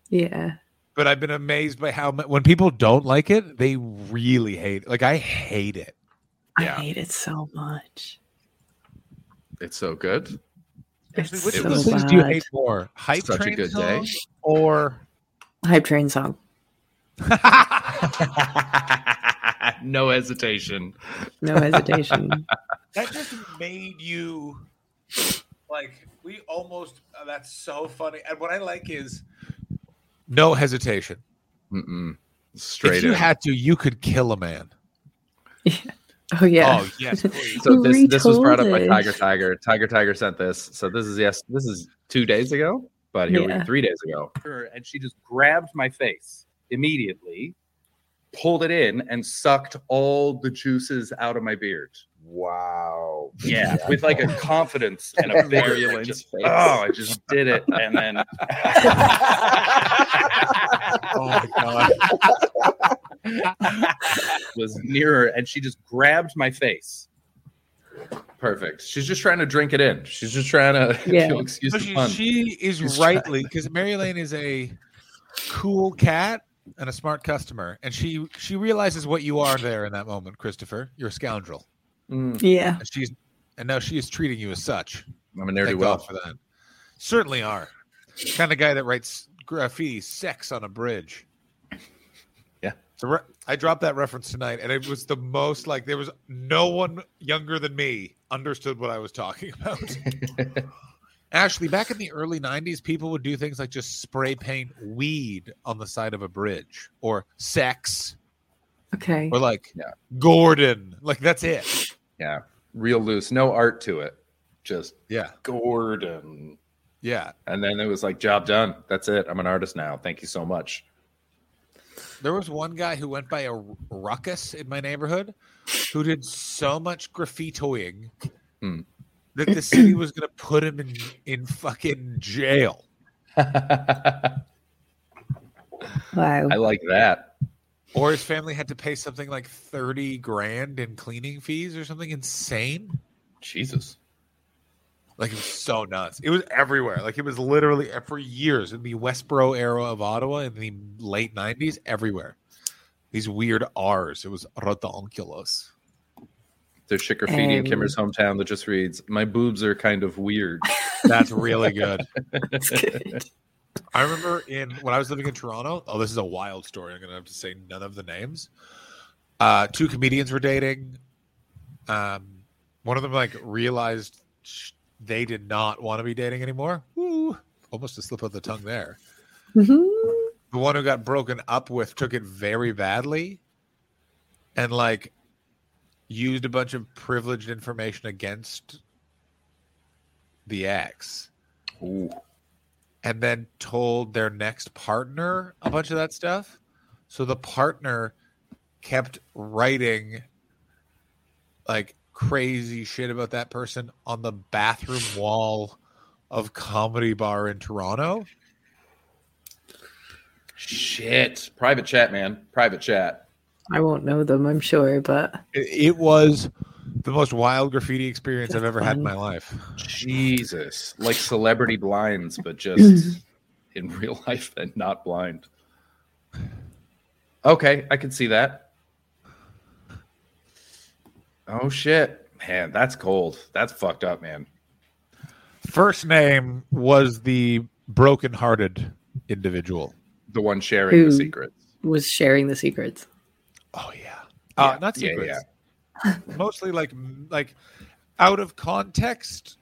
yeah. but I've been amazed by how when people don't like it, they really hate. It. Like I hate it. I Yeah. hate it so much. It's so good. Actually, It's which It of so things do you hate more? Hype Such a train good day. or Hype train song. [laughs] no hesitation. No hesitation. [laughs] that just made you like we almost uh, that's so funny and what i like is no hesitation Mm-mm. Straight if you in. had to you could kill a man [laughs] oh yeah. oh yes please so this this was brought up by Tiger? Tiger. Tiger Tiger sent this. So this is yes, this is two days ago, but here we Yeah. three days ago. And she just grabbed my face immediately, pulled it in, and sucked all the juices out of my beard. Wow. Yeah, with like a confidence and a [laughs] Virulence just- oh, I just did it, and then [laughs] [laughs] oh my god was nearer, and she just grabbed my face. Perfect. She's just trying to drink it in. She's just trying to. [laughs] Yeah. excuse So the she, pun. she is She's rightly because Mary Lane is a cool cat and a smart customer, and she she realizes what you are there in that moment, Christopher. You're a scoundrel, Mm, Yeah. and she's and now she is treating you as such. I'm a ne'er do Thank well. For that. Certainly are. Kind of guy that writes graffiti sex on a bridge. Yeah. So re- I dropped that reference tonight, and it was the most like there was no one younger than me understood what I was talking about. [laughs] Ashley, back in the early 90s, people would do things like just spray paint weed on the side of a bridge or sex Okay. or like Yeah. Gordon. Like that's it. Yeah, real loose, no art to it. Just Yeah. Gordon. Yeah. And then it was like, job done. That's it. I'm an artist now. Thank you so much. There was one guy who went by a ruckus in my neighborhood who did so much graffitoing Hmm. that the city was going to put him in, in fucking jail. [laughs] wow. I like that. Or his family had to pay something like 30 grand in cleaning fees or something insane. Jesus. Like it was so nuts. It was everywhere. Like it was literally for years in the Westboro era of Ottawa in the late 90s, everywhere. These weird R's. It was Rodonculos. There's shit graffiti in Um, Kimmer's hometown that just reads, My boobs are kind of weird. [laughs] That's really good. That's good. I remember in when I was living in Toronto. Oh, this is a wild story. I'm gonna have to say none of the names. Uh, two comedians were dating. Um, one of them like realized sh- they did not want to be dating anymore. Woo! Almost a slip of the tongue there. Mhm. The one who got broken up with took it very badly, and like used a bunch of privileged information against the ex Ooh. and then told their next partner a bunch of that stuff. So the partner kept writing like crazy shit about that person on the bathroom [sighs] wall of comedy bar in Toronto. Shit. Private chat, man. Private chat. I won't know them, I'm sure, but It, it was the most wild graffiti experience I've ever had in my life. Jesus. Like celebrity blinds, but [laughs] just in real [laughs] life and not blind. Okay, I can see that. Oh shit. Man, that's cold. That's fucked up, man. First name was the broken-hearted individual. The one sharing the secrets. was sharing the secrets. Oh yeah. Uh, Yeah, not yeah, secrets. [laughs] Mostly like like out of context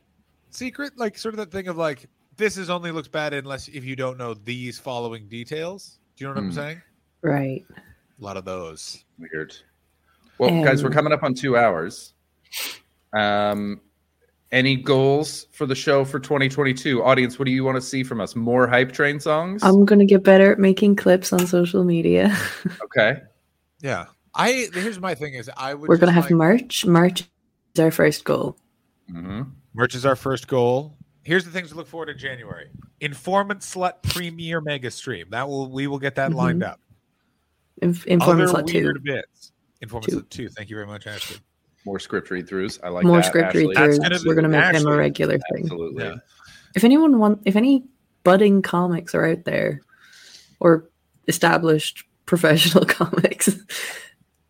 secret, like sort of that thing of like this is only looks bad unless if you don't know these following details. Do you know what I'm Hmm. saying? Right. A lot of those. Weird. Well, guys, we're coming up on two hours. Um, any goals for the show for 2022? Audience, what do you want to see from us? More hype train songs? I'm gonna get better at making clips on social media. [laughs] okay. Yeah. I here's my thing is I would We're gonna have like- merch. Merch is our first goal. hmm merch is our first goal. Here's the things to look forward to January. Informant slut premier mega stream. That will we will get that Mhm. lined up. Inf- Informant Other Slut two. bits. Informant Two. two. Thank you very much, Ashley. More script read throughs. I like More that, script read throughs. We're gonna make them a regular thing. Absolutely. Yeah. If anyone want, if any budding comics are out there, or established professional [laughs] comics,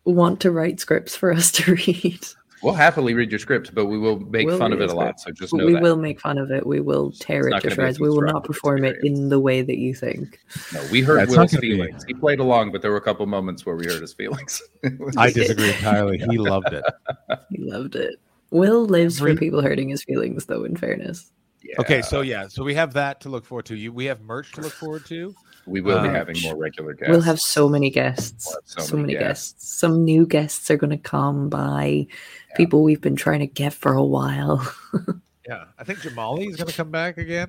want to write scripts for us to read. We'll happily read your script, but we will make We'll fun of it a a lot. So just know we that. will make fun of it. We will tear It's it to gonna be a shreds. We will not perform it in the way that you think. No, we heard That's Will's gonna be- feelings. He played along, but there were a couple moments where we heard his feelings. [laughs] I disagree entirely. He loved it. [laughs] He loved it. Will lives for people hurting his feelings, though. In fairness, Yeah. Okay, so yeah, so we have that to look forward to. You, we have merch to look forward to. We will be Uh, having more regular guests. we'll have so many guests. We'll have So, many guests. Some new guests are going to come by. Yeah. People we've been trying to get for a while. [laughs] Yeah, I think Jamali is going to come back again.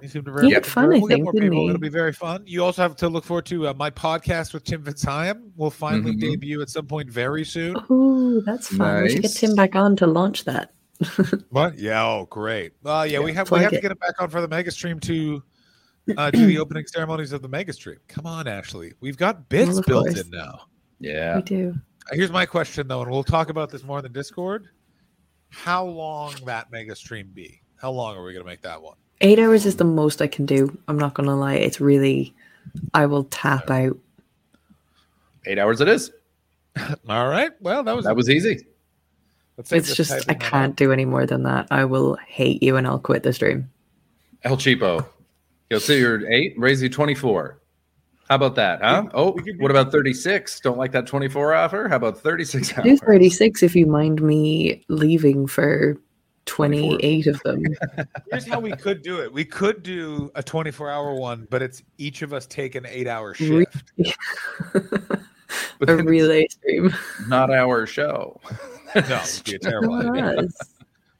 He seemed to very had fun, We'll get think, more people. he? It'll be very fun. You also have to look forward to uh, my podcast with Tim Fitzheim. Will finally Mhm. debut at some point very soon. Oh, that's fun. We should get Tim back on to launch that. [laughs] What? Yeah. Oh, great. Uh, yeah, we have we plug have to get him back on for the mega stream to uh, do the opening ceremonies of the mega stream. Come on, Ashley. We've got bits Well, built course. in now. Yeah. We do. Uh, Here's my question though, and we'll talk about this more in the Discord. How long that mega stream be? How long are we going to make that one? Eight hours is the most I can do. I'm not going to lie. It's really, I will tap out. Eight hours it is. [laughs] All right. Well, that was That was easy. let's It's just, I typing that up. can't do any more than that. I will hate you and I'll quit the stream. El Cheapo. You'll see you're eight, raise you 24. How about that, huh? Oh, we could do- what about 36? Don't like that 24 offer? How about 36 Do 36 if you mind me leaving for 28 of them. [laughs] Here's how we could do it. We could do a 24 hour one, but it's each of us take an eight hour shift. [laughs] But a relay stream. not our show. No, it'd be a terrible [laughs] idea.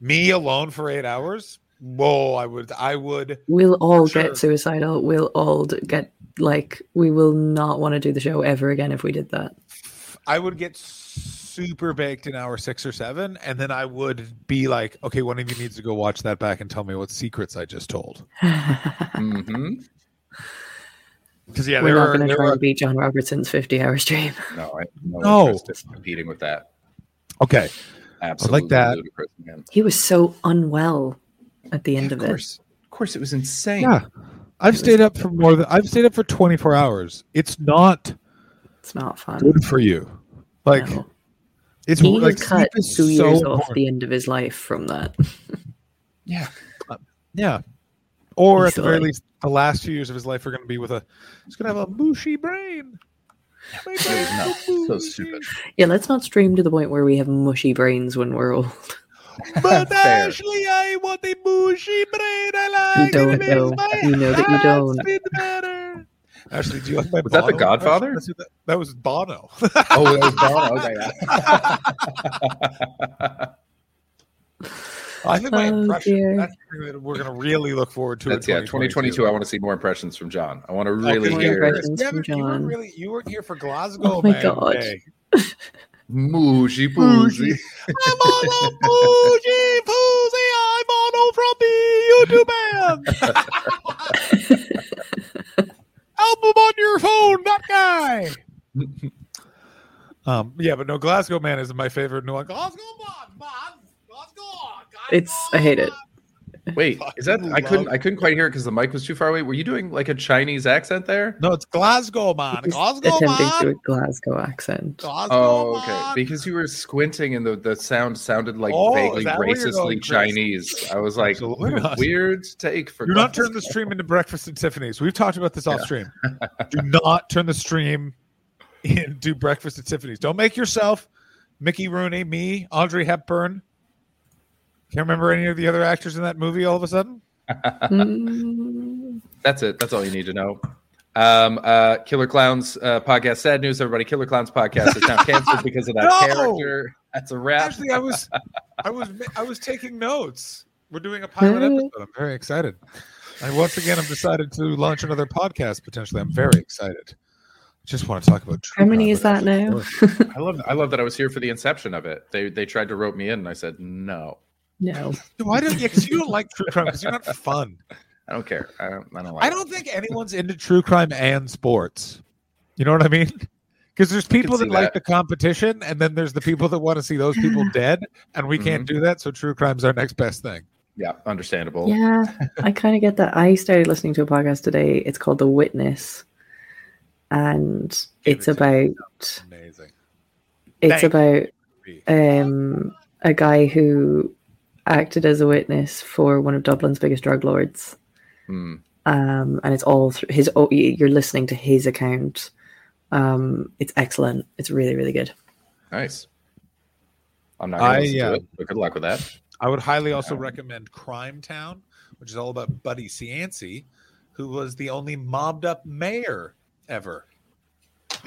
Me alone for eight hours? Whoa, I would I would We'll all Sure. get suicidal. We'll all get like we will not want to do the show ever again if we did that. I would get super baked in hour six or seven, and then I would be like, okay, one of you needs to go watch that back and tell me what secrets I just told. mm-hmm. [laughs] Because yeah, We're there not going to try are and beat John Robertson's 50 hour stream. [laughs] No, I no, No. interest in competing with that. okay. Absolutely that. ludicrous, man. He was so unwell at the end of of it. course, of course, it was insane. Yeah. I've stayed up for more than I've stayed up for 24 hours. It's not It's not fun. good for you. Like No. it's he like cut sleep is two so years off important. the end of his life from that. [laughs] Yeah, uh, Yeah. Or at the very Easily. least, the last few years of his life are going to be with a. He's going to have a mushy brain. My it was so So stupid. Yeah, let's not stream to the point where we have mushy brains when we're old. [laughs] But [laughs] Fair. Ashley, I want a mushy brain. I like don't it. It know. my You know that you don't. spin better. Ashley, do you like my Was that The Godfather? impression? That's- That was Bono. [laughs] Oh, it was Bono. Okay. I think my [laughs] Oh, impression. dear. That's that we're going to really look forward to. That's in yeah. 2022. I want to see more impressions from John. I want to really More hear impressions. Yeah, from but you weren't John. really you weren't here for Glasgow. Oh my man, God. Day. Mooshy Poozy. I'm on a bougie poozy. I'm Bono from the U2 band. [laughs] Album on your phone, that guy. [laughs] um, yeah, but no, Glasgow Man is my favorite new one. Glasgow Man, man, Glasgow. It's- I hate it. [laughs] Wait, is that I couldn't I couldn't quite hear it because the mic was too far away. Were you doing like a Chinese accent there? No, it's Glasgow Man. He's Glasgow attempting to do Man. a Glasgow accent. Glasgow Oh, okay. Man. Because you were squinting and the, the sound sounded like Oh, vaguely that where you're racistly going, Chinese. I was like, Absolutely what a not. weird take for Do not turn the stream into Breakfast at Tiffany's. We've talked about this off stream. [laughs] Do not turn the stream [laughs] into Breakfast at Tiffany's. Don't make yourself Mickey Rooney, me, Audrey Hepburn. Can't remember any of the other actors in that movie all of a sudden. Mm, [laughs] That's it. That's all you need to know. Um, uh, Killer Clowns uh, podcast. Sad news, everybody. Killer Clowns podcast is now [laughs] canceled because of that No! character. That's a wrap. Actually, I was, I was, I was taking notes. We're doing a [laughs] pilot episode. I'm very excited. And once again, I've decided to launch another podcast. Potentially, I'm very excited. Just want to talk about. How many is that but now? I love. I love that I was here for the inception of it. They they tried to rope me in, and I said no. No. [laughs] Why don't you? Because you don't like true crime. Because you're not [laughs] fun. I don't care. I don't. I don't like. I don't think anyone's into true crime and sports. You know what I mean? Because there's people see that, like the competition, and then there's the people that want to see those people [laughs] dead, and we can't Mm-hmm. do that. So true crime's our next best thing. Yeah, understandable. Yeah, I kind of get that. I started listening to a podcast today. It's called The Witness, and Give it's it about Amazing. It's Thank about um, a guy who acted as a witness for one of Dublin's biggest drug lords. Hmm. Um, and it's all through his. Oh, you're listening to his account. Um, it's excellent. It's really, really good. Nice. I'm not going I, to listen uh, to it, but good luck with that. I would highly also recommend Crime Town, which is all about Buddy Cianci, who was the only mobbed up mayor ever.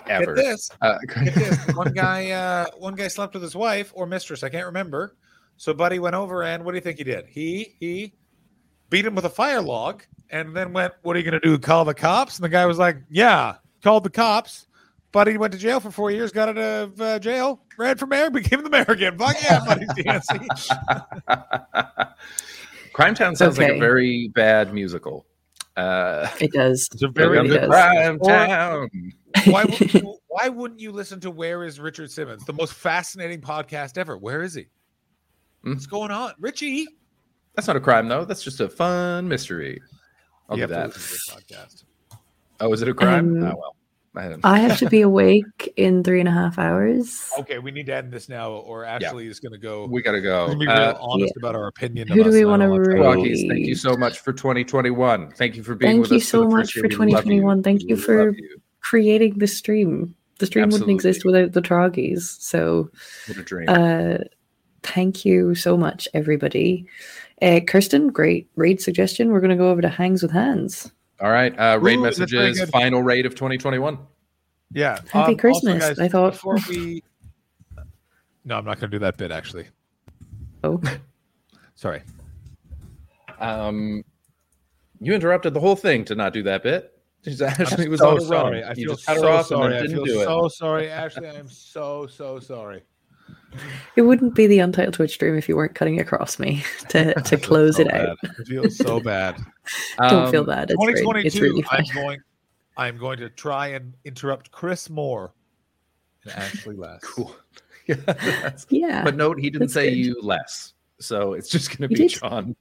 Ever. Get this. Uh, [laughs] Get this. One guy, uh, one guy slept with his wife or mistress. I can't remember. So Buddy went over and what do you think he did? He he beat him with a fire log and then went, "What are you going to do? Call the cops?" And the guy was like, "Yeah." Called the cops. Buddy went to jail for four years. Got out of uh, jail. Ran for mayor. [laughs] Became the mayor again. Fuck yeah, Buddy Cianci. [laughs] Crime Town sounds like a very bad musical. Uh, It does. It's a It very really good does. Crime Town. why wouldn't [laughs] you, why wouldn't you listen to Where is Richard Simmons, the most fascinating podcast ever? Where is he? Hmm. What's going on, Richie? That's not a crime, though. That's just a fun mystery. I'll You do have that. to podcast. Oh, is it a crime? Um, oh, well. I I have to be awake in three and a half hours. Okay, we need to end this now, or Ashley is going to go. we got to We're go. be real Uh, honest about our opinion. Who of do us, we wanna don't want to- read? Rockies, thank you so much for 2021. Thank you for being Thank with you us. so the much for We love you. 2021. Thank you for- you. Creating the stream. The stream wouldn't exist without the Troggies. So What a dream. uh thank you so much, everybody. Uh, Kirsten, great raid suggestion. We're going to go over to Hangs with Hands. All right. Uh, raid Ooh, messages, final raid of 2021. Yeah. Happy um, also, Christmas, guys, I thought. before we. [laughs] No, I'm not going to do that bit. Actually, Oh, [laughs] sorry. Um, you interrupted the whole thing to not do that bit. [laughs] She's Ashley I'm was so on a sorry. run. I you feel just cut her so off sorry. and I then feel didn't do it. so sorry, Ashley. I'm so so so sorry. It wouldn't be the Untitled Twitch stream if you weren't cutting across me [laughs] to, [laughs] to close So it out. bad. I feel so [laughs] bad. Don't feel Um, bad. It's, great. 2022. it's really I'm going. I'm going to try and interrupt Chris more and Ashley less. Cool. Yeah, Yeah. but note, he didn't say good. you less. So it's just going to be. John.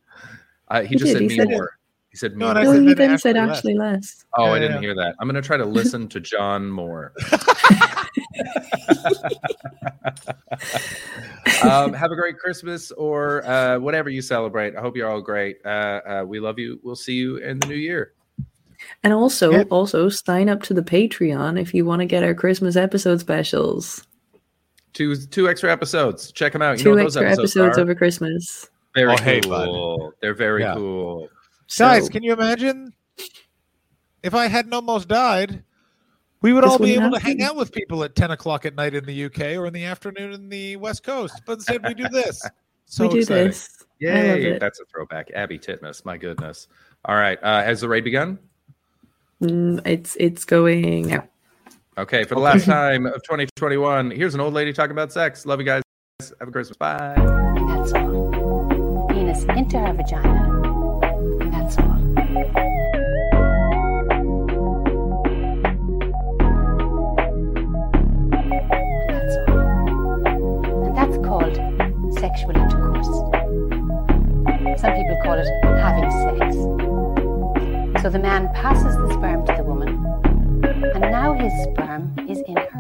Uh, he, He just did, said he me said it. more. He said me No, more. no, said he then then said Ashley less. actually less. Oh, Yeah, I didn't yeah. hear that. I'm going to try to listen to John more. [laughs] um, have a great Christmas or uh, whatever you celebrate. I hope you're all great. Uh, uh, we love you. We'll see you in the new year. And also, Yeah. also sign up to the Patreon if you want to get our Christmas episode specials. Two two extra episodes. Check them out. You Two know what those extra episodes, episodes are? over Christmas. Very Oh, hey, cool. They're very Yeah. cool. Guys, So- can you imagine if I hadn't almost died? We would all be able to hang happen. out with people at 10 o'clock at night in the UK or in the afternoon in the West Coast. But instead, we do this. [laughs] So we do exciting. this. I Yay. That's a throwback. Abi Titmuss. My goodness. All right. Uh, has the raid begun? Mm, it's it's going now. Okay. For the last time of 2021, here's an old lady talking about sex. Love you guys. Have a Christmas. Bye. And that's all. Penis into her vagina. And that's all. Sexual intercourse. Some people call it having sex. So the man passes the sperm to the woman, and now his sperm is in her.